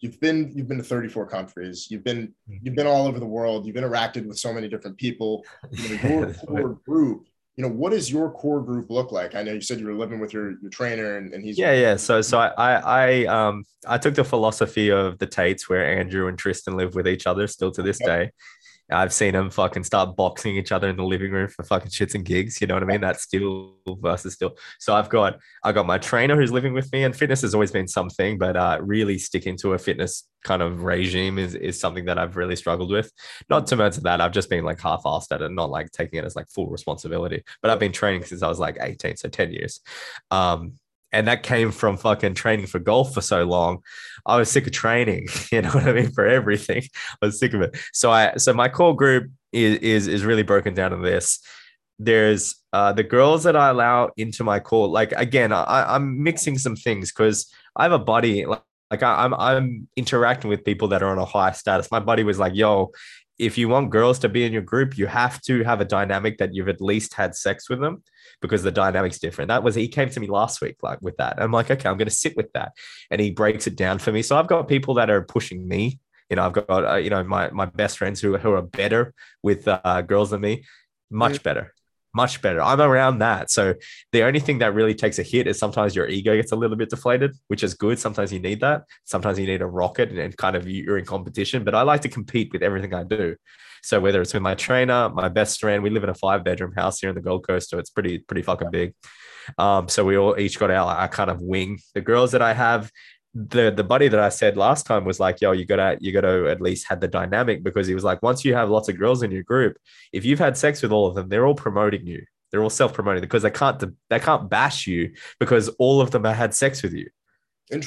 you've been you've been to 34 countries. You've been mm-hmm. you've been all over the world. You've interacted with so many different people. You know, your core group. You know, what does your core group look like? I know you said you were living with your, your trainer and, and he's yeah, yeah. So so I I um I took the philosophy of the Tates where Andrew and Tristan live with each other still to this day. I've seen them fucking start boxing each other in the living room for fucking shits and gigs. You know what I mean? That's still versus still. So I've got I got my trainer who's living with me, and fitness has always been something, but uh, really sticking to a fitness kind of regime is is something that I've really struggled with. Not to mention that I've just been like half-assed at it, not like taking it as like full responsibility. But I've been training since I was like 18, so 10 years. Um, and that came from fucking training for golf for so long. I was sick of training, you know what I mean, for everything. I was sick of it. So I so my core group is is, is really broken down in this. there's uh, the girls that I allow into my call. Like again, I, I'm mixing some things because I have a buddy. Like, like I, I'm I'm interacting with people that are on a high status. My buddy was like, "Yo, if you want girls to be in your group, you have to have a dynamic that you've at least had sex with them because the dynamic's different. That was he came to me last week like with that. I'm like, okay, I'm going to sit with that, and he breaks it down for me. So I've got people that are pushing me. You know, I've got uh, you know my my best friends who who are better with uh, girls than me, much mm-hmm. better much better. I'm around that. So the only thing that really takes a hit is sometimes your ego gets a little bit deflated, which is good. Sometimes you need that. Sometimes you need a rocket and, and kind of you're in competition. But I like to compete with everything I do. So whether it's with my trainer, my best friend, we live in a five bedroom house here in the Gold Coast, so it's pretty pretty fucking big. Um, so we all each got our, our kind of wing. The girls that I have, the the buddy that I said last time was like, yo, you gotta you gotta at least have the dynamic because he was like, once you have lots of girls in your group, if you've had sex with all of them, they're all promoting you. They're all self-promoting because they can't they can't bash you because all of them have had sex with you.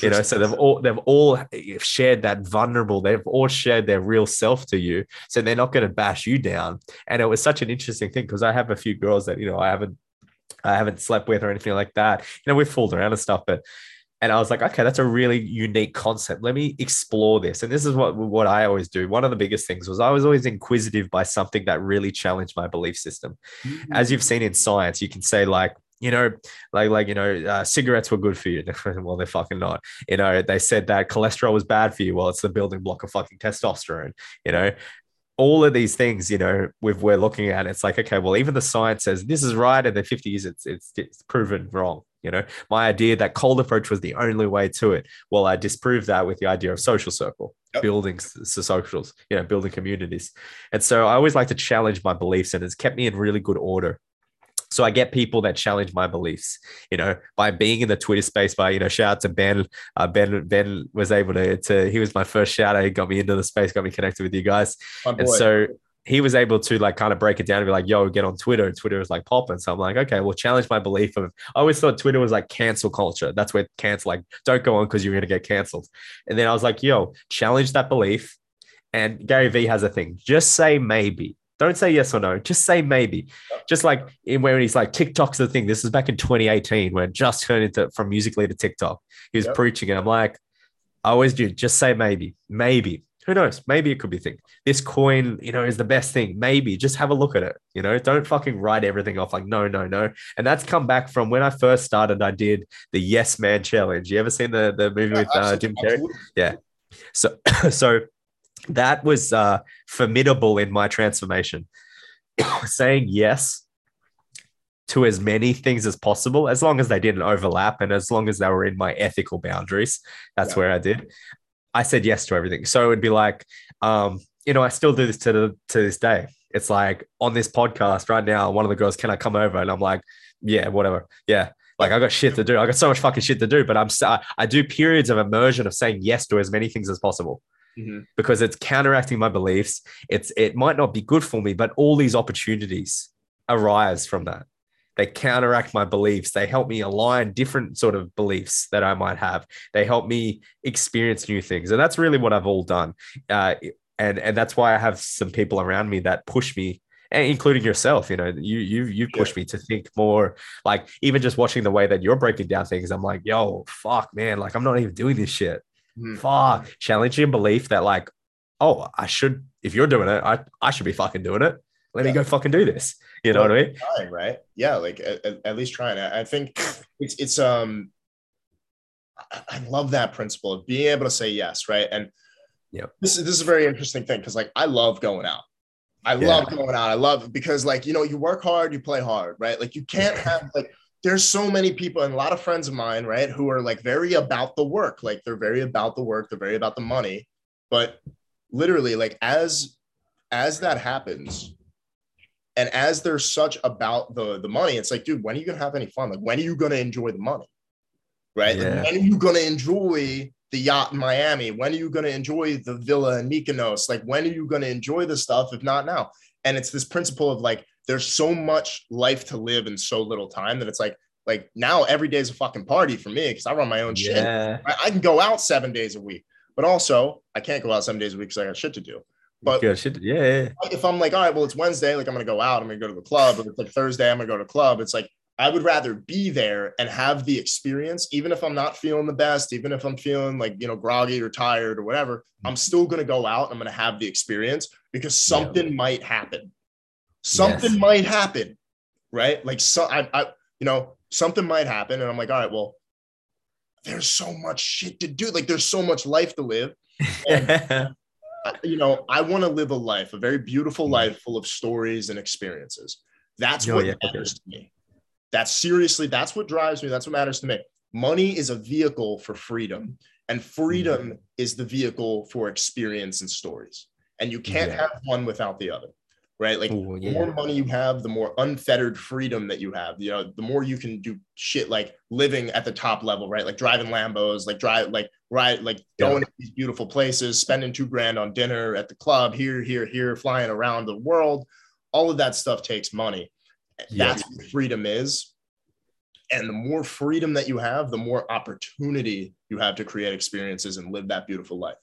You know, so they've all they've all shared that vulnerable. They've all shared their real self to you, so they're not going to bash you down. And it was such an interesting thing because I have a few girls that you know I haven't I haven't slept with or anything like that. You know, we've fooled around and stuff, but and I was like, okay, that's a really unique concept. Let me explore this. And this is what what I always do. One of the biggest things was I was always inquisitive by something that really challenged my belief system. Mm-hmm. As you've seen in science, you can say like, you know, like like you know, uh, cigarettes were good for you. well, they're fucking not. You know, they said that cholesterol was bad for you. Well, it's the building block of fucking testosterone. You know, all of these things, you know, we've, we're looking at, it's like, okay, well, even the science says this is right, and then 50 years it's, it's, it's proven wrong. You know, my idea that cold approach was the only way to it. Well, I disproved that with the idea of social circle, yep. building socials, you know, building communities. And so I always like to challenge my beliefs, and it's kept me in really good order so I get people that challenge my beliefs, you know, by being in the Twitter space. By you know, shout out to Ben. Uh, ben Ben was able to to he was my first shout out. He got me into the space, got me connected with you guys, and so he was able to like kind of break it down and be like, "Yo, get on Twitter." And Twitter was like popping. So I'm like, okay, well, challenge my belief of. I always thought Twitter was like cancel culture. That's where cancel like don't go on because you're gonna get canceled. And then I was like, yo, challenge that belief. And Gary Vee has a thing. Just say maybe. Don't say yes or no. Just say maybe. Just like in where he's like, TikTok's the thing. This is back in 2018 when just turned into from Musical.ly to TikTok. He was yep. preaching, and I'm like, I always do. Just say maybe, maybe. Who knows? Maybe it could be thing. This coin, you know, is the best thing. Maybe just have a look at it. You know, don't fucking write everything off like no, no, no. And that's come back from when I first started. I did the Yes Man Challenge. You ever seen the the movie yeah, with uh, Jim Carrey? Yeah. So so that was uh, formidable in my transformation. Saying yes to as many things as possible, as long as they didn't overlap and as long as they were in my ethical boundaries. That's yeah. where I did. I said yes to everything. So it would be like, um, you know, I still do this to the, to this day. It's like on this podcast right now, one of the girls, can I come over? And I'm like, yeah, whatever. Yeah. Like I got shit to do. I got so much fucking shit to do, but I'm I do periods of immersion of saying yes to as many things as possible mm-hmm. because it's counteracting my beliefs. It's it might not be good for me, but all these opportunities arise from that. They counteract my beliefs. They help me align different sort of beliefs that I might have. They help me experience new things, and that's really what I've all done. Uh, and and that's why I have some people around me that push me including yourself you know you you you pushed me to think more like even just watching the way that you're breaking down things i'm like yo fuck man like i'm not even doing this shit Mm. Fuck. Challenging belief that like, oh, I should, if you're doing it, I, I should be fucking doing it. Let yeah. me go fucking do this. You well, know what I mean? Trying, right. Yeah. Like at, at least trying. I, I think it's, it's, um, I love that principle of being able to say yes, right? And yeah, this is this is a very interesting thing because like I love going out. I yeah. love going out. I love because like you know you work hard, you play hard, right? Like you can't have like there's so many people and a lot of friends of mine, right, who are like very about the work. Like they're very about the work, they're very about the money. But literally, like as as that happens, and as they're such about the the money, it's like, dude, when are you gonna have any fun? Like, when are you gonna enjoy the money? Right? Yeah. Like, when are you gonna enjoy the yacht in Miami? When are you gonna enjoy the villa in Mykonos? Like, when are you gonna enjoy the stuff if not now? And it's this principle of like there's so much life to live in so little time that it's like like now every day is a fucking party for me because I run my own yeah. shit. I, I, can go out seven days a week, but also I can't go out seven days a week because I got shit to do. But Good shit. Yeah, yeah. if I'm like, all right, well, it's Wednesday, like I'm gonna go out, I'm gonna go to the club, or it's like Thursday, I'm gonna go to the club. It's like I would rather be there and have the experience, even if I'm not feeling the best, even if I'm feeling like you know groggy or tired or whatever. Mm-hmm. I'm still gonna go out. I'm gonna have the experience because something might happen. Something Yes. might happen, right? Like so, I, I, you know, something might happen, and I'm like, all right, well, there's so much shit to do. Like there's so much life to live. I- you know, I want to live a life, a very beautiful life full of stories and experiences. That's Oh, what yeah, matters to me. That's seriously, that's what drives me. That's what matters to me. Money is a vehicle for freedom, and freedom Mm-hmm. is the vehicle for experience and stories. And you can't have one without the other, right? Like Ooh, the more money you have, the more unfettered freedom that you have. You know, the more you can do shit like living at the top level, right? Like driving Lambos, like drive, like ride, like Yeah. going to these beautiful places, spending two grand on dinner at the club, here, here, here, flying around the world. All of that stuff takes money. Yeah. That's what freedom is. And the more freedom that you have, the more opportunity you have to create experiences and live that beautiful life.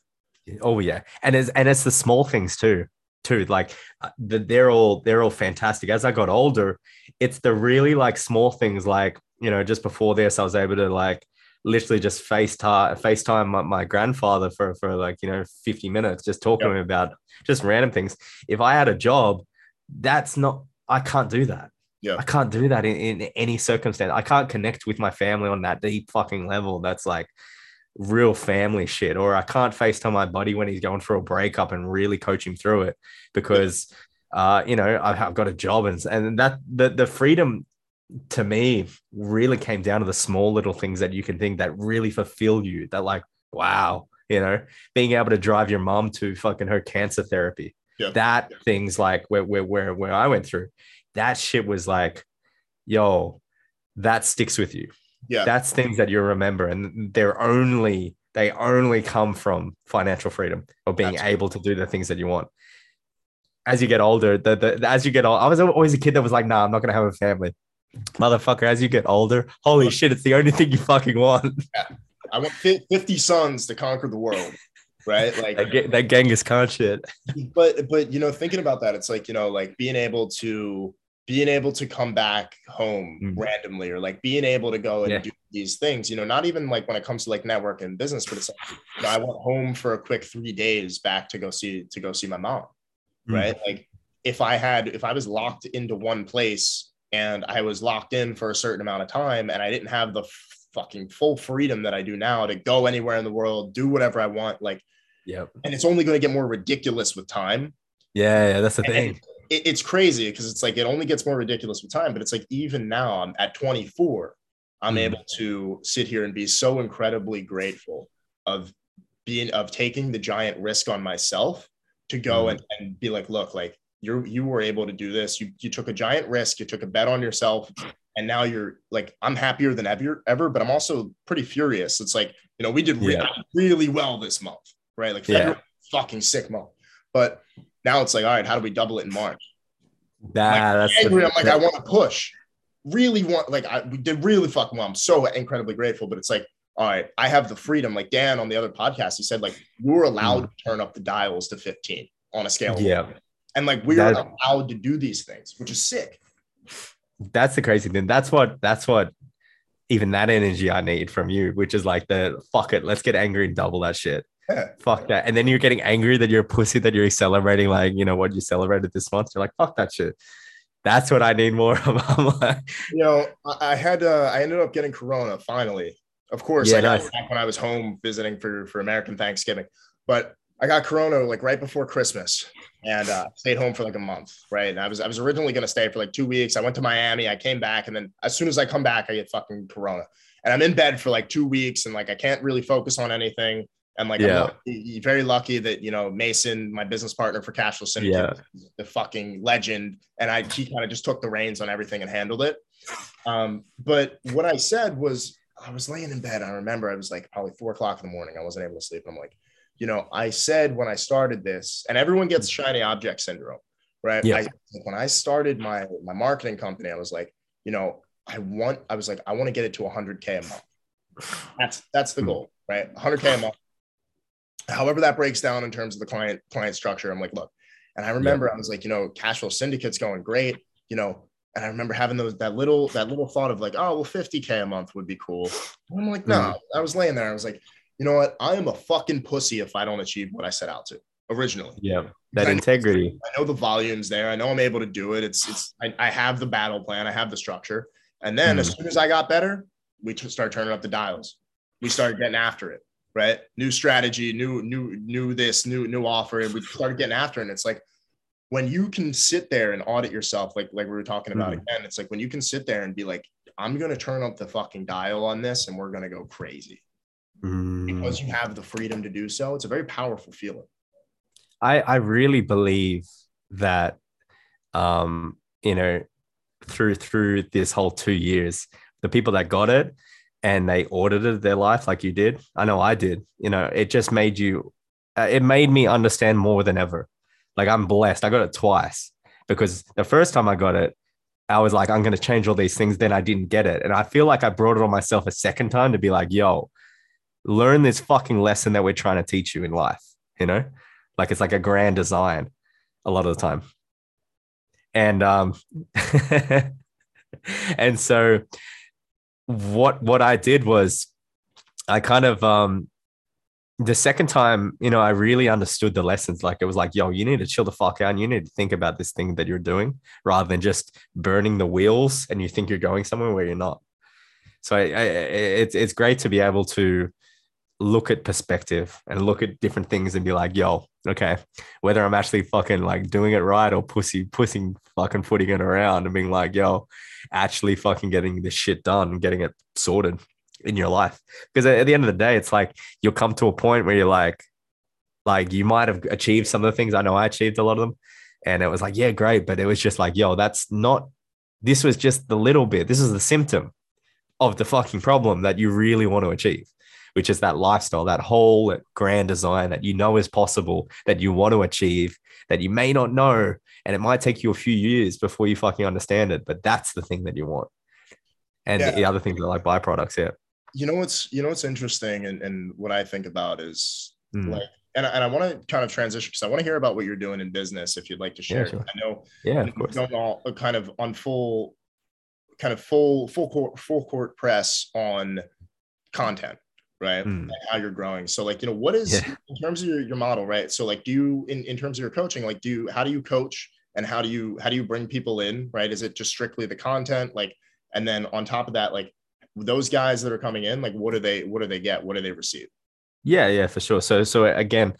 Oh yeah, and it's and it's the small things too, too. Like uh, the, they're all they're all fantastic. As I got older, it's the really like small things. Like you know, just before this, I was able to like literally just FaceTime FaceTime my, my grandfather for for like you know fifty minutes, just talking to him about just random things. If I had a job, that's not. I can't do that. Yeah. I can't do that in, in any circumstance. I can't connect with my family on that deep fucking level. That's like real family shit. Or I can't FaceTime my buddy when he's going through a breakup and really coach him through it because, uh, you know, I've, I've got a job and, and that the, the freedom to me really came down to the small little things that you can think that really fulfill you. That like, wow, you know, being able to drive your mom to fucking her cancer therapy. That things like where, where where where I went through, that shit was like, yo, that sticks with you. Yeah. That's things that you remember, and they're only they only come from financial freedom or being Absolutely. able to do the things that you want. As you get older, the, the as you get old, I was always a kid that was like, nah, I'm not gonna have a family. Motherfucker, as you get older, holy shit, it's the only thing you fucking want. I want 50 sons to conquer the world, right? Like, That, that Genghis Khan shit. but, but, you know, thinking about that, it's like, you know, like being able to, being able to come back home Mhm. randomly or like being able to go and Yeah. do these things, you know, not even like when it comes to like network and business, but it's like, you know, I went home for a quick three days back to go see, to go see my mom. Mm. right? Like if I had, if I was locked into one place and I was locked in for a certain amount of time and I didn't have the fucking full freedom that I do now to go anywhere in the world, do whatever I want, like, Yep. and it's only going to get more ridiculous with time. Yeah, yeah, that's the And thing. It, it's crazy because it's like it only gets more ridiculous with time, but it's like even now I'm at 24, I'm Mhm. able to sit here and be so incredibly grateful of being of taking the giant risk on myself to go Mhm. and, and be like, look, like you're you were able to do this. You you took a giant risk, you took a bet on yourself, and now you're like, I'm happier than ever, ever, but I'm also pretty furious. It's like, you know, we did Yeah. really well this month, right? Like Yeah. Fucking sick month. But now it's like, all right, how do we double it in March? That, that's the- angry. I'm like, I want to push. Really want, like, I we did really fucking well. I'm so incredibly grateful, but it's like, all right, I have the freedom. Like Dan on the other podcast, he said, like, you were allowed to turn up the dials to 15 on a scale. Yeah. one. And like, we're That- allowed to do these things, which is sick. that's the crazy thing. That's what that's what even that energy I need from you, which is like the fuck it, let's get angry and double that shit. Fuck that. And then you're getting angry that you're a pussy that you're celebrating, like, you know, what you celebrated this month. You're like, fuck that shit. That's what I need more of. I'm like, You know, I, had, uh, I ended up getting Corona finally. Of course, Yeah, I got nice. back when I was home visiting for, for American Thanksgiving, but I got Corona like right before Christmas and uh, stayed home for like a month. Right. And I was, I was originally going to stay for like two weeks. I went to Miami. I came back. And then as soon as I come back, I get fucking Corona. And I'm in bed for like two weeks and like I can't really focus on anything. And like, Yeah. I'm very lucky that, you know, Mason, my business partner for Cashflow Syndicate, the fucking legend. And I, he kind of just took the reins on everything and handled it. Um, but what I said was, I was laying in bed. I remember I was like probably four o'clock in the morning. I wasn't able to sleep. I'm like, you know, I said when I started this, and everyone gets shiny object syndrome, right? Yeah. I, when I started my my marketing company, I was like, you know, I want, I was like, I want to get it to 100k a month. That's that's the Hmm. goal, right? 100k a month. However that breaks down in terms of the client client structure, I'm like, look, and I remember yeah. I was like, you know, cash flow syndicate's going great, you know, and I remember having those that little that little thought of like, oh well, 50k a month would be cool. And I'm like, no, mm. I was laying there. I was like, you know what? I am a fucking pussy if I don't achieve what I set out to originally. Yeah, that I integrity. Know, I know the volumes there. I know I'm able to do it. It's it's I, I have the battle plan. I have the structure. And then mm. as soon as I got better, we start turning up the dials. We started getting after it. Right, new strategy, new new new this, new new offer, and we started getting after it. And it's like when you can sit there and audit yourself, like like we were talking about mm. again, it's like when you can sit there and be like, I'm gonna turn up the fucking dial on this, and we're gonna go crazy mm. because you have the freedom to do so. It's a very powerful feeling. I I really believe that, um, you know, through through this whole two years, the people that got it and they audited their life like you did. I know I did. You know, it just made you. Uh, it made me understand more than ever like I'm blessed. I got it twice because the first time I got it, I was like, I'm going to change all these things. Then I didn't get it. And I feel like I brought it on myself a second time to be like, yo, learn this fucking lesson that we're trying to teach you in life. You know, like it's like a grand design a lot of the time. And, um, and so what, what I did was I kind of, um, the second time, you know, I really understood the lessons. Like it was like, yo, you need to chill the fuck out and you need to think about this thing that you're doing rather than just burning the wheels and you think you're going somewhere where you're not. So I, I, it's it's great to be able to look at perspective and look at different things and be like, yo, okay, whether I'm actually fucking like doing it right or pussy pussing fucking putting it around and being like, yo, actually fucking getting this shit done, getting it sorted in your life. Because at the end of the day it's like you'll come to a point where you're like like you might have achieved some of the things. I know i achieved a lot of them. And it was like yeah great. But it was just like yo that's not this was just the little bit. This is the symptom of the fucking problem that you really want to achieve which is that lifestyle that whole grand design that you know is possible that you want to achieve that you may not know and it might take you a few years before you fucking understand it but that's the thing that you want and yeah. the other things are like byproducts yeah you know what's you know what's interesting and, and what I think about is mm. like and, and I want to kind of transition because I want to hear about what you're doing in business if you'd like to share. Yeah, sure. I know yeah, of course. Don't all uh, kind of on full kind of full full court full court press on content right mm. like how you're growing so like you know what is yeah. in terms of your, your model right so like do you in, in terms of your coaching like do you how do you coach and how do you how do you bring people in right is it just strictly the content like and then on top of that like those guys that are coming in, like what do they what do they get? What do they receive? Yeah, yeah, for sure. So so again,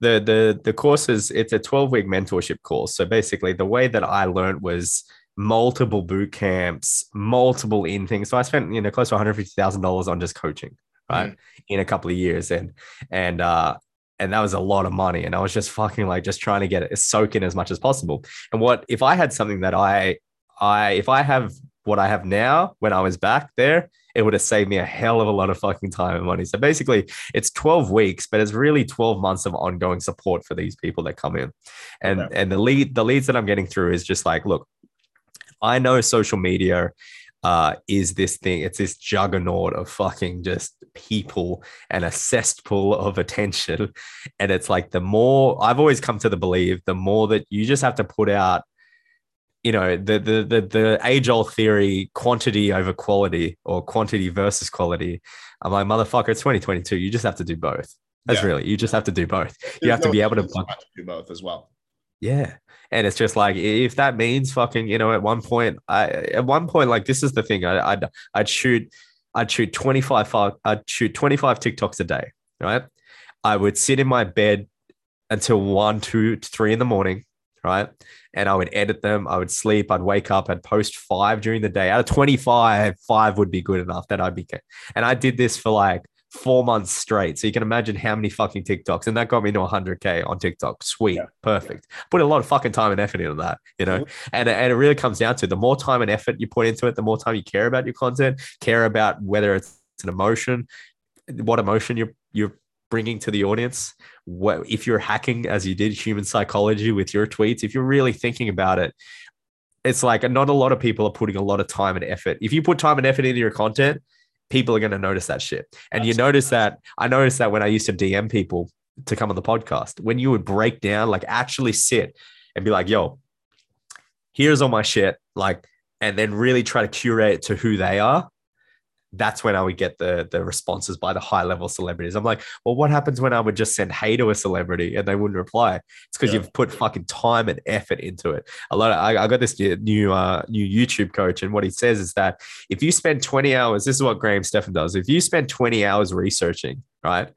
the the the course is it's a 12 week mentorship course. So basically the way that I learned was multiple boot camps, multiple in things. So I spent, you know, close to $150,000 on just coaching, right? Mm. In a couple of years. And and uh and that was a lot of money. And I was just fucking like just trying to get it soak in as much as possible. And what if I had something that I I if I have what I have now when I was back there, it would have saved me a hell of a lot of fucking time and money. So basically, it's 12 weeks, but it's really 12 months of ongoing support for these people that come in. And okay. and the lead the leads that I'm getting through is just like, look, I know social media uh, is this thing. It's this juggernaut of fucking just people and a cesspool of attention. And it's like the more I've always come to the belief, the more that you just have to put out you know the the the, the age old theory quantity over quality or quantity versus quality i'm like motherfucker it's 2022 you just have to do both that's yeah. really you just have to do both There's you have no to be able to, to do both as well yeah and it's just like if that means fucking you know at one point i at one point like this is the thing I, i'd i'd shoot i'd shoot 25 i'd shoot 25 tiktoks a day right i would sit in my bed until one two three in the morning right? And I would edit them. I would sleep. I'd wake up. I'd post five during the day. Out of 25, five would be good enough that I'd be. And I did this for like four months straight. So you can imagine how many fucking TikToks. And that got me to 100K on TikTok. Sweet. Yeah. Perfect. Put a lot of fucking time and effort into that, you know? Mm-hmm. And, and it really comes down to the more time and effort you put into it, the more time you care about your content, care about whether it's an emotion, what emotion you're, you're bringing to the audience what if you're hacking as you did human psychology with your tweets if you're really thinking about it it's like not a lot of people are putting a lot of time and effort if you put time and effort into your content people are going to notice that shit and Absolutely. you notice that i noticed that when i used to dm people to come on the podcast when you would break down, like actually sit and be like, yo, here's all my shit, like, and then really try to curate it to who they are that's when I would get the the responses by the high level celebrities. I'm like, well, what happens when I would just send hey to a celebrity and they wouldn't reply? It's because yeah. you've put fucking time and effort into it. A lot. Of, I, I got this new uh, new YouTube coach, and what he says is that if you spend 20 hours, this is what Graham Stephan does. If you spend 20 hours researching, right?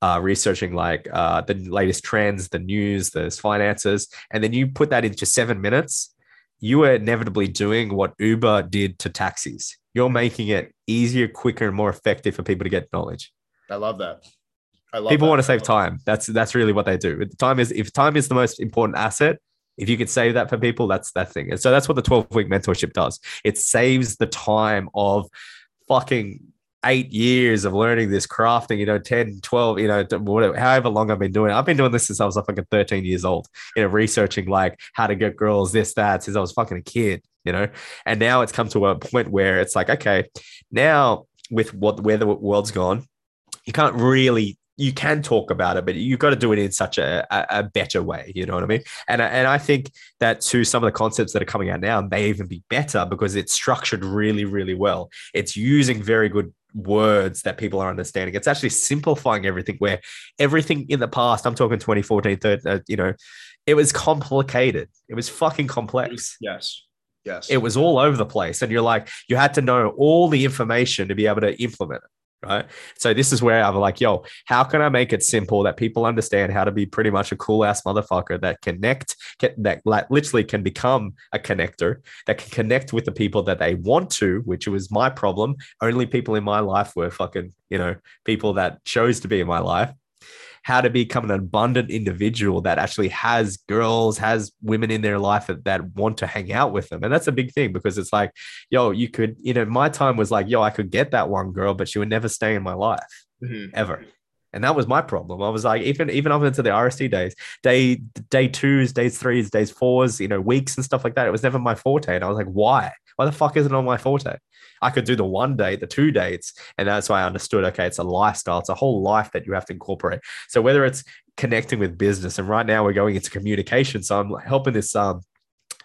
Uh, researching like uh, the latest trends, the news, the finances, and then you put that into seven minutes, you are inevitably doing what Uber did to taxis you're making it easier, quicker, and more effective for people to get knowledge. I love that. I love people that. want to save time. That's that's really what they do. Time is if time is the most important asset, if you could save that for people, that's that thing. And so that's what the 12 week mentorship does. It saves the time of fucking eight years of learning this crafting, you know, 10, 12, you know, whatever, however long I've been doing it. I've been doing this since I was fucking 13 years old, you know, researching like how to get girls, this, that, since I was fucking a kid you know and now it's come to a point where it's like okay now with what where the world's gone you can't really you can talk about it, but you've got to do it in such a, a, better way. You know what I mean? And, and I think that to some of the concepts that are coming out now may even be better because it's structured really, really well. It's using very good words that people are understanding. It's actually simplifying everything where everything in the past, I'm talking 2014, 13, uh, you know, it was complicated. It was fucking complex. Yes. Yes. It was all over the place. And you're like, you had to know all the information to be able to implement it. Right. So this is where I'm like, yo, how can I make it simple that people understand how to be pretty much a cool ass motherfucker that connect, that like literally can become a connector, that can connect with the people that they want to, which was my problem. Only people in my life were fucking, you know, people that chose to be in my life how to become an abundant individual that actually has girls, has women in their life that, that want to hang out with them. And that's a big thing because it's like, yo, you could, you know, my time was like, yo, I could get that one girl, but she would never stay in my life mm-hmm. ever. And that was my problem. I was like, even even up into the RSD days, day day twos, days threes, days fours, you know, weeks and stuff like that. It was never my forte. And I was like, why? Why the fuck isn't it on my forte? I could do the one day, the two dates. And that's why I understood okay, it's a lifestyle, it's a whole life that you have to incorporate. So whether it's connecting with business, and right now we're going into communication. So I'm helping this, um,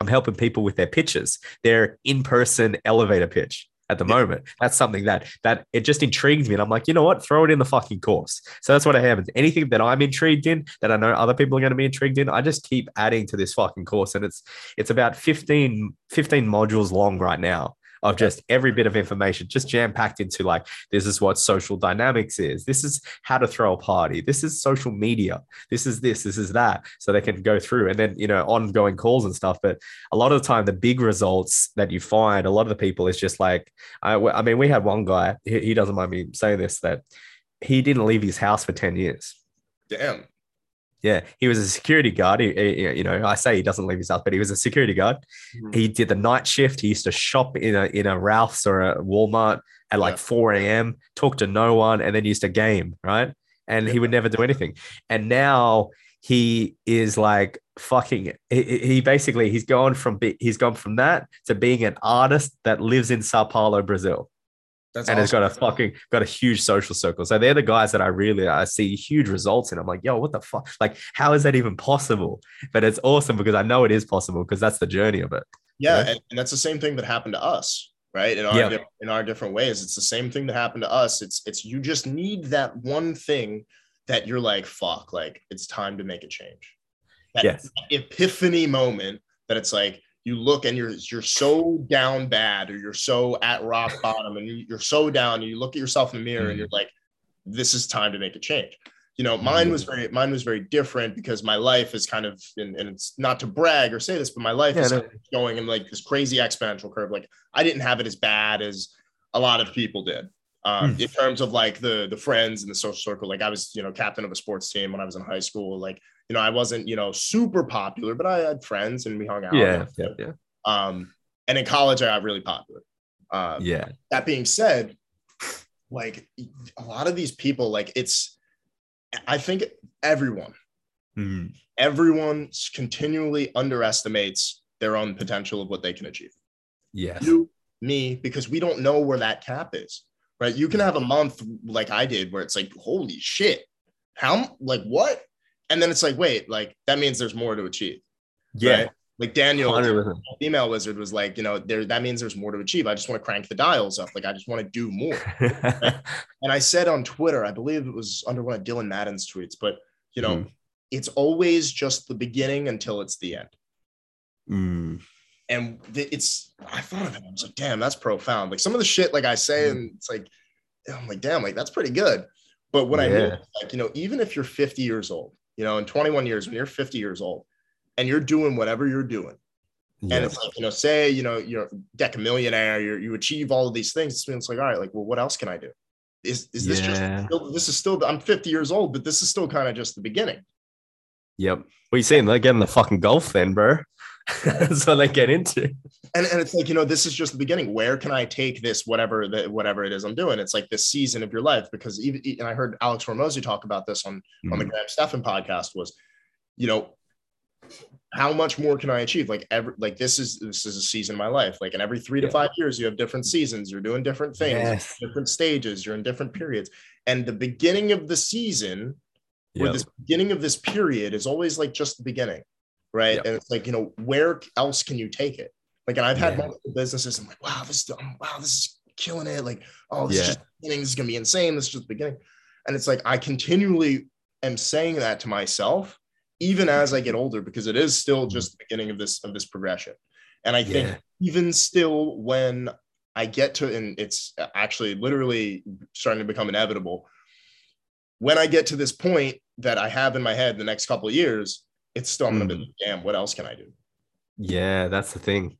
I'm helping people with their pitches, their in person elevator pitch at the moment. That's something that that it just intrigues me. And I'm like, you know what? Throw it in the fucking course. So that's what have. Anything that I'm intrigued in, that I know other people are going to be intrigued in, I just keep adding to this fucking course. And it's it's about 15, 15 modules long right now of just every bit of information just jam packed into like this is what social dynamics is. This is how to throw a party. This is social media. This is this this is that. So they can go through and then you know ongoing calls and stuff. But a lot of the time the big results that you find a lot of the people is just like i, I mean we had one guy he, he doesn't mind me saying this that he didn't leave his house for 10 years. Damn yeah, he was a security guard. He, he, you know, I say he doesn't leave his house, but he was a security guard. Mm-hmm. He did the night shift. He used to shop in a in a Ralph's or a Walmart at like yeah. 4 a.m., talk to no one, and then used to game, right? And yeah. he would never do anything. And now he is like fucking he, he basically he's gone from he's gone from that to being an artist that lives in Sao Paulo, Brazil. That's and awesome. has got a fucking got a huge social circle. So they're the guys that I really I see huge results in. I'm like, yo, what the fuck? Like, how is that even possible? But it's awesome because I know it is possible because that's the journey of it. Yeah, and, and, that's the same thing that happened to us, right? In our yeah. in our different ways, it's the same thing that happened to us. It's it's you just need that one thing that you're like, fuck, like it's time to make a change. That yes. epiphany moment that it's like you look and you're you're so down bad or you're so at rock bottom and you're so down and you look at yourself in the mirror mm. and you're like this is time to make a change you know mine was very mine was very different because my life is kind of and, and it's not to brag or say this but my life yeah, is no. going in like this crazy exponential curve like i didn't have it as bad as a lot of people did um, mm. in terms of like the the friends and the social circle like i was you know captain of a sports team when i was in high school like you know, I wasn't, you know, super popular, but I had friends and we hung out. Yeah. Yeah. yeah. Um, and in college, I got really popular. Um, yeah. That being said, like a lot of these people, like it's, I think everyone, mm-hmm. everyone continually underestimates their own potential of what they can achieve. Yeah. You, me, because we don't know where that cap is, right? You can have a month like I did where it's like, holy shit, how like what and then it's like wait like that means there's more to achieve Yeah. right? like daniel 100%. female wizard was like you know there that means there's more to achieve i just want to crank the dials up like i just want to do more and i said on twitter i believe it was under one of dylan madden's tweets but you know Mm. it's always just the beginning until it's the end Mm. and it's i thought of it i was like damn that's profound like some of the shit like i say and it's like i'm like damn like that's pretty good but what i mean like you know even if you're 50 years old you know in 21 years when you're 50 years old and you're doing whatever you're doing and it's like you know say you know you're deck a millionaire you you achieve all of these things it's like all right like well what else can i do is is this Yeah. just still, this is still i'm 50 years old but this is still kind of just the beginning Yep. What are you saying? They're getting the fucking golf then, bro. That's what they get into. and, and it's like you know this is just the beginning. Where can i take this whatever that whatever it is i'm doing? It's like this season of your life because even and i heard alex Hormozi talk about this on on the Mm. graham stephan podcast was you know how much more can i achieve? Like every like this is this is a season of my life. Like in every three to five years you have different seasons. You're doing different things. Yes. different stages. You're in different periods. And the beginning of the season or Yep. this beginning of this period is always like just the beginning, right? Yep. And it's like, you know, where else can you take it? Like, and I've had Yeah. multiple businesses. I'm like, wow, this is um, wow, this is killing it. Like, oh, this is just beginning. This is gonna be insane. This is just the beginning. And it's like I continually am saying that to myself, even as I get older, because it is still just the beginning of this of this progression. And I think Yeah. even still when I get to, and it's actually literally starting to become inevitable. When I get to this point that I have in my head the next couple of years, it's still I'm gonna be mm. damn. What else can I do? Yeah, that's the thing.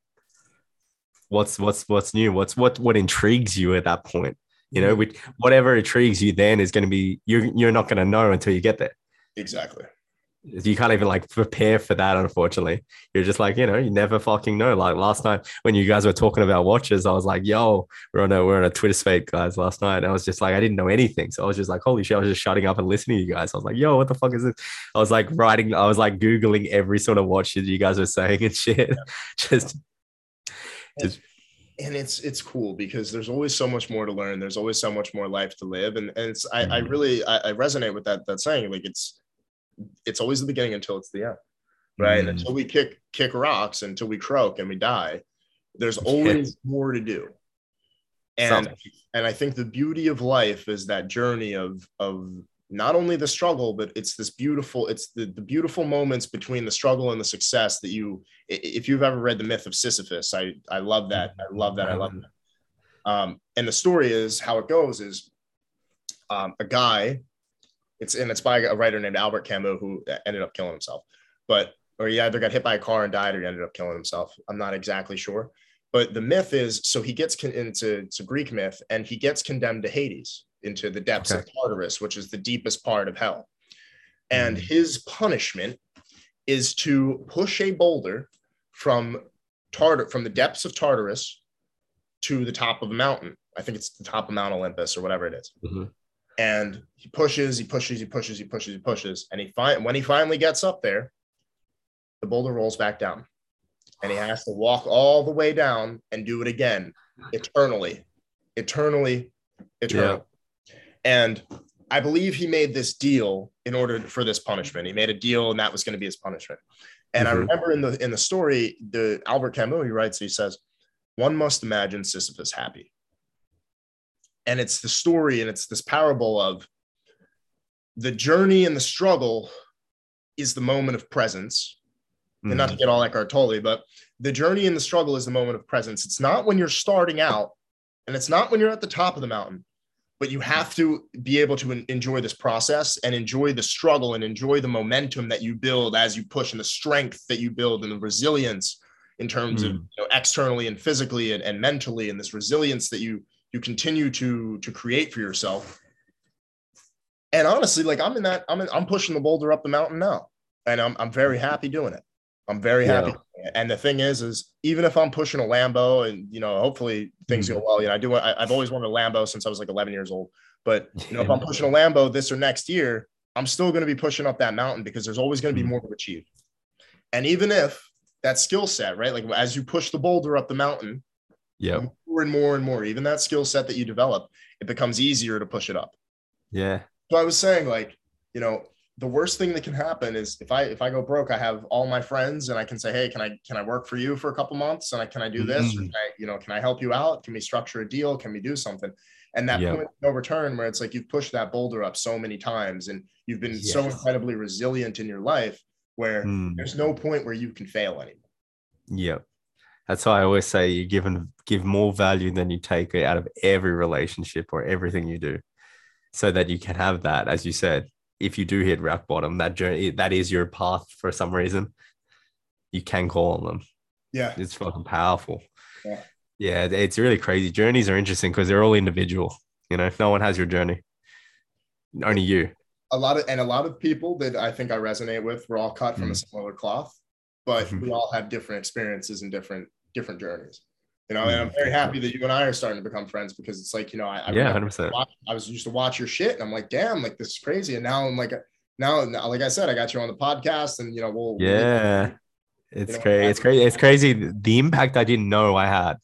What's what's what's new? What's what what intrigues you at that point? You know, mm. which whatever intrigues you then is going to be you're you're not going to know until you get there. Exactly. You can't even like prepare for that. Unfortunately, you're just like you know you never fucking know. Like last night when you guys were talking about watches, I was like, "Yo, we're on a we're on a Twitter space, guys." Last night, and I was just like, I didn't know anything, so I was just like, "Holy shit!" I was just shutting up and listening to you guys. I was like, "Yo, what the fuck is this?" I was like writing, I was like googling every sort of watch that you guys were saying and shit. just and it's it's cool because there's always so much more to learn there's always so much more life to live and, and it's I, I Mhm. really I, I resonate with that that saying like it's it's always the beginning until it's the end right? Mm. until we kick kick rocks until we croak and we die there's always more to do. And Something. and i think the beauty of life is that journey of of not only the struggle but it's this beautiful it's the, the beautiful moments between the struggle and the success that you if you've ever read the myth of sisyphus i i love that. I love that. I love that. Um, and the story is how it goes is um, a guy it's and it's by a writer named albert camus who ended up killing himself. But or he either got hit by a car and died or he ended up killing himself. I'm not exactly sure. But the myth is so he gets con- it's a, it's a greek myth and he gets condemned to hades into the depths of tartarus which is the deepest part of hell. And Mm. his punishment is to push a boulder from tartar from the depths of tartarus to the top of a mountain. I think it's the top of mount olympus or whatever it is. Mhm. And he pushes he pushes he pushes he pushes he pushes. And he find when he finally gets up there the boulder rolls back down. And he has to walk all the way down and do it again eternally eternally eternally. And i believe he made this deal in order for this punishment. He made a deal and that was going to be his punishment. And i Mhm. remember in the in the story the albert camus he writes he says one must imagine sisyphus happy and it's the story and it's this parable of the journey and the struggle is the moment of presence and not to get all Eckhart Tolle, but the journey and the struggle is the moment of presence. It's not when you're starting out, and it's not when you're at the top of the mountain, but you have to be able to en- enjoy this process and enjoy the struggle and enjoy the momentum that you build as you push and the strength that you build and the resilience in terms of Mm. you know, externally and physically and, and mentally and this resilience that you you continue to to create for yourself. And honestly, like I'm in that, I'm in, I'm pushing the boulder up the mountain now, and I'm I'm very happy doing it. I'm very Yeah. happy. And the thing is, is even if I'm pushing a Lambo, and you know, hopefully things Mm. go well. You know, I do. I, I've always wanted a Lambo since I was like 11 years old. But you know, if I'm pushing a Lambo this or next year, I'm still going to be pushing up that mountain because there's always going to be Mm. more to achieve. And even if that skill set, right, like as you push the boulder up the mountain, Yep. More and more and more, even that skill set that you develop, it becomes easier to push it up. Yeah. So I was saying, like, you know, the worst thing that can happen is if I if I go broke, I have all my friends and I can say, hey, can I can I work for you for a couple months and I can I do this? Mhm. Or can I, you know, can I help you out? Can we structure a deal? Can we do something? And that Yeah. point of no return where it's like you've pushed that boulder up so many times and you've been so incredibly resilient in your life where Mm. there's no point where you can fail anymore. Yeah. That's why I always say you give and give more value than you take out of every relationship or everything you do. So that you can have that, as you said, if you do hit rock bottom, that journey that is your path for some reason. You can call on them. Yeah. It's fucking powerful. Yeah. Yeah, it's really crazy. Journeys are interesting because they're all individual. You know, no one has your journey. Only you. a lot of and a lot of people that I think I resonate with were all cut from a Mm. similar cloth, but Mhm. we all have different experiences and different different journeys. You know, and I'm Mm, very happy that you and I are starting to become friends because it's like you know I, I Yeah, hundred percent. I was used to watch your shit and I'm like damn like this is crazy and now I'm like now now, like I said I got you on the podcast and you know we'll we'll- Yeah. It's know, crazy. It's crazy. It's crazy. The impact I didn't know I had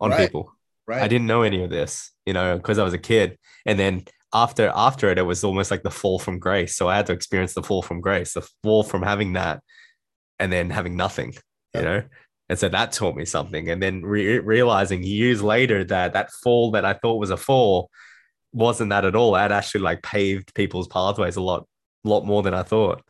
on Right. people. right I didn't know any of this, you know, because I was a kid. And then after after it, it was almost like the fall from grace. So I had to experience the fall from grace, the fall from having that, and then having nothing, you know. And so that taught me something. And then re- realizing years later that that fall that I thought was a fall wasn't that at all. That actually like paved people's pathways a lot, a lot more than I thought,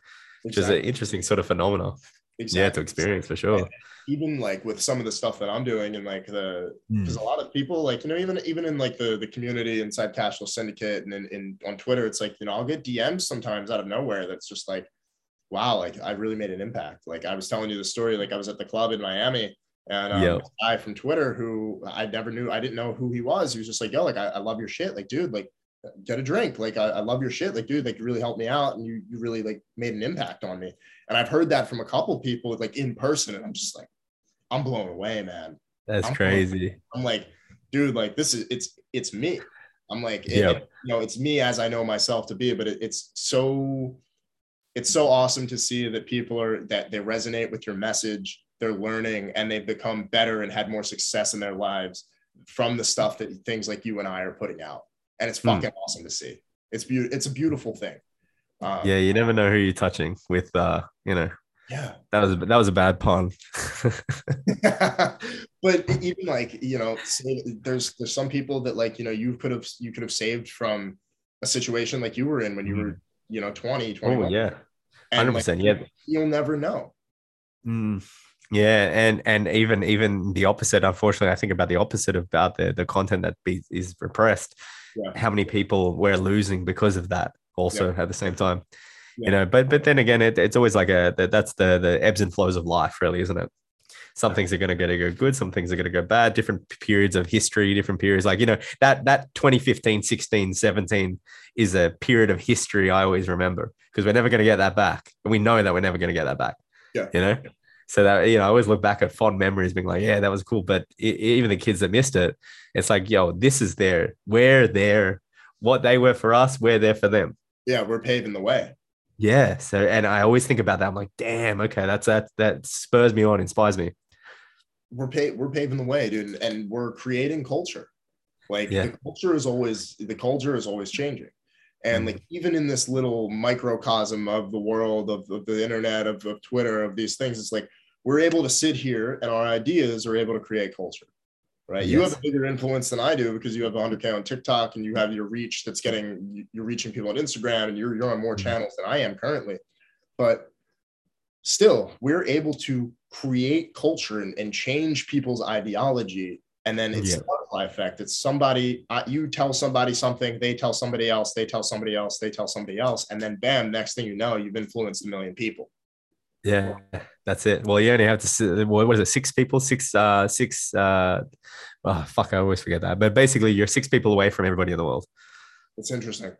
which is an interesting sort of phenomenon. Yeah, to experience for sure. even like with some of the stuff that I'm doing and like the Mm. because a lot of people like you know even even in like the the community inside Cashflow Syndicate and in, in on Twitter it's like you know I'll get DMs sometimes out of nowhere that's just like wow like I really made an impact like I was telling you the story like I was at the club in Miami and um, Yo. this guy from Twitter who I never knew I didn't know who he was he was just like yo like I, I love your shit like dude like get a drink like I, I love your shit like dude like you really helped me out and you you really like made an impact on me and I've heard that from a couple people like in person and I'm just like I'm blown away man That's I'm- crazy. I'm like, dude, like this is it's it's me. I'm like, Yeah. it- you know, it's me as I know myself to be, but it, it's so it's so awesome to see that people are that they resonate with your message, they're learning and they've become better and had more success in their lives from the stuff that things like you and I are putting out. And it's Hmm. fucking awesome to see. It's beautiful. It's a beautiful thing. Um, Yeah, you never know who you're touching with uh, you know, yeah. that was that was a bad pun. but even like you know there's there's some people that like you know you could have you could have saved from a situation like you were in when you were you know 20 Mm-hmm. oh yeah. And Hundred like, percent. Yeah. you'll never know Mm, yeah, and and even even the opposite. Unfortunately, I think about the opposite about the the content that be, is repressed. Yeah. How many people we're losing because of that? Also, at the same time, Yeah. you know. But but then again, it, it's always like a that's the the ebbs and flows of life, really, isn't it? Some things are going to go good, some things are going to go bad. Different periods of history, different periods. Like you know that that 2015, 16, 17 is a period of history I always remember because we're never going to get that back, and we know that we're never going to get that back. Yeah. you know. So that you know, I always look back at fond memories, being like, "Yeah, that was cool." But e- even the kids that missed it, it's like, "Yo, this is there. We're there. What they were for us, we're there for them." yeah we're paving the way Yeah. So, and I always think about that. I'm like, "Damn, okay, that's that. That spurs me on, inspires me." we're pa- we're paving the way dude and we're creating culture like Yeah. the culture is always the culture is always changing and Mhm. like even in this little microcosm of the world of, of the internet of, of twitter of these things it's like we're able to sit here and our ideas are able to create culture right you have a bigger influence than i do because you have 100k on tiktok and you have your reach that's getting you're reaching people on instagram and you're, you're on more Mhm. channels than i am currently but still we're able to create culture and, and change people's ideology and then it's Yeah. a butterfly effect it's somebody uh, you tell somebody something they tell somebody else they tell somebody else they tell somebody else and then bam next thing you know you've influenced a million people Yeah, that's it. Well, you only have to. What was it? Six people. Six. Uh. Six. Uh. Oh, fuck! I always forget that. But basically, you're six people away from everybody in the world. it's interesting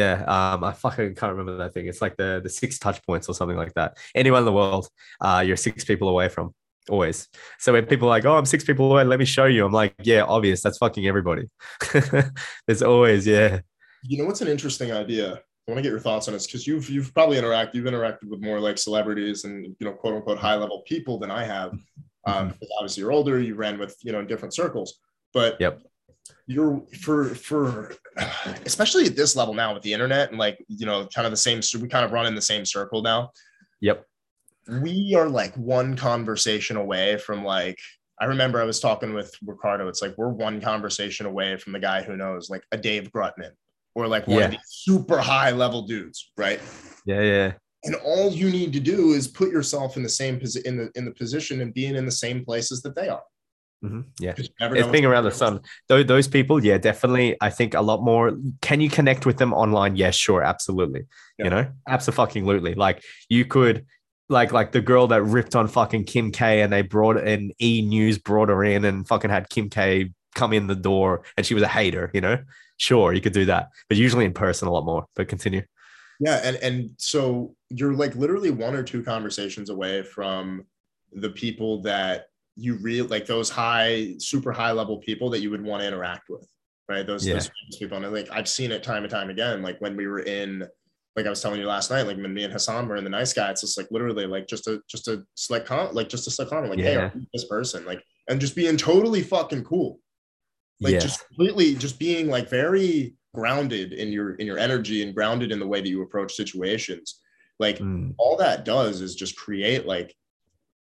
Yeah, um, I fucking can't remember that thing. It's like the the six touch points or something like that. Anyone in the world, uh, you're six people away from always. So when people are like, "Oh, I'm six people away," let me show you. I'm like, "Yeah, obvious. That's fucking everybody." There's always, yeah, you know what's an interesting idea i want to get your thoughts on this because you've you've probably interacted you've interacted with more like celebrities and you know quote unquote high level people than i have um, Mhm. because obviously you're older you ran with you know in different circles but Yep. you're for for especially at this level now with the internet and like you know kind of the same we kind of run in the same circle now Yep. We are like one conversation away from like I remember I was talking with Ricardo. It's like we're one conversation away from the guy who knows like a Dave Grutman or like one Yeah. of these super high level dudes, right? Yeah, yeah. And all you need to do is put yourself in the same position in the in the position and being in the same places that they are. Mhm. Yeah. 'Cause you never It's being around the sun. Those, those people, yeah, definitely. I think a lot more. Can you connect with them online? Yes, sure, absolutely. Yeah. You know, absolutely. Like you could, like, like the girl that ripped on fucking Kim K, and they brought in E News brought her in and fucking had Kim K come in the door, and she was a hater. You know, sure, you could do that, but usually in person a lot more. But continue. Yeah, and and so you're like literally one or two conversations away from the people that you really like those high, super high level people that you would want to interact with, right? Those, Yeah. those people, and like I've seen it time and time again. Like when we were in, like I was telling you last night, like when me and Hassan were in the nice guy, it's just like literally like just a just a slick comment, like just a slick comment, like hey, Yeah. you this person, like and just being totally fucking cool like yes. just completely just being like very grounded in your in your energy and grounded in the way that you approach situations like Mm, all that does is just create like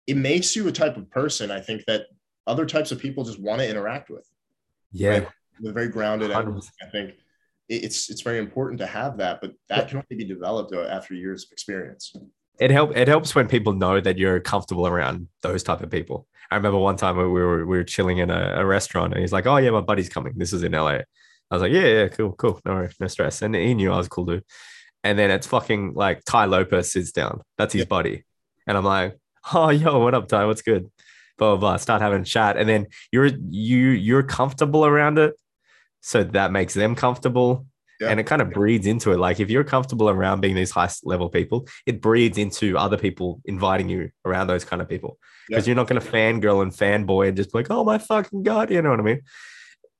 it makes you a type of person i think that other types of people just want to interact with yeah. right? with very grounded i think it's it's very important to have that but that can only be developed uh, after years of experience it help it helps when people know that you're comfortable around those type of people. I remember one time we were we were chilling in a, a restaurant and he's like, "Oh yeah, my buddy's coming. This is in LA." I was like, "Yeah, yeah, cool, cool, no no stress." And he knew I was cool dude. And then it's fucking like Tai Lopez sits down. That's his Yeah. buddy, and I'm like, "Oh yo, what up, Tai? What's good?" Blah blah blah. Start having a chat, and then you're you you're comfortable around it, so that makes them comfortable Yeah. and it kind of breeds into it. Like if you're comfortable around being these high level people, it breeds into other people inviting you around those kind of people because Yeah. you're not going to fangirl and fanboy and just be like, oh my fucking god, you know what I mean?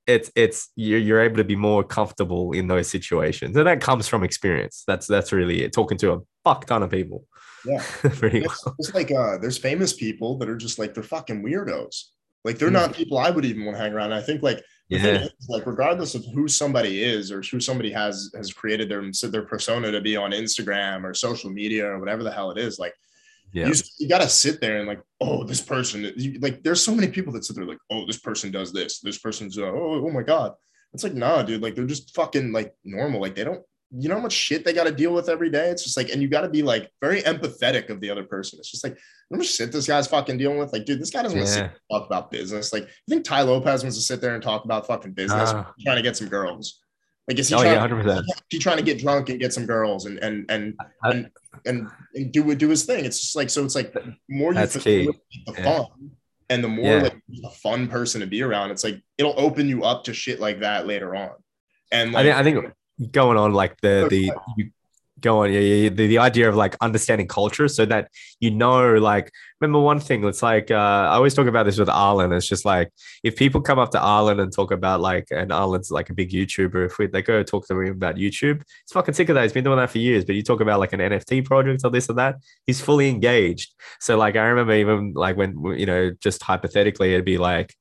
It's it's you're, you're able to be more comfortable in those situations, and that comes from experience. That's that's really it. Talking to a fuck ton of people. Yeah. Pretty it's, well. it's like uh there's famous people that are just like they're fucking weirdos like they're Mm. not people i would even want to hang around i think like the thing Yeah, is, like regardless of who somebody is or who somebody has has created their their persona to be on instagram or social media or whatever the hell it is like yeah, you, you gotta sit there and like oh this person you, like there's so many people that sit there like oh this person does this this person's uh, oh, oh my god. It's like nah dude like they're just fucking like normal like they don't you know how much shit they got to deal with every day it's just like and you got to be like very empathetic of the other person it's just like how much shit this guy's fucking dealing with like dude this guy doesn't want to Yeah. talk about business like you think tai lopez wants to sit there and talk about fucking business Ah. trying to get some girls like is he oh trying yeah, hundred percent. is he trying to get drunk and get some girls and and and I- and, and, and do do his thing. It's just like so. It's like the more you the Yeah. fun, and the more Yeah. like a fun person to be around. It's like it'll open you up to shit like that later on. And I like, think I think going on like the the you go on yeah, yeah, the, the idea of like understanding culture so that you know like remember one thing it's like uh, I always talk about this with Arlen it's just like if people come up to Arlen and talk about like and Arlen's like a big YouTuber if we they go talk to him about YouTube he's fucking sick of that he's been doing that for years but you talk about like an NFT project or this or that he's fully engaged. So like I remember even like when you know just hypothetically it'd be like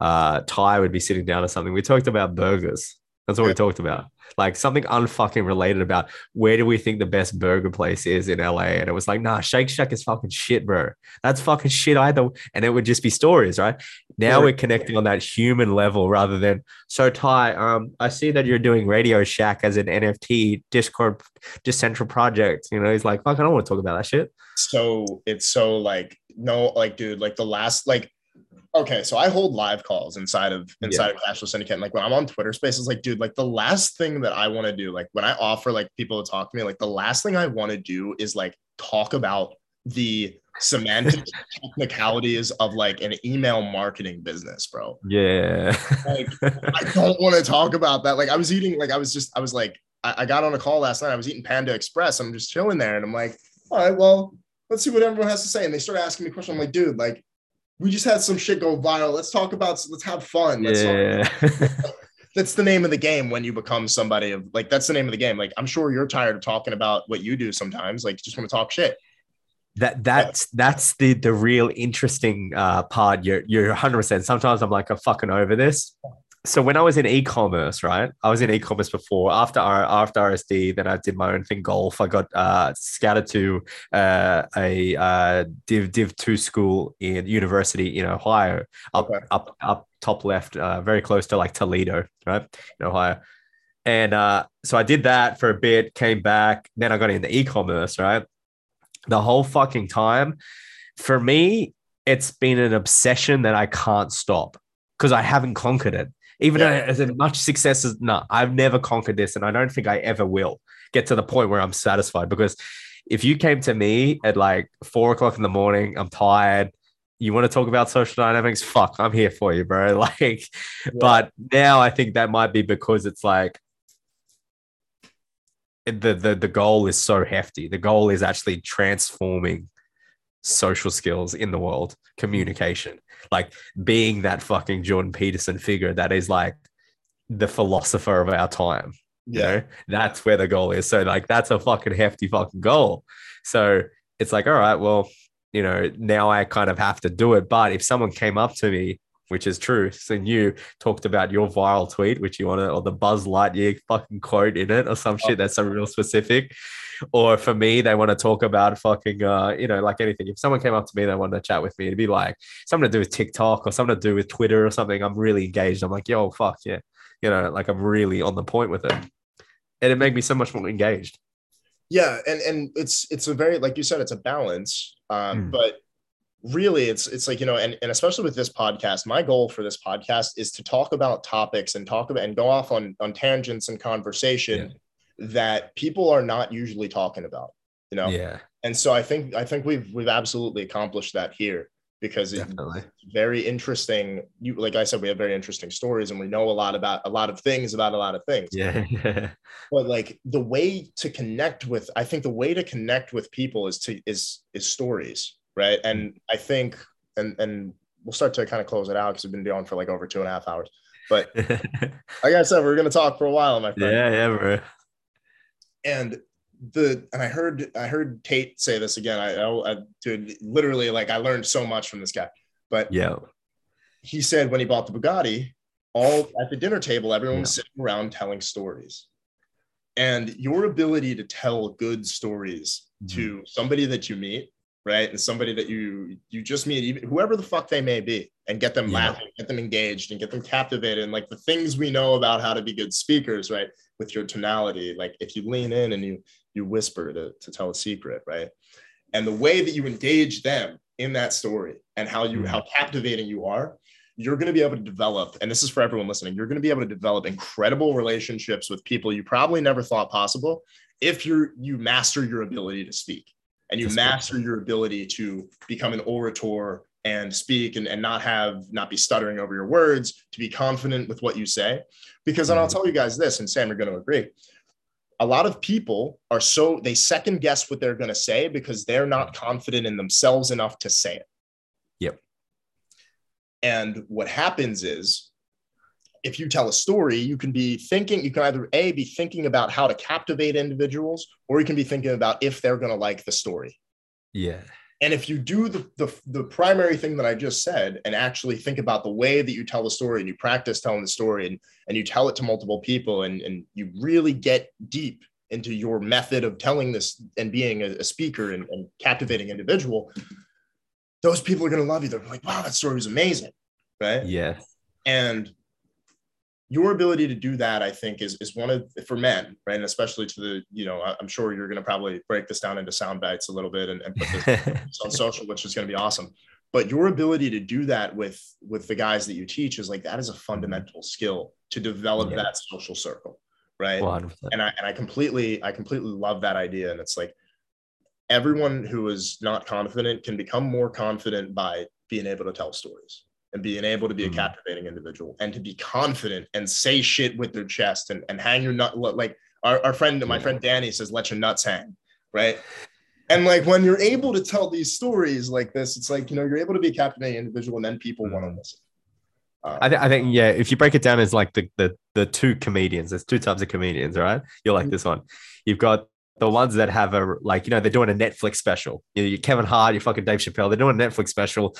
uh Tai would be sitting down or something we talked about burgers that's what we talked about. Like something unfucking related about where do we think the best burger place is in LA? And it was like, nah, Shake Shack is fucking shit, bro. That's fucking shit either. And it would just be stories, right? Now we're connecting on that human level rather than so Tai, um, I see that you're doing Radio Shack as an NFT Discord decentral project. You know, he's like, fuck, I don't want to talk about that shit. so it's so like no, like dude, like the last like. Okay, so I hold live calls inside of inside of Cashflow Syndicate. And like when I'm on Twitter Spaces, like dude, like the last thing that I want to do, like when I offer like people to talk to me, like the last thing I want to do is like talk about the semantic technicalities of like an email marketing business, bro. Yeah. Like I don't want to talk about that. Like I was eating, like I was just, I was like, I, I got on a call last night. I was eating Panda Express. I'm just chilling there, and I'm like, all right, well, let's see what everyone has to say. And they start asking me questions. I'm like, dude, like, we just had some shit go viral. Let's talk about, let's have fun. Let's talk- yeah. that's the name of the game when you become somebody of like that's the name of the game. Like I'm sure you're tired of talking about what you do sometimes. Like just want to talk shit. that that's that's the the real interesting uh part you're you're 100 percent sometimes i'm like i'm fucking over this so when I was in e-commerce, right? I was in e-commerce before. After R, after RSD, then I did my own thing. Golf. I got uh, scouted to uh, a uh, Div Div two school in university in Ohio, up Okay. up up top left, uh, very close to like Toledo, right in Ohio. And uh, so I did that for a bit. Came back. Then I got into e-commerce, right? The whole fucking time, for me, it's been an obsession that I can't stop because I haven't conquered it. Even Yeah. though as much success as no, I've never conquered this, and I don't think I ever will get to the point where I'm satisfied. Because if you came to me at like four o'clock in the morning, I'm tired. You want to talk about social dynamics? Fuck, I'm here for you, bro. Like, but now I think that might be because it's like the the the goal is so hefty. The goal is actually transforming social skills in the world, mm. communication, like being that fucking Jordan Peterson figure that is like the philosopher of our time. You yeah, know, that's where the goal is. So like that's a fucking hefty fucking goal. So it's like, all right, well, you know, now I kind of have to do it. But if someone came up to me, which is true, and you talked about your viral tweet, which you want to, or the Buzz Lightyear fucking quote in it, or some shit that's a real specific. Or for me, they want to talk about fucking, uh, you know, like anything. If someone came up to me, they wanted to chat with me, it'd be like something to do with TikTok or something to do with Twitter or something. I'm really engaged. I'm like, yo, fuck yeah, you know, like I'm really on the point with it, and it made me so much more engaged. yeah, and and it's it's a very like you said, it's a balance. Um, Mm. but really it's it's like you know and, and especially with this podcast my goal for this podcast is to talk about topics and talk about and go off on on tangents and conversation that people are not usually talking about you know? Yeah, and so i think i think we've we've absolutely accomplished that here because it's very interesting. You like i said we have very interesting stories and we know a lot about a lot of things about a lot of things. Yeah, yeah, but like the way to connect with i think the way to connect with people is to is is stories right? And i think and and we'll start to kind of close it out because we've been doing for like over two and a half hours. But like i said we're going to talk for a while my friend. Yeah, yeah, bro. and the and i heard i heard tate say this again. I i, I dude, literally like i learned so much from this guy. But Yeah, he said when he bought the Bugatti, all at the dinner table, everyone was Yeah. sitting around telling stories. And your ability to tell good stories mm-hmm. to somebody that you meet, right? And somebody that you you just meet, even whoever the fuck they may be, and get them Yeah. laughing, get them engaged, and get them captivated. And like the things we know about how to be good speakers, right? With your tonality, like if you lean in and you you whisper to, to tell a secret, right? And the way that you engage them in that story and how you Mhm. how captivating you are, you're going to be able to develop and this is for everyone listening you're going to be able to develop incredible relationships with people you probably never thought possible if you're you master your ability to speak and you master your ability to become an orator and speak and, and not have not be stuttering over your words to be confident with what you say because and i'll Mhm. tell you guys this and sam you're going to agree a lot of people are so they second guess what they're going to say because they're not confident in themselves enough to say it Yep. and what happens is, if you tell a story, you can be thinking, you can either A, be thinking about how to captivate individuals, or you can be thinking about if they're going to like the story. yeah, And if you do the, the, the primary thing that I just said and actually think about the way that you tell the story and you practice telling the story and, and you tell it to multiple people and, and you really get deep into your method of telling this and being a, a speaker and, and captivating individual, those people are going to love you. They're like, wow, that story was amazing. Right yeah, and your ability to do that i think is is one of for men right and especially to the you know i'm sure you're going to probably break this down into sound bites a little bit and, and put this on social which is going to be awesome but your ability to do that with with the guys that you teach is like that is a fundamental skill to develop Yeah. that social circle right 100%. and I and I completely I completely love that idea. And it's like everyone who is not confident can become more confident by being able to tell stories and being able to be a Mhm. captivating individual and to be confident and say shit with their chest and, and hang your nut like our, our friend my friend Danny says let your nuts hang right and like when you're able to tell these stories like this it's like you know you're able to be a captivating individual and then people want to listen Um, I, th- I think yeah. If you break it down as like the the the two comedians, there's two types of comedians, right You're like this one. You've got the ones that have a like you know they're doing a Netflix special. You know, you Kevin Hart, you're fucking Dave Chappelle. They're doing a Netflix special.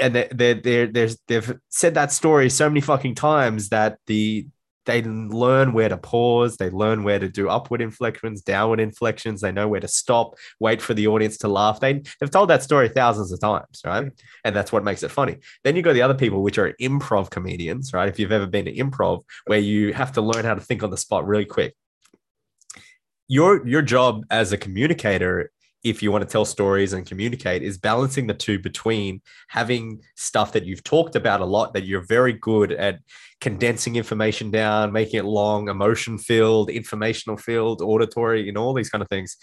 And they they they they've said that story so many fucking times that the they learn where to pause they learn where to do upward inflections downward inflections they know where to stop wait for the audience to laugh. They, they've told that story thousands of times right? And that's what makes it funny. Then you got the other people which are improv comedians right? If you've ever been to improv where you have to learn how to think on the spot really quick. Your your job as a communicator if you want to tell stories and communicate is balancing the two between having stuff that you've talked about a lot that you're very good at condensing information down making it long emotion filled informational filled auditory you know all these kind of things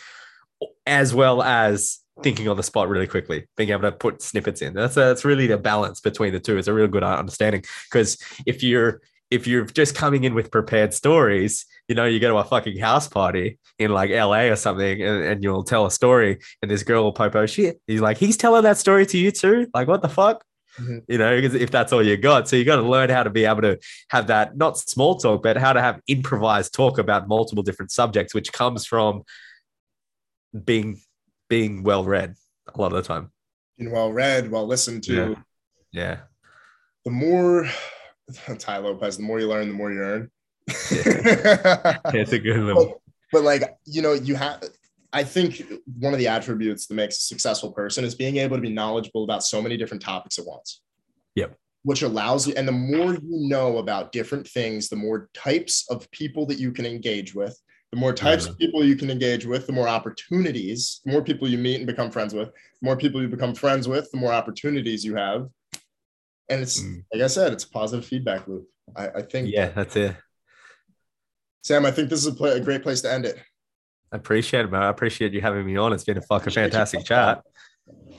as well as thinking on the spot really quickly being able to put snippets in. That's a, that's really the balance between the two. It's a real good uh, understanding. Because if you're if you're just coming in with prepared stories, you know, you go to a fucking house party in like LA or something and, and you'll tell a story and this girl will popo shit. He's like, he's telling that story to you too. Like, what the fuck? Mm-hmm. You know, if that's all you got. So you got to learn how to be able to have that, not small talk, but how to have improvised talk about multiple different subjects, which comes from being being well read a lot of the time. Being well read, well listened to. Yeah. yeah. The more Tai Lopez, the more you learn, the more you earn. Yeah, it's a good one. But, but like, you know, you have, I think one of the attributes that makes a successful person is being able to be knowledgeable about so many different topics at once. Yep. Which allows you, and the more you know about different things, the more types of people that you can engage with, the more types of people you can engage with, the more opportunities, the more people you meet and become friends with, the more people you become friends with, the more opportunities you have and it's mm. like I said, it's a positive feedback loop. I, I think. Yeah, that's it. Sam, I think this is a, play, a great place to end it. I appreciate it, man. I appreciate you having me on. It's been a fucking fantastic chat.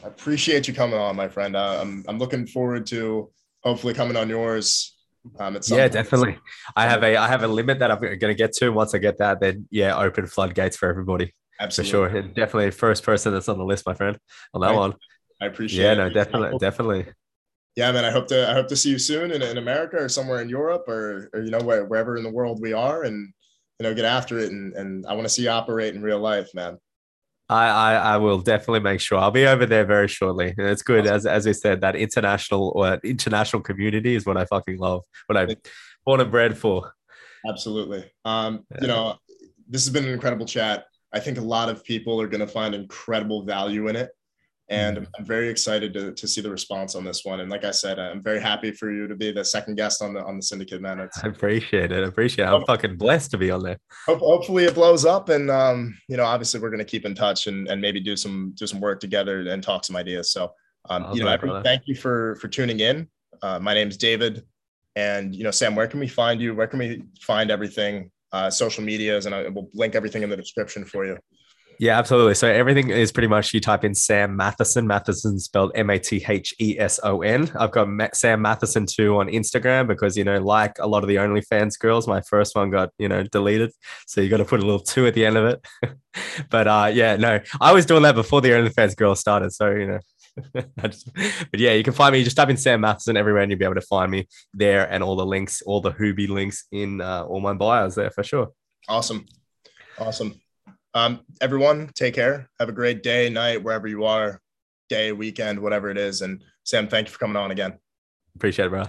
I appreciate you coming on, my friend. Uh, I'm I'm looking forward to hopefully coming on yours. Um, yeah, point. definitely. I have a I have a limit that I'm going to get to. Once I get that, then yeah, open floodgates for everybody. Absolutely. For sure. And definitely first person that's on the list, my friend, on that I, one. I appreciate yeah, it. no, definitely, definitely yeah, man, I hope to I hope to see you soon in, in America or somewhere in Europe or, or you know where, wherever in the world we are and you know get after it and and I want to see you operate in real life, man. I, I, I will definitely make sure I'll be over there very shortly. And it's good awesome. as as we said that international or international community is what I fucking love. What I born and bred for. Absolutely. Um, yeah. you know, this has been an incredible chat. I think a lot of people are going to find incredible value in it and mm-hmm. I'm very excited to, to see the response on this one. And like I said, I'm very happy for you to be the second guest on the on the syndicate, man. It's, I appreciate it. I appreciate it. I'm fucking blessed to be on there. hopefully it blows up, and um, you know, obviously we're gonna keep in touch and and maybe do some do some work together and talk some ideas. So, um, you know, everyone, thank you for for tuning in. Uh, my name is David, and you know, Sam, where can we find you? Where can we find everything? Uh, social medias, and I will link everything in the description for you. Yeah, absolutely. So everything is pretty much you type in Sam Matheson. Matheson spelled M A T H E S O N. I've got Sam Matheson too on Instagram because you know, like a lot of the OnlyFans girls, my first one got you know deleted, so you got to put a little two at the end of it. but uh, yeah, no, I was doing that before the OnlyFans girls started, so you know. but yeah, you can find me. You just type in Sam Matheson everywhere, and you'll be able to find me there, and all the links, all the hoo.be links in uh, all my bios there for sure. Awesome, awesome. Um, everyone, take care. Have a great day, night, wherever you are, day, weekend, whatever it is. And Sam, thank you for coming on again. Appreciate it, bro.